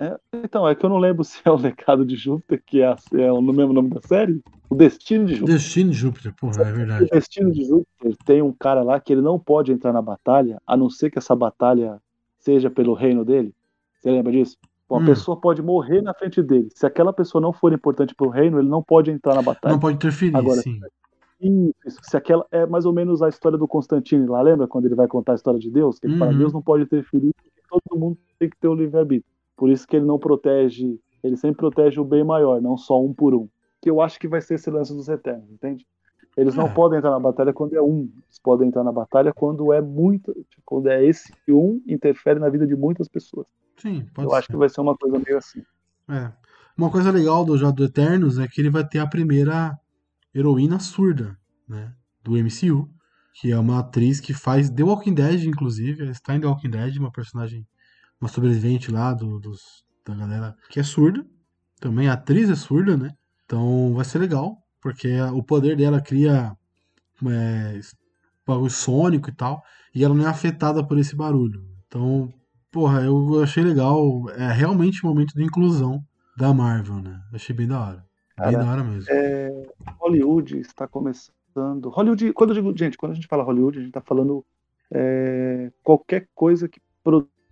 É, então, é que eu não lembro <laughs> se é o legado de Júpiter, que é, é o mesmo nome da série. O Destino de Júpiter. Destino de Júpiter, porra, é O verdade. Destino de Júpiter tem um cara lá que ele não pode entrar na batalha, a não ser que essa batalha seja pelo reino dele. Você lembra disso? Uma Hum. pessoa pode morrer na frente dele. Se aquela pessoa não for importante pro reino, ele não pode entrar na batalha. Não pode interferir, Agora, sim. Isso, isso. Se aquela é mais ou menos a história do Constantino lá, lembra quando ele vai contar a história de Deus? Que ele fala, Uhum. Deus não pode interferir, porque todo mundo tem que ter o livre-arbítrio. Por isso que ele não protege, ele sempre protege o bem maior, não só um por um. Que eu acho que vai ser esse lance dos eternos, entende? Eles não É. podem entrar na batalha quando é um, eles podem entrar na batalha quando é muito, tipo, quando é esse um interfere na vida de muitas pessoas. Sim, pode eu ser. acho que vai ser uma coisa meio assim. É. Uma coisa legal do do Eternos é que ele vai ter a primeira heroína surda, né? Do MCU. Que é uma atriz que faz The Walking Dead, inclusive. Ela está em The Walking Dead, uma personagem, uma sobrevivente lá do, dos, da galera que é surda. Também a atriz é surda, né? Então vai ser legal, porque o poder dela cria é, sônico e tal, e ela não é afetada por esse barulho. Então, porra, eu achei legal. É realmente um momento de inclusão da Marvel, né? Achei bem da hora. Bem Cara, da hora mesmo. É, Hollywood está começando. Hollywood, quando eu digo, gente, quando a gente fala Hollywood, a gente está falando é, qualquer coisa que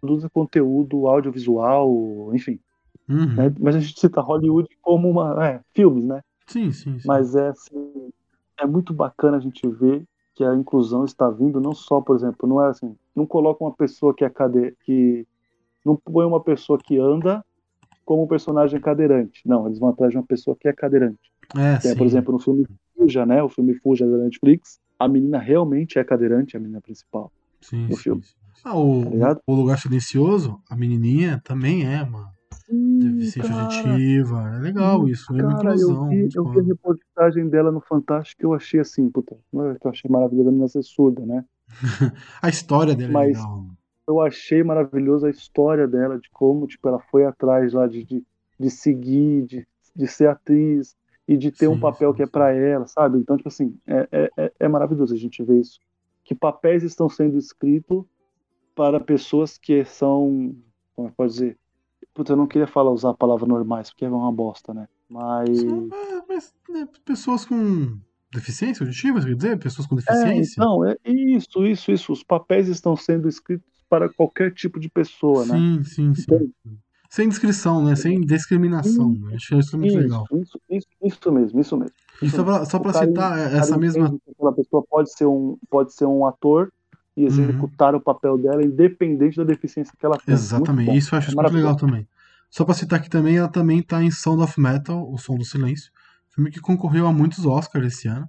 produza conteúdo audiovisual, enfim. Uhum. né? Mas a gente cita Hollywood como uma. É, filmes, né? Sim, sim, sim. Mas é assim, é muito bacana a gente ver que a inclusão está vindo não só, por exemplo, não é assim, não coloca uma pessoa que é cade... que não põe uma pessoa que anda como um personagem cadeirante. Não, eles vão atrás de uma pessoa que é cadeirante. é, é, sim. por exemplo, no filme Fuja, né? O filme Fuja da Netflix, a menina realmente é cadeirante, a menina principal. sim, no sim, filme. sim. Ah, o, Tá o Lugar Silencioso, a menininha também é uma deficiente cara, auditiva. É legal isso, é uma inclusão. eu vi, eu vi a reportagem dela no Fantástico e eu achei assim, puta, é eu achei maravilhosa a menina ser surda, né? <laughs> A história dela é Mas- legal. eu achei maravilhosa a história dela, de como tipo, ela foi atrás lá de, de, de seguir, de, de ser atriz e de ter um Sim, papel sim, que é pra ela, sabe? Então, tipo assim, é, é, é- é maravilhoso a gente ver isso. Que papéis estão sendo escritos para pessoas que são, como é que pode dizer? Puta, eu não queria falar, usar a palavra normais, porque é uma bosta, né? Mas. É, mas, né, pessoas com deficiência auditiva, quer dizer? Pessoas com É, deficiência? então, é isso, isso, isso. Os papéis estão sendo escritos para qualquer tipo de pessoa, né? sim, sim, sim. Então- Sem descrição, né? Sem discriminação. né? Acho isso muito legal. Isso, isso, isso mesmo, isso mesmo. E só cara- citar essa mesma. Aquela pessoa pode ser um, pode ser um ator. E executar o papel dela, independente da deficiência que ela tem. Exatamente, bom. isso eu acho É muito legal também. Só pra citar aqui também, ela também tá em Sound of Metal, O Som do Silêncio. Filme que concorreu a muitos Oscars esse ano.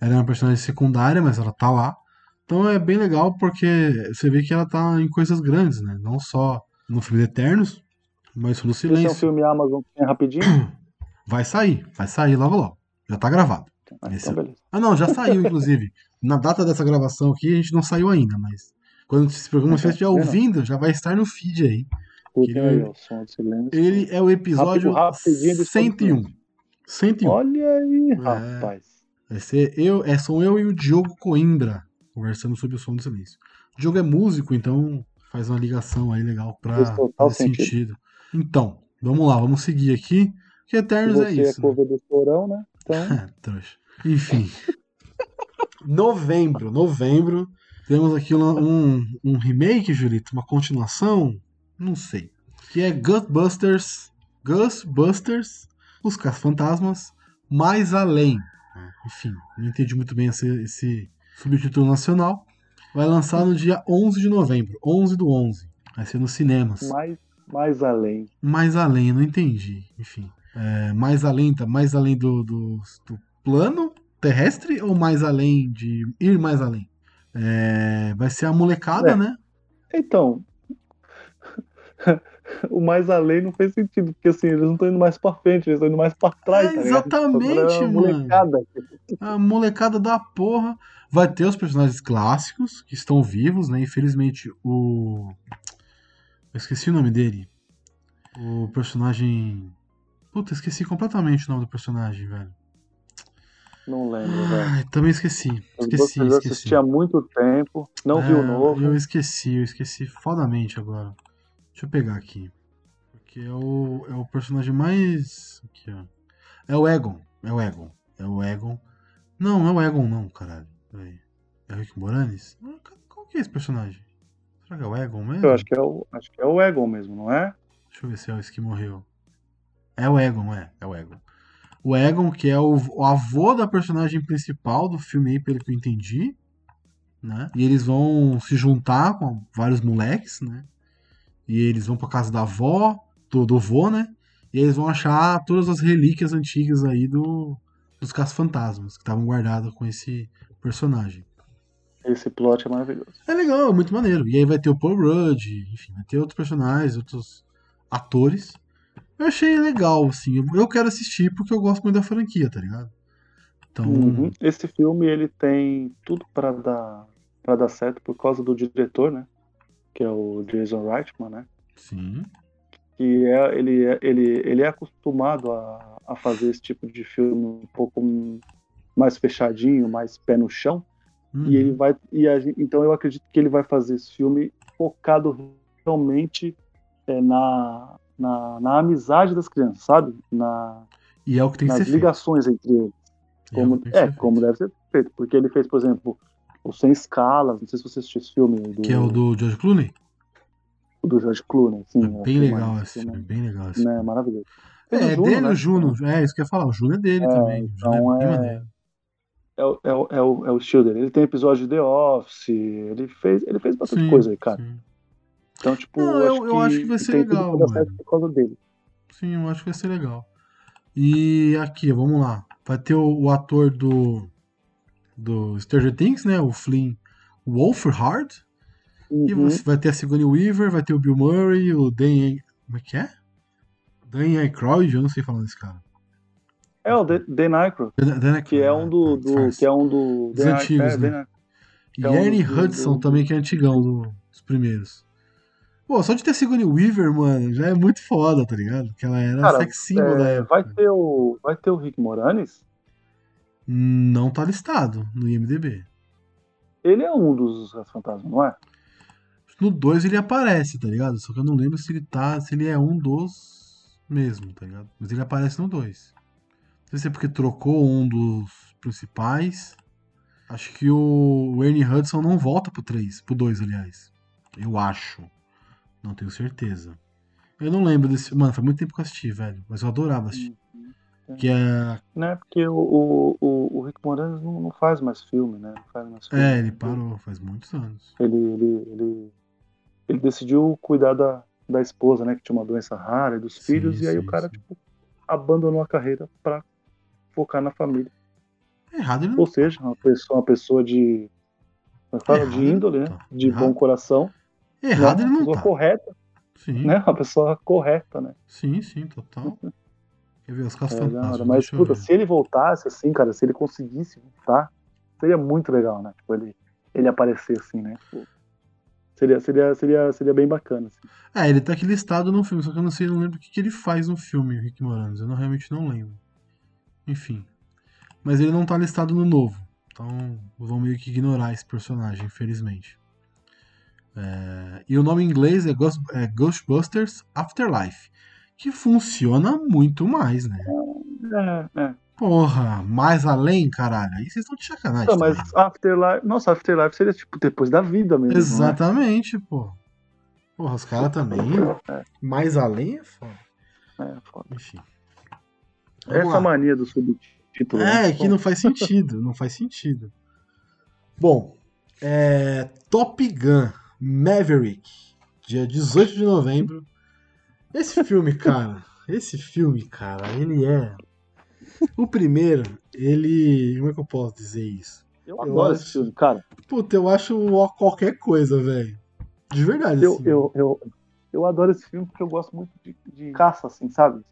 Ela é uma personagem secundária, mas ela tá lá. Então é bem legal porque você vê que ela tá em coisas grandes, né? Não só no filme Eternos, mas no Esse é um Silêncio. filme Amazon que rapidinho? <clears throat> Vai sair, vai sair logo logo. Já tá gravado. Ah, Esse- então beleza. Ah, não, já saiu, inclusive. <laughs> Na data dessa gravação aqui, a gente não saiu ainda, mas quando esse programa você estiver <laughs> não. ouvindo, já vai estar no feed aí. Ele- aí, ó, o som do silêncio. Ele é o episódio Rápido, rapidinho do 101. 101. Olha aí, É. rapaz. Vai ser eu, é, são eu e o Diogo Coimbra conversando sobre o som do silêncio. O Diogo é músico, então faz uma ligação aí legal pra Faz total fazer sentido. Então, vamos lá, vamos seguir aqui. Que Eternos é você é, isso. né? cover do Chorão, né? Então, <laughs> Trouxa. Enfim. novembro, novembro. Temos aqui um, um, remake, Julito, uma continuação? Não sei. Que é Ghostbusters. Ghostbusters, Os Caça-Fantasmas, Mais Além. Enfim, não entendi muito bem esse, esse subtítulo nacional. Vai lançar no dia 11 de novembro. 11 do 11. Vai ser nos cinemas. mais, mais além. Mais além, não entendi. Enfim. É, mais além, tá? Mais além do, do, do plano terrestre ou mais além de ir mais além? É, vai ser a molecada, É. né? Então, <laughs> o mais além não fez sentido, porque assim, eles não estão indo mais pra frente, eles estão indo mais trás, É, tá ligado? exatamente, Agora é uma mano. molecada. A molecada da porra. Vai ter os personagens clássicos que estão vivos, né? Infelizmente, o. Eu esqueci o nome dele. O personagem. Puta, esqueci completamente o nome do personagem, velho. Não lembro, velho. Ai, também esqueci. Esqueci, eu esqueci. assisti há muito tempo, não vi É, o novo. Eu esqueci, eu esqueci fodamente agora. Deixa eu pegar aqui. Porque é o, é o personagem mais. Aqui, ó. É o Egon. É o Egon. É o Egon. Não, não é o Egon, não, caralho. Peraí. É o Rick Moranis? Ah, Qual que é esse personagem? Será que é o Egon mesmo? Eu acho que, é o, acho que é o Egon mesmo, não é? Deixa eu ver se é esse que morreu. É o Egon, é. É o Egon. O Egon, que é o, o avô da personagem principal do filme aí, pelo que eu entendi. Né? E eles vão se juntar com vários moleques, né? E eles vão pra casa da avó, do, do vô, né? E eles vão achar todas as relíquias antigas aí do, dos caça-fantasmas, que estavam guardadas com esse personagem. Esse plot é maravilhoso. É legal, é muito maneiro. E aí vai ter o Paul Rudd, enfim, vai ter outros personagens, outros atores. Eu achei legal, assim. Eu- quero assistir porque eu gosto muito da franquia, tá ligado? Então, Uhum. Esse filme ele tem tudo para dar para dar certo por causa do diretor, né? Que é o Jason Reitman, né? sim. Que é ele é, ele, ele é acostumado a, a fazer esse tipo de filme um pouco mais fechadinho, mais pé no chão. Uhum. E ele vai e a então eu acredito que ele vai fazer esse filme focado realmente é, na, na na amizade das crianças, sabe? Na E é o que tem que nas ser feito. ligações entre eles. É o Como, que que é, ser como feito. deve ser feito. Porque ele fez, por exemplo, o Sem Escalas, não sei se você assistiu esse filme do, Que é o do George Clooney? do George Clooney. Sim, É é bem legal esse filme, bem legal esse Né, filme. maravilhoso. É, Tem é o Juno, dele né? o Juno. É, isso que eu ia falar. O Juno é dele É, também. O então é é-. É, o- é, o- é, o, é o estilo dele. Ele tem episódio de The Office, ele fez, ele fez bastante Sim, coisa aí, cara. sim. Então, tipo, Não, eu, acho eu acho que vai ser legal, por causa dele. Sim, eu acho que vai ser legal. E aqui, vamos lá. Vai ter o, o ator do, do Stranger Things, né? O Flynn Wolfhard. E Uhum. você vai ter a Sigourney Weaver, vai ter o Bill Murray, o Dan... Como é que é? Dan Aykroyd, eu não sei falar desse cara. É o Dan Aykroyd, que é um do, Aykroyd, do que é um do Dos antigos, é, né? E é Ernie do- Hudson também, que é antigão do- dos primeiros. Pô, só de ter Sigourney Weaver, mano, já é muito foda, tá ligado? Porque ela era Cara, sex symbol É, da época. vai ter o vai ter o Rick Moranis. Não tá listado no IMDB. Ele é um dos fantasmas, não é? No 2 ele aparece, tá ligado? Só que eu não lembro se ele tá. se ele é um dos mesmo, tá ligado? Mas ele aparece no 2. Não sei se é porque trocou um dos principais. Acho que o, o Ernie Hudson não volta pro 3, pro 2, aliás. Eu acho. Não tenho certeza. Eu não lembro desse. Mano, faz muito tempo que eu assisti, velho. Mas eu adorava assistir. Que é. Né? Porque o, o, o, Rick Moranis não, não faz mais filme, né? Não faz mais filme. É, ele parou faz muitos anos. Ele, ele, ele, ele decidiu cuidar da, da esposa, né? Que tinha uma doença rara e dos Sim, filhos, e aí sim, o cara, sim. tipo, abandonou a carreira pra focar na família. É errado ele não. Ou seja, uma pessoa, uma pessoa de Fala Errado de índole, não né? De bom coração. Errado né? ele Uma não pessoa tá. correta, Sim, né? Uma pessoa correta, né? sim, sim, total. Quer ver os casos É, fantásticos? Mas, puta, se ele voltasse, assim, cara, se ele conseguisse voltar, seria muito legal, né? Tipo, ele, ele aparecer assim, né? Tipo, seria, seria, seria, seria bem bacana, assim. É, ele tá aqui listado no filme, só que eu não sei, não lembro o que, que ele faz no filme, Rick Moranis. Eu não, realmente não lembro. Enfim. Mas ele não tá listado no novo. Então vão meio que ignorar esse personagem, infelizmente. É, E o nome em inglês é, Ghost- é Ghostbusters Afterlife. Que funciona muito mais, né? É, é. Porra, mais além, caralho. Aí vocês estão de sacanagem. Não, mas também. Afterlife. Nossa, Afterlife seria tipo depois da vida mesmo. né? Exatamente, pô. Porra, os caras também. Mais além é foda. É, foda. Enfim. Vamos Essa lá. mania do subtítulo. né? É, que não faz sentido, não faz sentido. Bom, é, Top Gun Maverick, dia 18 de novembro. Esse filme, <laughs> cara, esse filme, cara, ele é. O primeiro, ele. Como é que eu posso dizer isso? Eu eu adoro acho- esse filme, cara. Puta, eu acho qualquer coisa, velho. De verdade, Eu, assim. eu, eu, eu adoro esse filme porque eu gosto muito de, de caça, assim, sabe?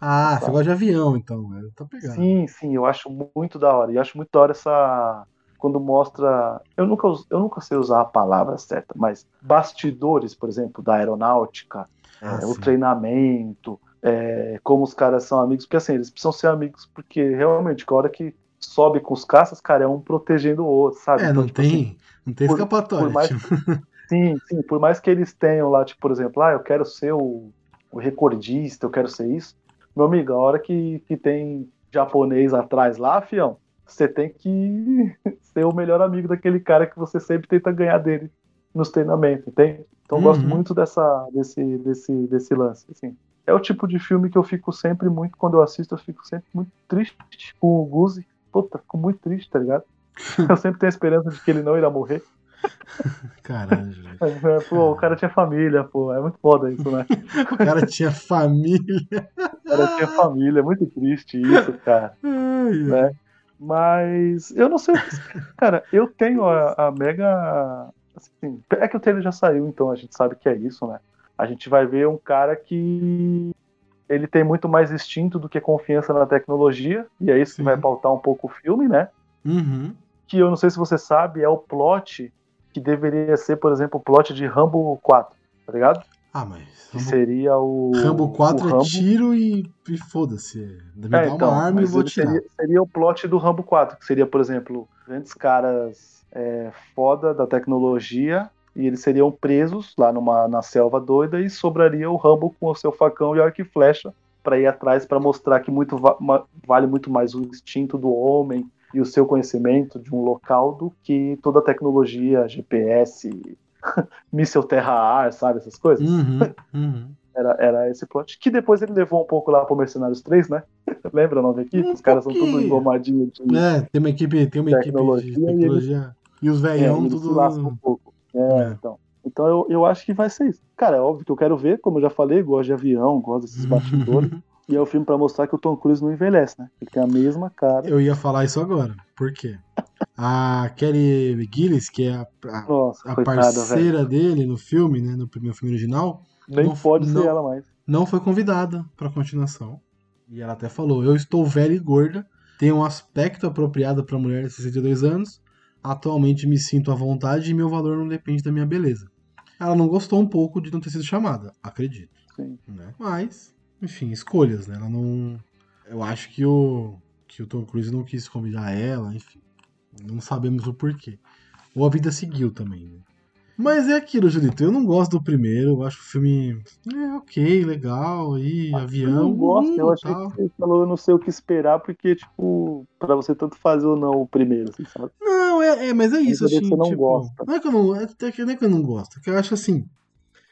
Ah, você gosta de avião, então, velho. Tá. Sim, sim, eu acho muito da hora. E acho muito da hora essa. Quando mostra. Eu nunca, eu nunca sei usar a palavra certa, mas bastidores, por exemplo, da aeronáutica, Ah, é, o treinamento, é, como os caras são amigos, porque assim, eles precisam ser amigos, porque realmente, a hora que sobe com os caças, cara, é um protegendo o outro, sabe? É, Então, não tipo assim, tem, não tem por- escapatória. por mais- tipo. <laughs> Sim, sim, por mais que eles tenham lá, tipo, por exemplo, ah, eu quero ser o, o recordista, eu quero ser isso. Meu amigo, a hora que, que tem japonês atrás lá, fião, você tem que <laughs> ser o melhor amigo daquele cara que você sempre tenta ganhar dele nos treinamentos, entende? Então eu gosto Uhum. muito dessa, desse, desse, desse lance, assim. É o tipo de filme que eu fico sempre muito, quando eu assisto, eu fico sempre muito triste com o Guzi. Puta, fico muito triste, tá ligado? <laughs> Eu sempre tenho a esperança de que ele não irá morrer. <laughs> Caralho. É, Pô, o cara tinha família, pô. É muito foda isso, né? O cara tinha família. O cara tinha família. É muito triste isso, cara. Ai. Né? Mas eu não sei o que. Cara, eu tenho a, a mega. Assim, é que o trailer já saiu, então a gente sabe que é isso, né? A gente vai ver um cara que. Ele tem muito mais instinto do que confiança na tecnologia, e é isso Sim. que vai pautar um pouco o filme, né? Uhum. Que eu não sei se você sabe, é o plot que deveria ser, por exemplo, o plot de Rambo 4, tá ligado? Ah, mas. Que Rambo, seria o. Rambo 4 o é Rambo- tiro e, e foda-se. Me dá É, então, uma arma e vou tirar. seria, seria o plot do Rambo 4, que seria, por exemplo, grandes caras é, foda da tecnologia e eles seriam presos lá numa, na selva doida e sobraria o Rambo com o seu facão e arco e flecha para ir atrás para mostrar que muito va- vale muito mais o instinto do homem e o seu conhecimento de um local do que toda a tecnologia, GPS, <laughs> míssel terra-ar, sabe, essas coisas. Uhum, uhum. <laughs> Era, era esse plot. Que depois ele levou um pouco lá pro Mercenários 3, né? <laughs> Lembra o nome aqui? Um Os caras são tudo pouquinho. engomadinhos de. É, tem uma equipe, tem uma equipe de Tecnologia e ele- tecnologia. E os É, velhão se tudo. um pouco. É, É. então. Então eu, eu acho que vai ser isso. Cara, é óbvio que eu quero ver, como eu já falei, gosto de avião, gosto desses bastidores. e é o filme pra mostrar que o Tom Cruise não envelhece, né? Ele tem a mesma cara. Eu ia falar isso agora. Por quê? A Kelly Gillis, que é a, a- Nossa, a coitada, velho. parceira dele no filme, né? No primeiro filme original, Nem não- pode não- ser ela mais. não foi convidada pra continuação. E ela até falou: Eu estou velha e gorda, tenho um aspecto apropriado pra mulher de 62 anos, atualmente me sinto à vontade e meu valor não depende da minha beleza. Ela não gostou um pouco de não ter sido chamada, acredito. Sim. né? Mas, enfim, escolhas, né? Ela não. Eu acho que o, que o Tom Cruise não quis convidar ela, enfim. Não sabemos o porquê. Ou a vida seguiu também, né? Mas é aquilo, Julito. Eu não gosto do primeiro. Eu acho o filme. É ok, legal. Aí, Eu avião. não gosto, eu uhum, achei tal. que você falou, eu não sei o que esperar, porque, tipo, pra você tanto fazer ou não o primeiro, assim, sabe? Não, é, é, mas é isso, Mas assim. você não tipo, gosta. Não é que eu não. É até que não é que eu não gosto. É que eu acho assim.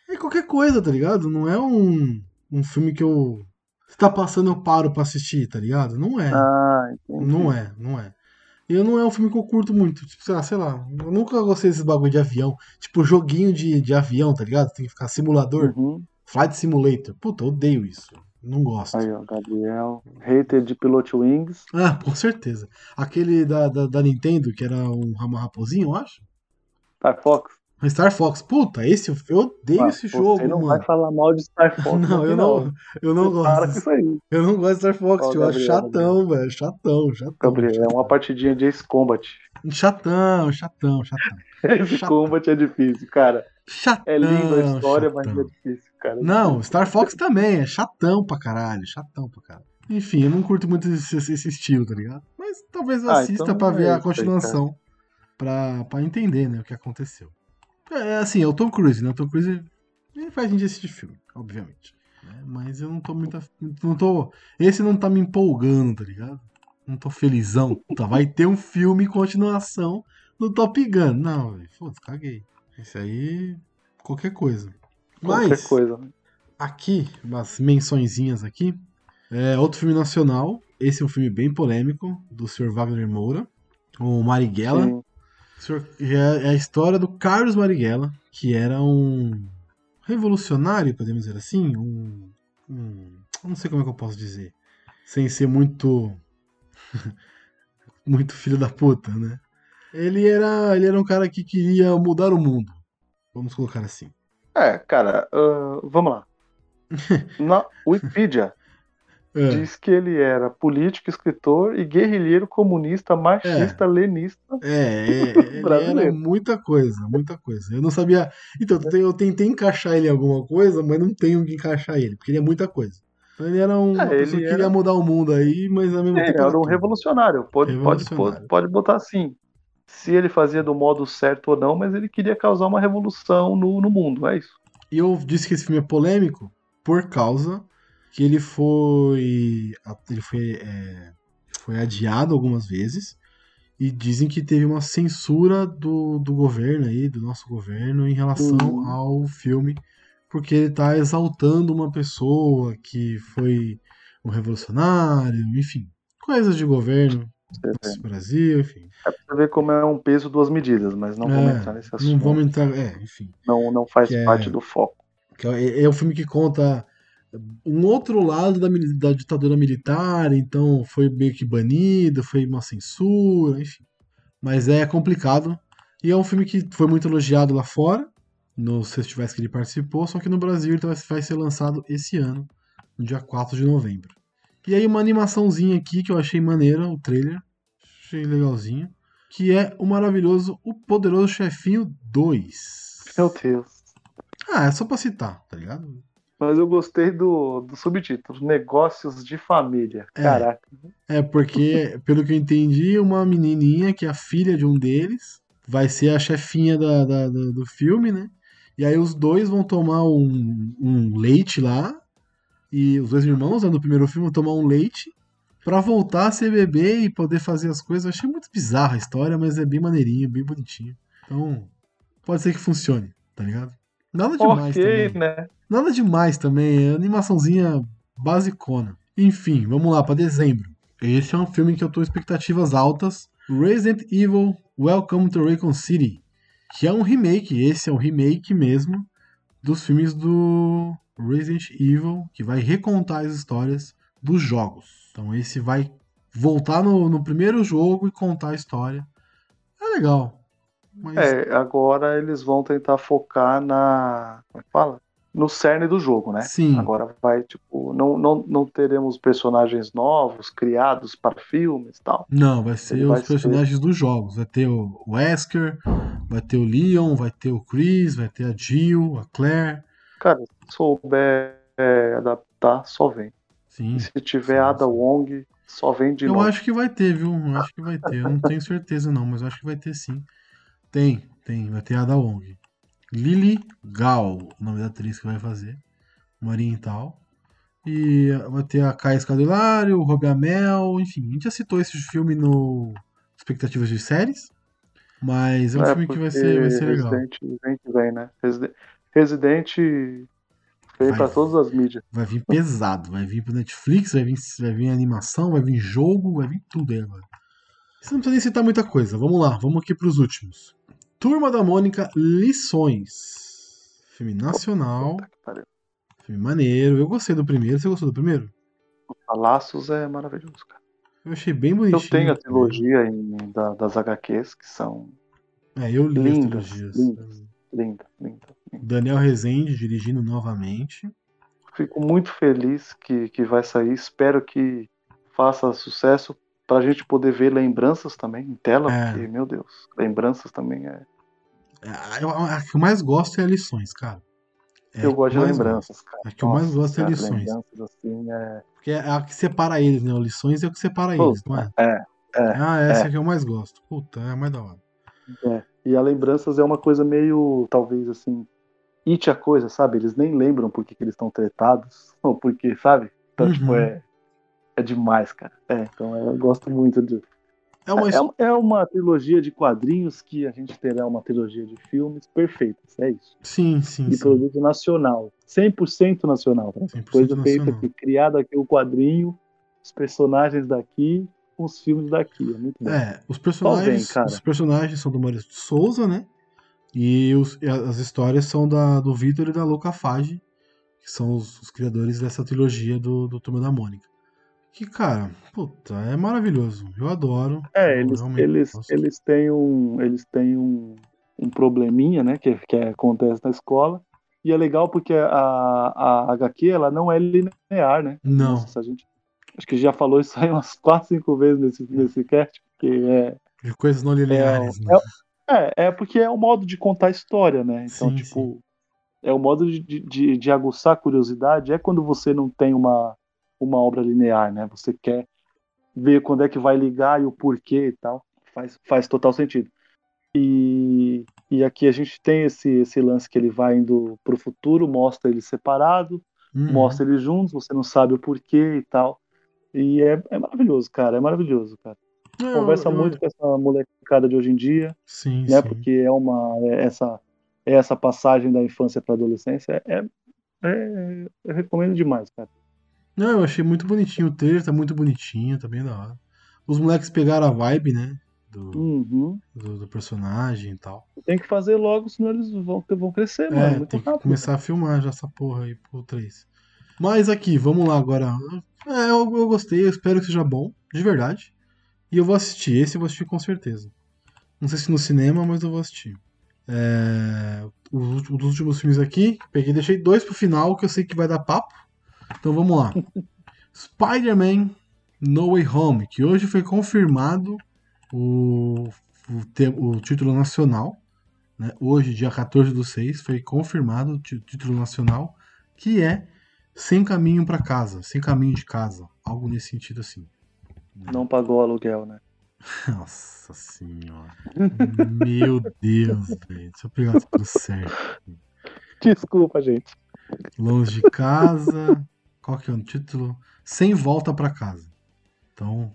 É qualquer coisa, tá ligado? Não é um, um filme que eu. Se tá passando, eu paro pra assistir, tá ligado? Não é. Ah, entendi. Não é, não é. Eu não é um filme que eu curto muito. Tipo, sei lá, sei lá. Eu nunca gostei desse bagulho de avião. Tipo, joguinho de, de avião, tá ligado? Tem que ficar simulador. Uhum. Flight Simulator. Puta, eu odeio isso. Não gosto. Aí, ó, Gabriel. Hater de Pilot Wings. Ah, com certeza. Aquele da, da, da Nintendo, que era um, uma raposinha, eu acho. Star Fox? Star Fox. Puta, esse eu- odeio Ah, esse você jogo, não mano. vai falar mal de Star <laughs> Fox. Não, eu não, eu não Para com gosto. aí, Eu não gosto de Star Fox, tio. Eu acho Gabriel, chatão, velho. Chatão, chatão. Gabriel. É chatão. uma partidinha de Ace Combat. Chatão, chatão, chatão. <laughs> Chato. Combat é difícil, cara. Chatão. É lindo a história, mas chatão. é difícil, cara. Não, Star Fox também, é chatão pra caralho, chatão pra caralho. Enfim, eu não curto muito esse, esse estilo, tá ligado? Mas talvez eu Ah, assista então pra é ver a isso aí, continuação, pra, pra entender, né, o que aconteceu. É assim, é o Tom Cruise, né? O Tom Cruise ele faz a gente assistir filme, obviamente. né? Mas eu não tô muito. af- Não tô, esse não tá me empolgando, tá ligado? Não tô felizão. Tá, vai ter um filme continuação do Top Gun. Não, foda-se, caguei. Esse aí, qualquer coisa. Qualquer Mas, coisa. né? aqui, umas mençõezinhas aqui. É outro filme nacional. Esse é um filme bem polêmico, do Sr. Wagner Moura, o Marighella. Sim. É é a história do Carlos Marighella, que era um revolucionário, podemos dizer assim, um, um- não sei como é que eu posso dizer, sem ser muito <laughs> muito filho da puta, né? Ele era, ele era um cara que queria mudar o mundo, vamos colocar assim. É, cara, ah, vamos lá. <laughs> Na Wikipedia É, diz que ele era político, escritor e guerrilheiro comunista, marxista, lenista. é, é, ele Brasileiro. muita coisa, muita coisa. Eu não sabia. Então, eu tentei encaixar ele em alguma coisa, mas não tenho que encaixar ele, porque ele é muita coisa. Então, Ele era um, É, pessoa ele que queria era- mudar o mundo aí, mas ao mesmo É, tempo. era um revolucionário. Pode, Pode, Revolucionário. pode botar assim. Se ele fazia do modo certo ou não, mas ele queria causar uma revolução no, no mundo, é isso. E eu disse que esse filme é polêmico por causa que ele foi. Ele foi, é, foi adiado algumas vezes. E dizem que teve uma censura do, do governo aí, do nosso governo, em relação Uhum. ao filme, porque ele tá exaltando uma pessoa que foi um revolucionário, enfim, coisas de governo, nosso Brasil, enfim. É pra ver como é um peso, duas medidas, mas não vamos É, entrar nesse Não assunto. vamos entrar. É, enfim. Não, não faz é- parte do foco. É, é um filme que conta um outro lado da, da ditadura militar, então foi meio que banido, foi uma censura, enfim. Mas é complicado. E é um filme que foi muito elogiado lá fora, nos festivais que ele participou, só que no Brasil ele vai ser lançado esse ano, no dia 4 de novembro. E aí uma animaçãozinha aqui que eu achei maneira, o trailer, achei legalzinho, que é o maravilhoso O Poderoso Chefinho 2. Meu Deus. Ah, é só pra citar, tá ligado? Mas eu gostei do, do subtítulo, Negócios de Família. É. Caraca. É porque, pelo que eu entendi, uma menininha que é a filha de um deles vai ser a chefinha da, da- da- do filme, né? E aí os dois vão tomar um, um leite lá. E os dois irmãos, né, no primeiro filme, vão tomar um leite pra voltar a ser bebê e poder fazer as coisas. Eu achei muito bizarra a história, mas é bem maneirinho, bem bonitinho. Então, pode ser que funcione, tá ligado? Nada demais ok, também. né? Nada demais também, é animaçãozinha basicona. Enfim, vamos lá para dezembro. Esse é um filme que eu tô expectativas altas. Resident Evil Welcome to Raccoon City, que é um remake, esse é um remake mesmo dos filmes do Resident Evil, que vai recontar as histórias dos jogos. Então esse vai voltar no, no primeiro jogo e contar a história. É legal. Mas É, agora eles vão tentar focar na. Como é que fala? No cerne do jogo, né? Sim. Agora vai, tipo, não, não, não teremos personagens novos criados para filmes e tal. Não, vai ser Ele os vai ser- personagens dos jogos. Vai ter o Wesker, vai ter o Leon, vai ter o Chris, vai ter a Jill, a Claire. Cara, se souber é, adaptar, só vem. Sim. E se tiver sim, Ada sim. Wong, só vem de Eu novo. acho que vai ter, viu? Eu acho que vai ter. Eu não tenho certeza não, mas eu acho que vai ter sim. Tem, tem. Vai ter a Ada Wong. Lily Gal, o nome da atriz que vai fazer. Uma oriental. E vai ter a Caia Escadulário, o Robbie Amell, enfim. A gente já citou esse filme no Expectativas de Séries. Mas é um filme que vai ser, vai ser legal. Resident vem né? Resident, Resident vem pra todas as mídias. Vai vir pesado, vai vir pro Netflix, vai vir, vai vir animação, vai vir jogo, vai vir tudo aí agora. Você não precisa nem citar muita coisa. Vamos lá, vamos aqui pros últimos. Turma da Mônica Lições. Filme nacional, filme maneiro. Eu gostei do primeiro. Você gostou do primeiro? Laços é maravilhoso, cara. Eu achei bem Eu bonitinho. tenho a trilogia em- da- das HQs, que são É, eu li as Lindas, trilogias. lindas. Linda, linda. Daniel Rezende dirigindo novamente. Fico muito feliz que, que vai sair. Espero que faça sucesso pra gente poder ver lembranças também em tela, É. porque, meu Deus, lembranças também é. É, eu- A que eu mais gosto é lições, cara. É a eu que gosto de lembranças, cara. A que eu mais gosto é cara, lições. Lembranças assim é. Porque é a que separa eles, né? O lições é o que separa Pô, eles, não é? É, é. Ah, essa é. que eu mais gosto. Puta, é a mais da hora. É, e a lembranças é uma coisa meio, talvez assim, it a coisa, sabe? Eles nem lembram por que, que eles estão tretados, <laughs> ou porque, sabe? Então, Uhum. tipo, é, é demais, cara. É, então eu gosto muito de. É uma. É, é uma trilogia de quadrinhos que a gente terá uma trilogia de filmes perfeitas, é isso. Sim, sim, De sim. produto nacional, 100% nacional. tá? 100% Coisa feita aqui, criada aqui o quadrinho, os personagens daqui, os filmes daqui. É muito bom. É, os personagens, vem, cara. os personagens são do Maurício de Souza, né? E, os- as histórias são da, do Vitor e da Luca Fage, que são os, os criadores dessa trilogia do, do Turma da Mônica. Que, cara, puta, é maravilhoso. Eu adoro. É, eles, eles, gosto. eles têm um, eles têm um, um probleminha, né, que, que acontece na escola. E é legal porque a, a HQ ela não é linear, né? Não. Nossa, a gente, acho que já falou isso aí <laughs> umas 4, 5 vezes nesse, nesse cast, porque é, De coisas não lineares, né? é, é porque é o modo de contar a história, né? Então, Sim, tipo, é o modo de, de, de aguçar a curiosidade, é quando você não tem uma, uma obra linear, né? Você quer ver quando é que vai ligar e o porquê e tal. Faz, faz total sentido. E, e aqui a gente tem esse, esse lance que ele vai indo pro futuro, mostra ele separado, Uhum. mostra eles juntos, você não sabe o porquê e tal. E é, é maravilhoso, cara, é maravilhoso, cara. Eu- Conversa eu- muito com essa molecada de hoje em dia Sim, né? sim. Porque é uma é essa é essa passagem da infância para adolescência é, é- eu recomendo demais, cara. Não, eu achei muito bonitinho. O trailer tá muito bonitinho, tá bem da hora. Os moleques pegaram a vibe, né? Do, Uhum. do, do personagem e tal. Tem que fazer logo, senão eles vão, vão crescer, mano. É, Muito tem que rápido. começar a filmar já essa porra aí pro 3. Mas aqui, vamos lá agora. É, eu, eu gostei, eu espero que seja bom, de verdade. E eu vou assistir, esse eu vou assistir com certeza. Não sei se no cinema, mas eu vou assistir. É, os, últimos- os últimos filmes aqui, peguei deixei dois pro final, que eu sei que vai dar papo. Então vamos lá. Spider-Man No Way Home, que hoje foi confirmado o, o, o título nacional né? Hoje, dia 14 do 6, foi confirmado o tí- título nacional, que é Sem Caminho para Casa, Sem Caminho de Casa, algo nesse sentido assim. Não pagou o aluguel, né? <laughs> Nossa senhora. Meu Deus, velho. Deixa eu pegar tudo certo. Desculpa, gente. Longe de casa. Qual que é o título? Sem volta para casa. Então,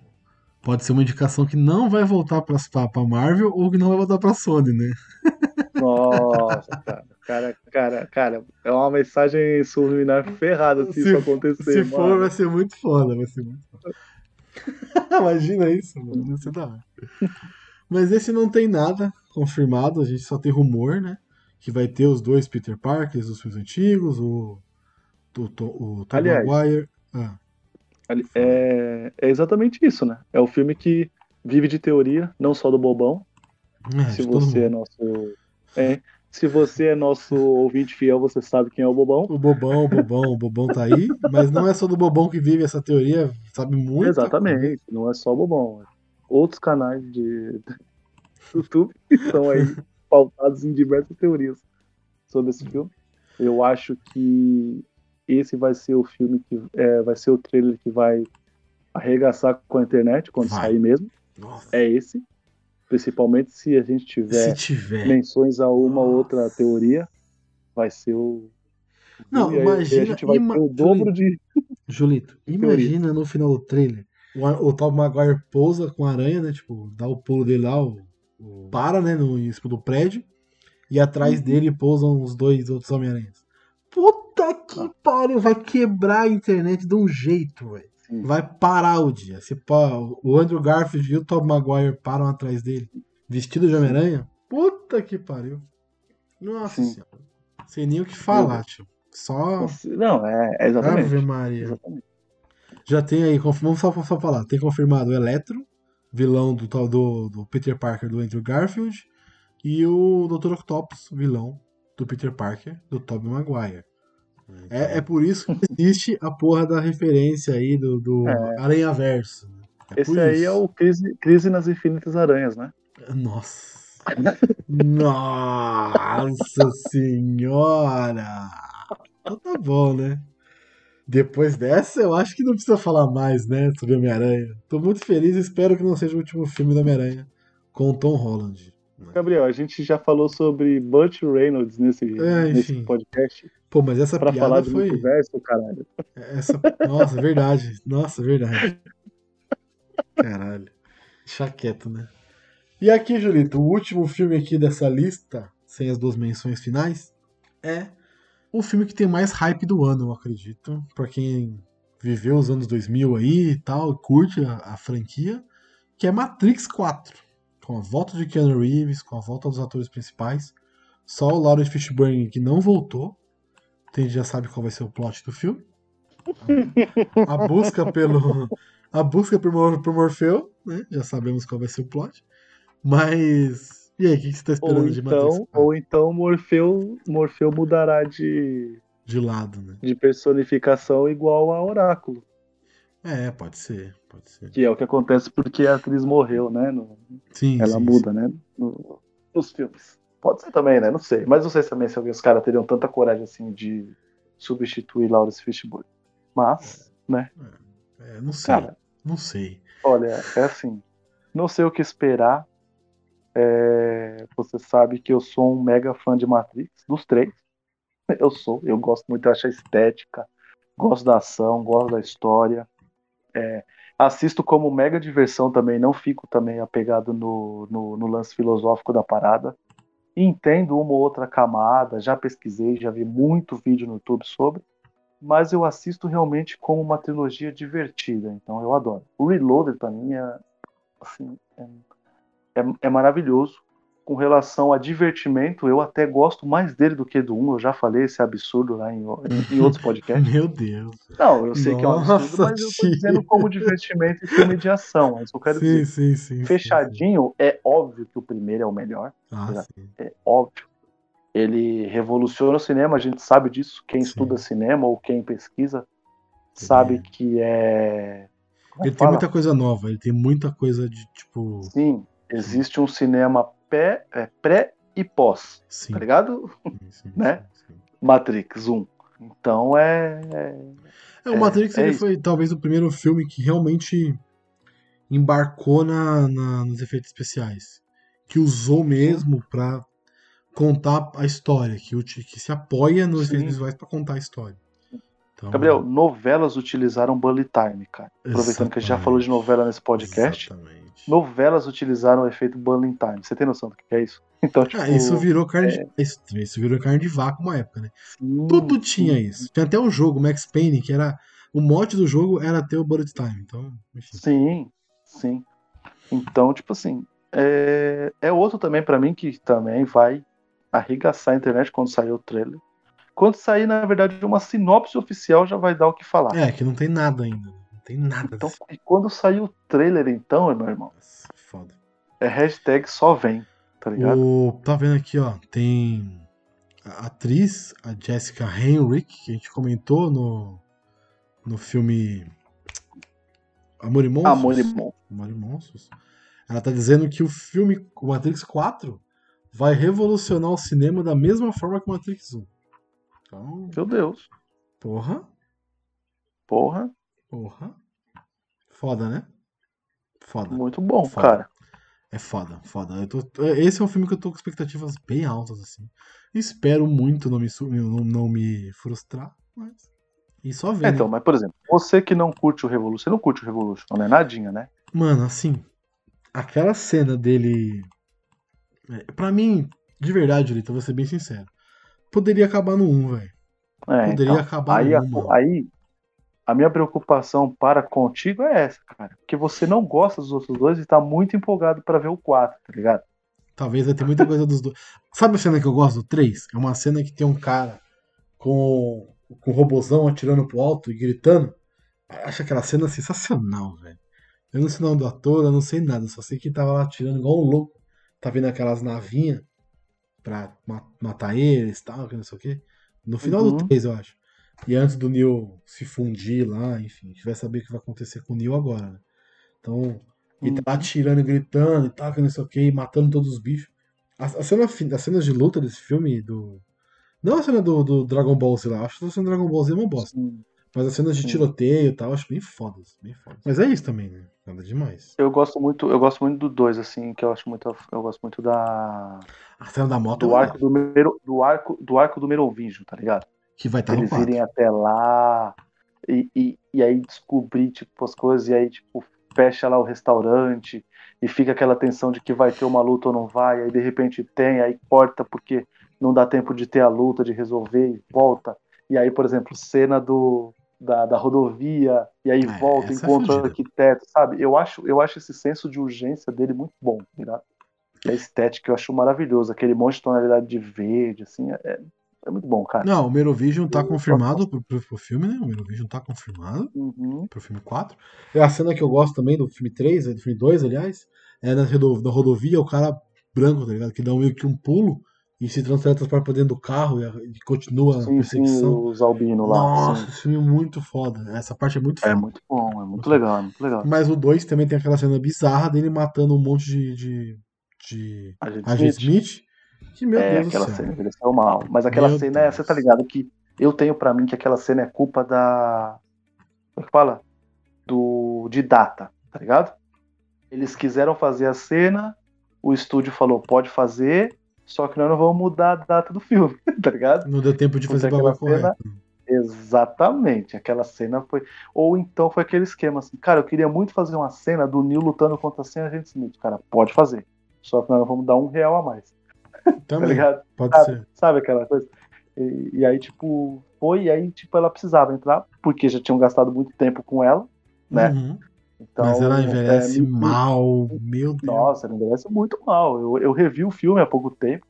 pode ser uma indicação que não vai voltar para pra Marvel ou que não vai voltar pra Sony, né? Nossa, cara. Cara, cara, cara, é uma mensagem subliminar ferrada se, Se- isso acontecer. Se mano. for, vai ser muito foda, vai ser muito foda. <laughs> Imagina isso, mano. Vai ser da hora. Mas esse não tem nada confirmado, a gente só tem rumor, né? Que vai ter os dois Peter Parkers, os filmes antigos, o. O, o, o Tom Aliás, Maguire. Ah, É, é exatamente isso, né? É o filme que vive de teoria, não só do bobão. é, se você é nosso. É, se você é nosso ouvinte fiel, você sabe quem é o bobão. O Bobão, o Bobão, o Bobão tá aí, mas não é só do Bobão que vive essa teoria, sabe muito. Exatamente, não é só o bobão. Outros canais de YouTube <laughs> estão aí pautados em diversas teorias sobre esse filme. Eu acho que esse vai ser o filme que é, vai ser o trailer que vai arregaçar com a internet quando Vai. sair mesmo. Nossa, É esse. Principalmente se a gente tiver tiver. menções a uma ou outra teoria, vai ser o. Não, e aí, imagina- a gente vai ima- ter o dobro de. Julito, <laughs> imagina no final do trailer o, o Tom Maguire pousa com a aranha, né? Tipo, dá o pulo dele lá, o, o- para, né? No, em cima do prédio. E atrás Uhum. dele pousam os dois outros Homem-Aranhas. Puta que pariu! Vai quebrar a internet de um jeito, velho. Vai parar o dia. Se pá, o Andrew Garfield e o Tom Maguire param atrás dele, vestido de Homem-Aranha. Puta que pariu. Nossa Sim. senhora. Sem nem o que falar, tio. Só. Não, é, é exatamente. Ave Maria. exatamente. Já tem aí, vamos só, só falar, tem confirmado o Eletro, vilão do, tal- do, do Peter Parker do Andrew Garfield. e o Dr. Octopus, vilão do Peter Parker, do Tobey Maguire. É, é por isso que existe a porra da referência aí do, do É. Aranha Verso. né? É Esse aí isso. é o crise, crise nas Infinitas Aranhas, né? Nossa. Nossa senhora! Então tá bom, né? Depois dessa, eu acho que não precisa falar mais, né? Sobre Homem-Aranha. Tô muito feliz e espero que não seja o último filme do Homem-Aranha com o Tom Holland. Gabriel, a gente já falou sobre Burt Reynolds nesse, É, nesse podcast Pô, mas essa pra falar piada do foi. multiverso, caralho. Essa... Nossa, verdade. Nossa, verdade. Caralho. Deixa quieto, né? E aqui, Julito, o último filme aqui dessa lista, sem as duas menções finais, é o filme que tem mais hype do ano, eu acredito. Pra quem viveu os anos 2000 aí e tal, curte a, a franquia, que é Matrix 4. Com a volta de Keanu Reeves, com a volta dos atores principais. Só o Lawrence Fishburne que não voltou. A gente já sabe qual vai ser o plot do filme. A busca pelo. A busca por, Mor- por Morfeu, né? Já sabemos qual vai ser o plot. Mas. E aí, o que que você tá esperando Ou de então, 4? ou então Morfeu, Morfeu mudará de, De lado, né? de personificação igual a Oráculo. É, pode ser, pode ser. Que é o que acontece porque a atriz morreu, né? no- Sim, ela sim, muda, né? no- nos filmes. Pode ser também, né? Não sei. Mas não sei também se os caras teriam tanta coragem assim de substituir Lawrence Fishburne. Mas, né? sim. É, não sei, Cara, não sei. olha, é assim. Não sei o que esperar. É, você sabe que eu sou um mega fã de Matrix, dos três. <laughs> Eu sou, eu gosto muito, eu acho a estética, gosto da ação, gosto da história. É, assisto como mega diversão também, não fico também apegado no, no, no lance filosófico da parada. Entendo uma ou outra camada, já pesquisei, já vi muito vídeo no YouTube sobre, mas eu assisto realmente como uma trilogia divertida, então eu adoro. O Reloaded pra mim é, assim, é, é, é maravilhoso. Com relação a divertimento, eu até gosto mais dele do que do 1. Eu já falei esse absurdo lá em, em, <laughs> outros podcasts. Meu Deus. Não, eu sei que é um absurdo, Nossa, mas eu tô dizendo como divertimento e filme de ação. É que eu quero Sim, dizer. sim, sim. Fechadinho, é óbvio que o primeiro é o melhor. Ah, sim. É óbvio. Ele revoluciona o cinema, a gente sabe disso. Quem estuda cinema ou quem pesquisa sabe é. que é. como Ele tem fala? muita coisa nova, ele tem muita coisa de tipo. Sim, existe um cinema pré, é, pré e pós, Sim, tá ligado? sim, sim, Né? Matrix 1. Então é. é- É, o Matrix é ele foi talvez o primeiro filme que realmente embarcou na, na- nos efeitos especiais. Que usou mesmo pra contar a história, que, que se apoia nos efeitos visuais pra contar a história. Então, Gabriel, novelas utilizaram bullet time, cara. Aproveitando que a gente já falou de novela nesse podcast. Exatamente. Novelas utilizaram o efeito bullet time. Você tem noção do que é isso? <laughs> Então, tipo. Ah, isso virou carne é. de, isso, isso virou carne de vaca uma época, né? sim, Tudo sim. tinha isso. Tem até um jogo, Max Payne, que era. O mote do jogo era ter o Bullet Time. Então, enfim. Sim, sim. Então, tipo assim, é, é outro também pra mim que também vai arregaçar a internet quando sair o trailer. Quando sair, na verdade, uma sinopse oficial já vai dar o que falar. É, que não tem nada ainda. Não tem nada. Então, desse- e quando sair o trailer, então, meu irmão, Nossa, foda. é hashtag só vem, tá ligado? O, tá vendo aqui, ó. Tem a atriz, a Jessica Henwick, que a gente comentou no, no filme Amor e Monstros. Amor e Monstros. Amor e Monstros. Ela tá dizendo que o filme o Matrix 4 vai revolucionar o cinema da mesma forma que o Matrix 1. Então, Meu Deus. porra, Porra, porra. Foda, né? Foda. muito bom, Foda. cara. É foda, foda. Tô- esse é um filme que eu tô com expectativas bem altas, assim. Espero muito não me, não, não me frustrar, mas. E só ver. É, né? então, mas por exemplo, você que não curte o Revolution, você não curte o Revolution, não é nadinha, né? Mano, assim. Aquela cena dele. É, pra mim, de verdade, Lito, eu vou ser bem sincero. Poderia acabar no 1, velho. É, Poderia então, acabar aí, no a, 1, mano. aí a minha preocupação para contigo é essa, cara. Porque você não gosta dos outros dois e tá muito empolgado pra ver o 4, tá ligado? Talvez vai ter muita coisa dos dois. Sabe a cena que eu gosto do 3? É uma cena que tem um cara com, com um robozão atirando pro alto e gritando. Eu Acho aquela cena sensacional, velho. Eu não sei o nome do ator, eu não sei nada, só sei que tava lá atirando igual um louco. Tá vendo aquelas navinhas? Pra ma- matar eles e tal, que não sei o quê. No final Uhum. do 3, eu acho. E antes do Neil se fundir lá, enfim, a gente vai saber o que vai acontecer com o Neil agora, né? Então, ele tá Uhum. atirando e gritando e tal, que não sei o quê, e matando todos os bichos. A, a cena, as cenas de luta desse filme, do. Não a cena do, do Dragon Ball Z lá, acho que a cena do Dragon Ball Z é uma bosta. Sim. Mas as cenas de tiroteio e tal, acho bem fodas, bem fodas. Mas é isso também, né? Nada demais. Eu gosto muito, eu gosto muito do 2, assim, que eu acho muito. Eu gosto muito da. A cena da moto Do é arco do, Mero, do arco do arco do Merovingio, tá ligado? que vai estar no Eles 4. irem até lá e, e, e aí descobrir, tipo, as coisas, e aí, tipo, fecha lá o restaurante e fica aquela tensão de que vai ter uma luta ou não vai, aí de repente tem, aí corta porque não dá tempo de ter a luta, de resolver e volta. E aí, por exemplo, cena do, da, da rodovia, e aí É, volta, é encontra o arquiteto, sabe? Eu acho, eu acho esse senso de urgência dele muito bom, tá ligado? E a estética eu acho maravilhoso, aquele monte de tonalidade de verde, assim, é, é muito bom, cara. Não, o Merovision tá Eu confirmado pro, pro, pro filme, né? O Merovision tá confirmado Uhum. pro filme 4. E a cena que eu gosto também do filme 3, é do filme 2, aliás, é na rodovia, o cara branco, tá ligado? Que dá meio que um pulo e se transporta pra dentro do carro e, a- continua a Sim, sim, perseguição. os albinos lá. Nossa, sim. esse filme é muito foda. Essa parte é muito É foda. muito bom, é muito legal, é muito legal. Mas o 2 também tem aquela cena bizarra dele matando um monte de, de, de A gente agente Smith. Que, meu é, Deus aquela do céu. cena envelheceu mal. Mas aquela Meu cena, é, você tá ligado que eu tenho pra mim que aquela cena é culpa da. Como é que fala? Do. De data, tá ligado? Eles quiseram fazer a cena, o estúdio falou, pode fazer, só que nós não vamos mudar a data do filme, <laughs> tá ligado? Não deu tempo de fazer o bagulho aquela cena-. Exatamente, aquela cena foi. Ou então foi aquele esquema assim, cara, eu queria muito fazer uma cena do Neil lutando contra a cena Agente Smith. Cara, pode fazer. Só que nós vamos dar um real a mais, <laughs> tá Também, ligado? pode Sabe, ser. sabe aquela coisa? E, e aí, tipo, foi, e aí, tipo, ela precisava entrar, porque já tinham gastado muito tempo com ela, né? Uhum. Então, Mas ela envelhece é, mal, meu Deus. Nossa, ela envelhece muito mal. Eu, eu revi o filme há pouco tempo,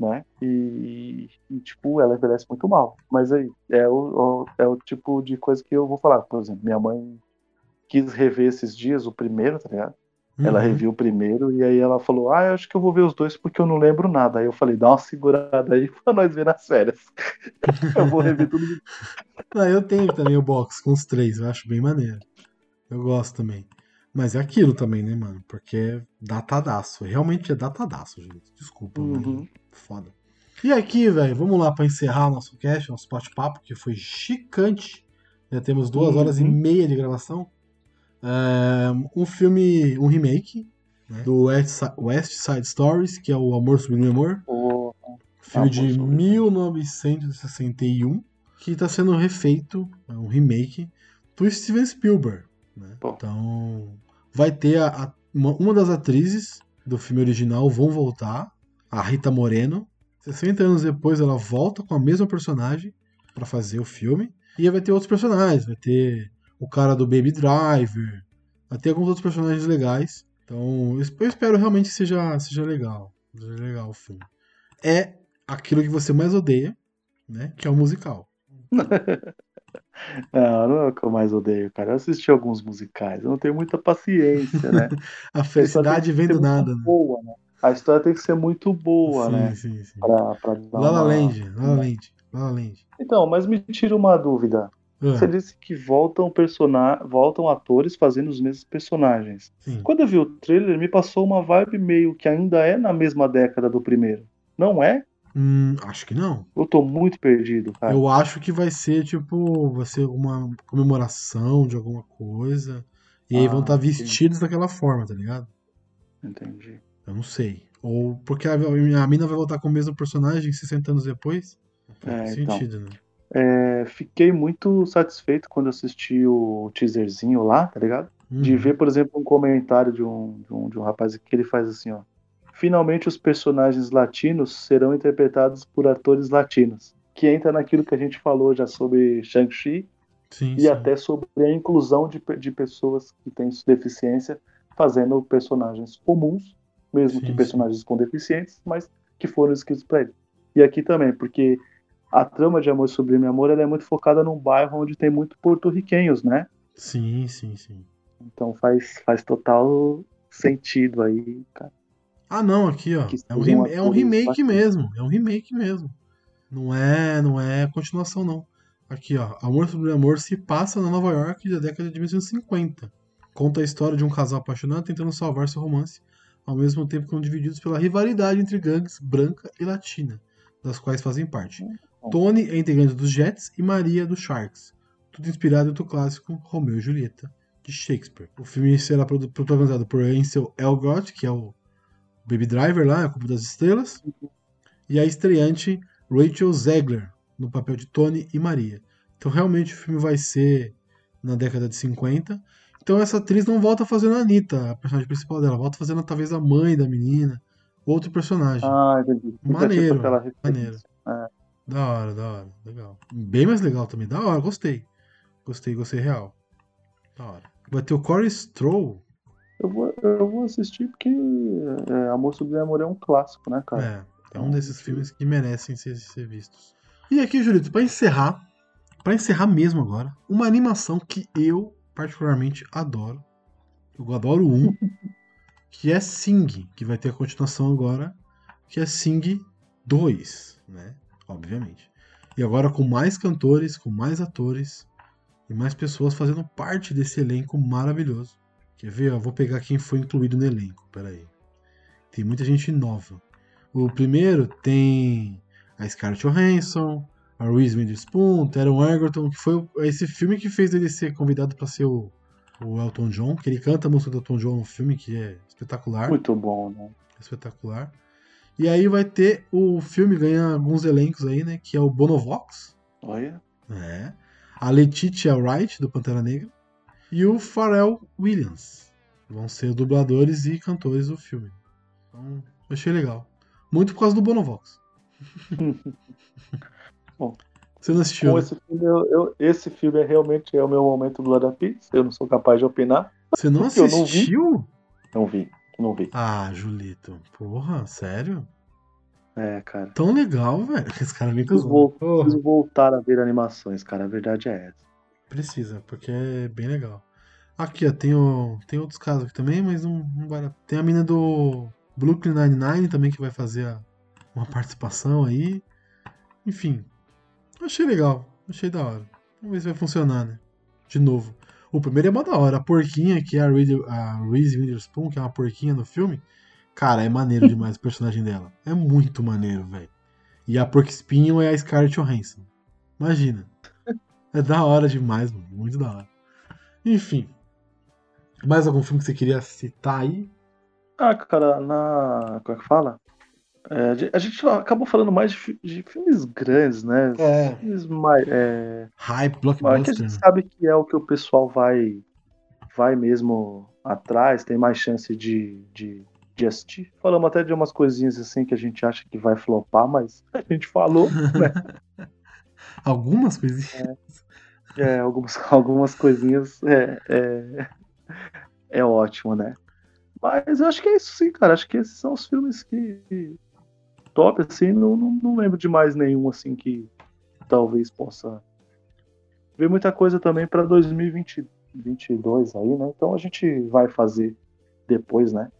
né? E, e, tipo, ela envelhece muito mal. Mas aí, é o, é o tipo de coisa que eu vou falar. Por exemplo, minha mãe quis rever esses dias o primeiro, tá ligado? Ela Uhum. reviu o primeiro e aí ela falou: Ah, eu acho que eu vou ver os dois porque eu não lembro nada. Aí eu falei: Dá uma segurada aí <laughs> pra nós ver nas férias. <laughs> eu vou rever tudo. de- <laughs> Ah, eu tenho também o box com os três, eu acho bem maneiro. Eu gosto também. Mas é aquilo também, né, mano? Porque é datadaço. Realmente é datadaço, gente. Desculpa, Uhum. mas foda. E aqui, velho, vamos lá pra encerrar nosso cast, nosso bate-papo, que foi chicante. Já temos duas Uhum. horas e meia de gravação. É, um filme, um remake né, do West Si- West Side Stories, que é o Amor Sublime Amor. Pô, Filme Amor de Sublime. 1961, que está sendo refeito, é um remake, do Steven Spielberg. Né? Então, vai ter a, a- uma, uma das atrizes do filme original vão voltar, a Rita Moreno. 60 anos depois, ela volta com a mesma personagem para fazer o filme. E vai ter outros personagens, vai ter o cara do Baby Driver, vai ter alguns outros personagens legais. Então, eu espero realmente que seja, seja legal. Seja legal o filme. É aquilo que você mais odeia, né? Que é o musical. <laughs> Não, não é o que eu mais odeio, cara. Eu assisti alguns musicais, eu não tenho muita paciência, né? <laughs> A felicidade vem do nada, né? Boa, né? A história tem que ser muito boa, sim, né? sim, sim. Pra, pra dar La La uma- La La Land, La La Land. Então, mas me tira uma dúvida. Ah, Você disse que voltam, persona... voltam atores fazendo os mesmos personagens. sim. Quando eu vi o trailer, me passou uma vibe meio que ainda é na mesma década do primeiro. Não é? Hum, acho que não. Eu tô muito perdido, cara. Eu acho que vai ser, tipo, vai ser uma comemoração de alguma coisa. E aí Ah, vão estar entendi. vestidos daquela forma, tá ligado? Entendi. Eu não sei. Ou porque a, a mina vai voltar com o mesmo personagem 60 anos depois? Faz É, então. sentido, né? É, fiquei muito satisfeito quando assisti o teaserzinho lá, tá ligado? De Uhum. ver, por exemplo, um comentário de um, de um, de um rapaz que ele faz assim, ó. Finalmente os personagens latinos serão interpretados por atores latinos. Que entra naquilo que a gente falou já sobre Shang-Chi Sim, e sim. até sobre a inclusão de, de pessoas que têm deficiência fazendo personagens comuns, mesmo Sim, que sim. personagens com deficientes, mas que foram escritos para ele. E aqui também, porque a trama de Amor Sublime Amor ela é muito focada num bairro onde tem muito porto-riquenhos, né? Sim, sim, sim. Então faz, faz total sentido aí, cara. Ah, não, aqui, ó. É um, é um remake mesmo. É um remake mesmo. Não é, não é continuação, não. Aqui, ó. Amor sobre Amor se passa na Nova York da década de 1950. Conta a história de um casal apaixonado tentando salvar seu romance, ao mesmo tempo que são divididos pela rivalidade entre gangues branca e latina, das quais fazem parte. Tony é integrante dos Jets e Maria dos Sharks. Tudo inspirado no clássico Romeu e Julieta, de Shakespeare. O filme será protagonizado por Ansel Elgort, que é o Baby Driver lá, a Culpa das Estrelas, e a estreante Rachel Zegler, no papel de Tony e Maria. Então realmente o filme vai ser na década de 50. Então essa atriz não volta fazendo a Anitta, a personagem principal dela, volta fazendo talvez a mãe da menina, outro personagem. Ah, entendi. Maneiro, tipo maneiro. Da hora, da hora, legal. Bem mais legal também, da hora, gostei. Gostei, gostei real. Da hora. Vai ter o Corey Stroll. Eu vou, eu vou assistir porque é, Amor sobre Amor é um clássico, né, cara? É, é um desses filmes que merecem ser, ser vistos. E aqui, Julito, pra encerrar, pra encerrar mesmo agora, uma animação que eu particularmente adoro. Eu adoro um, <laughs> que é Sing, que vai ter a continuação agora, que é Sing 2, né? Obviamente. E agora com mais cantores, com mais atores e mais pessoas fazendo parte desse elenco maravilhoso. Quer ver? Eu vou pegar quem foi incluído no elenco. Peraí. Tem muita gente nova. O primeiro tem a Scarlett Johansson, a Reese Witherspoon, Taron Egerton, que foi esse filme que fez ele ser convidado para ser o, o Elton John, que ele canta a música do Elton John no filme, que é espetacular. Muito bom, né? Espetacular. E aí vai ter o filme ganha alguns elencos aí, né? Que é o Bonovox, Olha. né? A Letitia Wright, do Pantera Negra, e o Pharrell Williams. Vão ser dubladores e cantores do filme. Então, achei legal. Muito por causa do Bonovox. <laughs> Bom, Você não assistiu, né? esse filme, eu, eu- esse filme é realmente é o meu momento Glória Pires. Eu não sou capaz de opinar. Você não eu não vi. assistiu? Não vi, não vi. Ah, Julito. Porra, sério? É, cara. Tão legal, velho. <laughs> Esse cara Preciso, vol- Porra. preciso voltar a ver animações, cara. A verdade é essa. Precisa, porque é bem legal. Aqui, ó, tem, o, tem outros casos aqui também, mas não, não vai. dar. Tem a mina do Brooklyn Nine-Nine também que vai fazer a- uma participação aí. Enfim, achei legal, achei da hora. Vamos ver se vai funcionar, né? De novo. O primeiro é mó da hora. A porquinha, que é a Reese, a Reese Witherspoon, que é uma porquinha no filme. Cara, é maneiro demais o personagem dela. É muito maneiro, velho. E a Pork Espinho é a Scarlett Johansson. Imagina. <laughs> É da hora demais, mano. Muito da hora. Enfim. Mais algum filme que você queria citar aí? Ah, cara, na. Como é que fala? É, a gente- acabou falando mais de, de filmes grandes, né? É. Filmes mais. É, Hype, mas que a blockbuster. gente sabe que é o que o pessoal vai, vai mesmo atrás, tem mais chance de, de, de assistir. Falamos até de umas coisinhas assim que a gente acha que vai flopar, mas <laughs> a gente falou, né? <laughs> Algumas coisinhas. É, algumas, <laughs> algumas coisinhas é, é, é ótimo, né? Mas eu acho que é isso sim, cara. Acho que esses são os filmes que. Top, assim, não, não, não lembro de mais nenhum, assim, que talvez possa ver muita coisa também para 2022 aí, né? Então a gente vai fazer depois, né?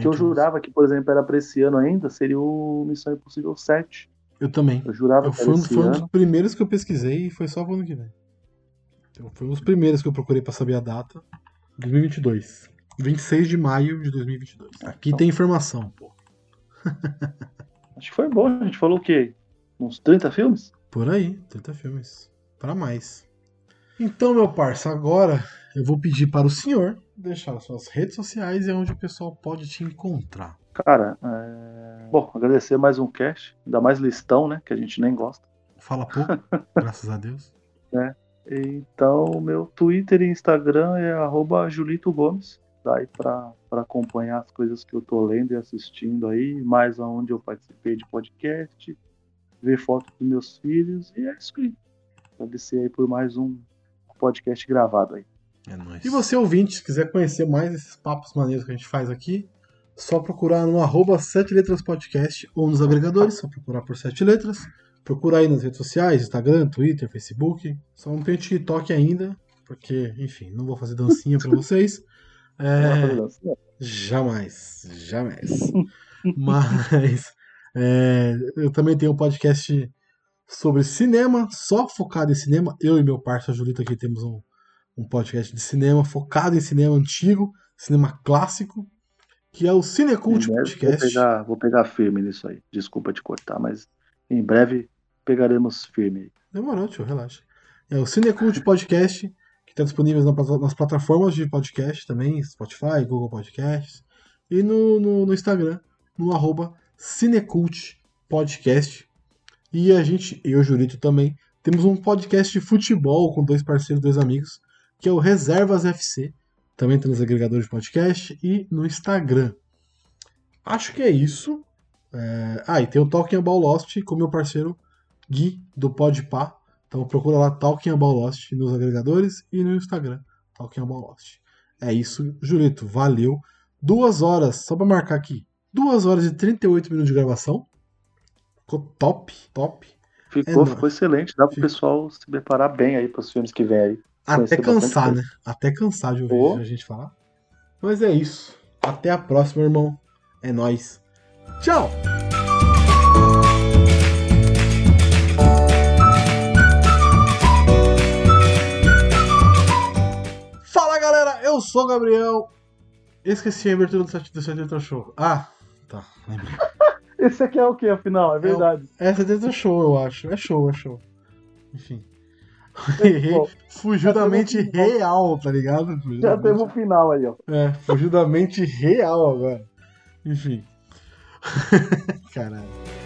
Que eu jurava que, por exemplo, era para esse ano ainda, seria o Missão Impossível 7. Eu também. Eu jurava Eu que um, esse foi um dos primeiros que eu pesquisei e foi só pro ano que vem. Então, foi um dos primeiros que eu procurei pra saber a data. 2022. 26 de maio de 2022. Aqui Então. tem informação, pô. <laughs> Acho que foi bom. A gente falou o quê? Uns 30 filmes? Por aí, 30 filmes. Pra mais. Então, meu parça, agora eu vou pedir para o senhor deixar as suas redes sociais e onde o pessoal pode te encontrar. Cara, é... bom, agradecer mais um cast, ainda mais listão, né? Que a gente nem gosta. Fala pouco, <laughs> graças a Deus. Então, meu Twitter e Instagram é arroba Julito Gomes. Daí pra, pra acompanhar as coisas que eu tô lendo e assistindo aí, mais aonde eu participei de podcast, ver fotos dos meus filhos, e é isso aí. Agradecer aí por mais um podcast gravado aí. É nóis. E você, ouvinte, se quiser conhecer mais esses papos maneiros que a gente faz aqui, só procurar no arroba 7 Letras Podcast ou nos agregadores, só procurar por 7 Letras. Procura aí nas redes sociais, Instagram, Twitter, Facebook. Só não tem TikTok ainda, porque, enfim, não vou fazer dancinha pra vocês. <laughs> É, Jamais, jamais. <laughs> Mas é, eu também tenho um podcast sobre cinema, só focado em cinema. Eu e meu parceiro Julito aqui temos um, um podcast de cinema focado em cinema antigo, cinema clássico, que é o Cinecult Podcast. Vou pegar, vou pegar firme nisso aí. Desculpa te cortar, mas em breve pegaremos firme. Demorou, tio, relaxa. É o Cinecult <laughs> Podcast, que está disponível nas plataformas de podcast também, Spotify, Google Podcasts, e no, no, no Instagram, no arroba Cinecult Podcast. E a gente, eu e o Jurito também, temos um podcast de futebol com dois parceiros, dois amigos, que é o Reservas FC. Também tem nos agregadores de podcast e no Instagram. Acho que é isso. É, Ah, e tem o Talking About Lost com meu parceiro Gui, do Podpah. Então procura lá Talking About Lost nos agregadores e no Instagram, Talking About Lost. É isso, Julito, valeu. Duas horas, só pra marcar aqui, duas horas e 38 minutos de gravação. Ficou top, top. Ficou, É nóis. ficou excelente. Dá pro Fica. pessoal se preparar bem aí pros filmes que vem aí. Até cansar, né? Até cansar de ouvir Ô. a gente falar. Mas é isso. Até a próxima, irmão. É nóis. Tchau! Fala galera, eu sou o Gabriel. Esqueci a abertura do set do Setenta Show. Ah, tá, lembrei. <laughs> Esse aqui é o que, afinal? É verdade. É Setenta Show, eu acho. É show, é show. Enfim. <laughs> Fugiu da mente um- real, tá ligado? Fugiu Já teve o final aí, ó. É, fugiu da mente real agora. Enfim. <laughs> Caralho.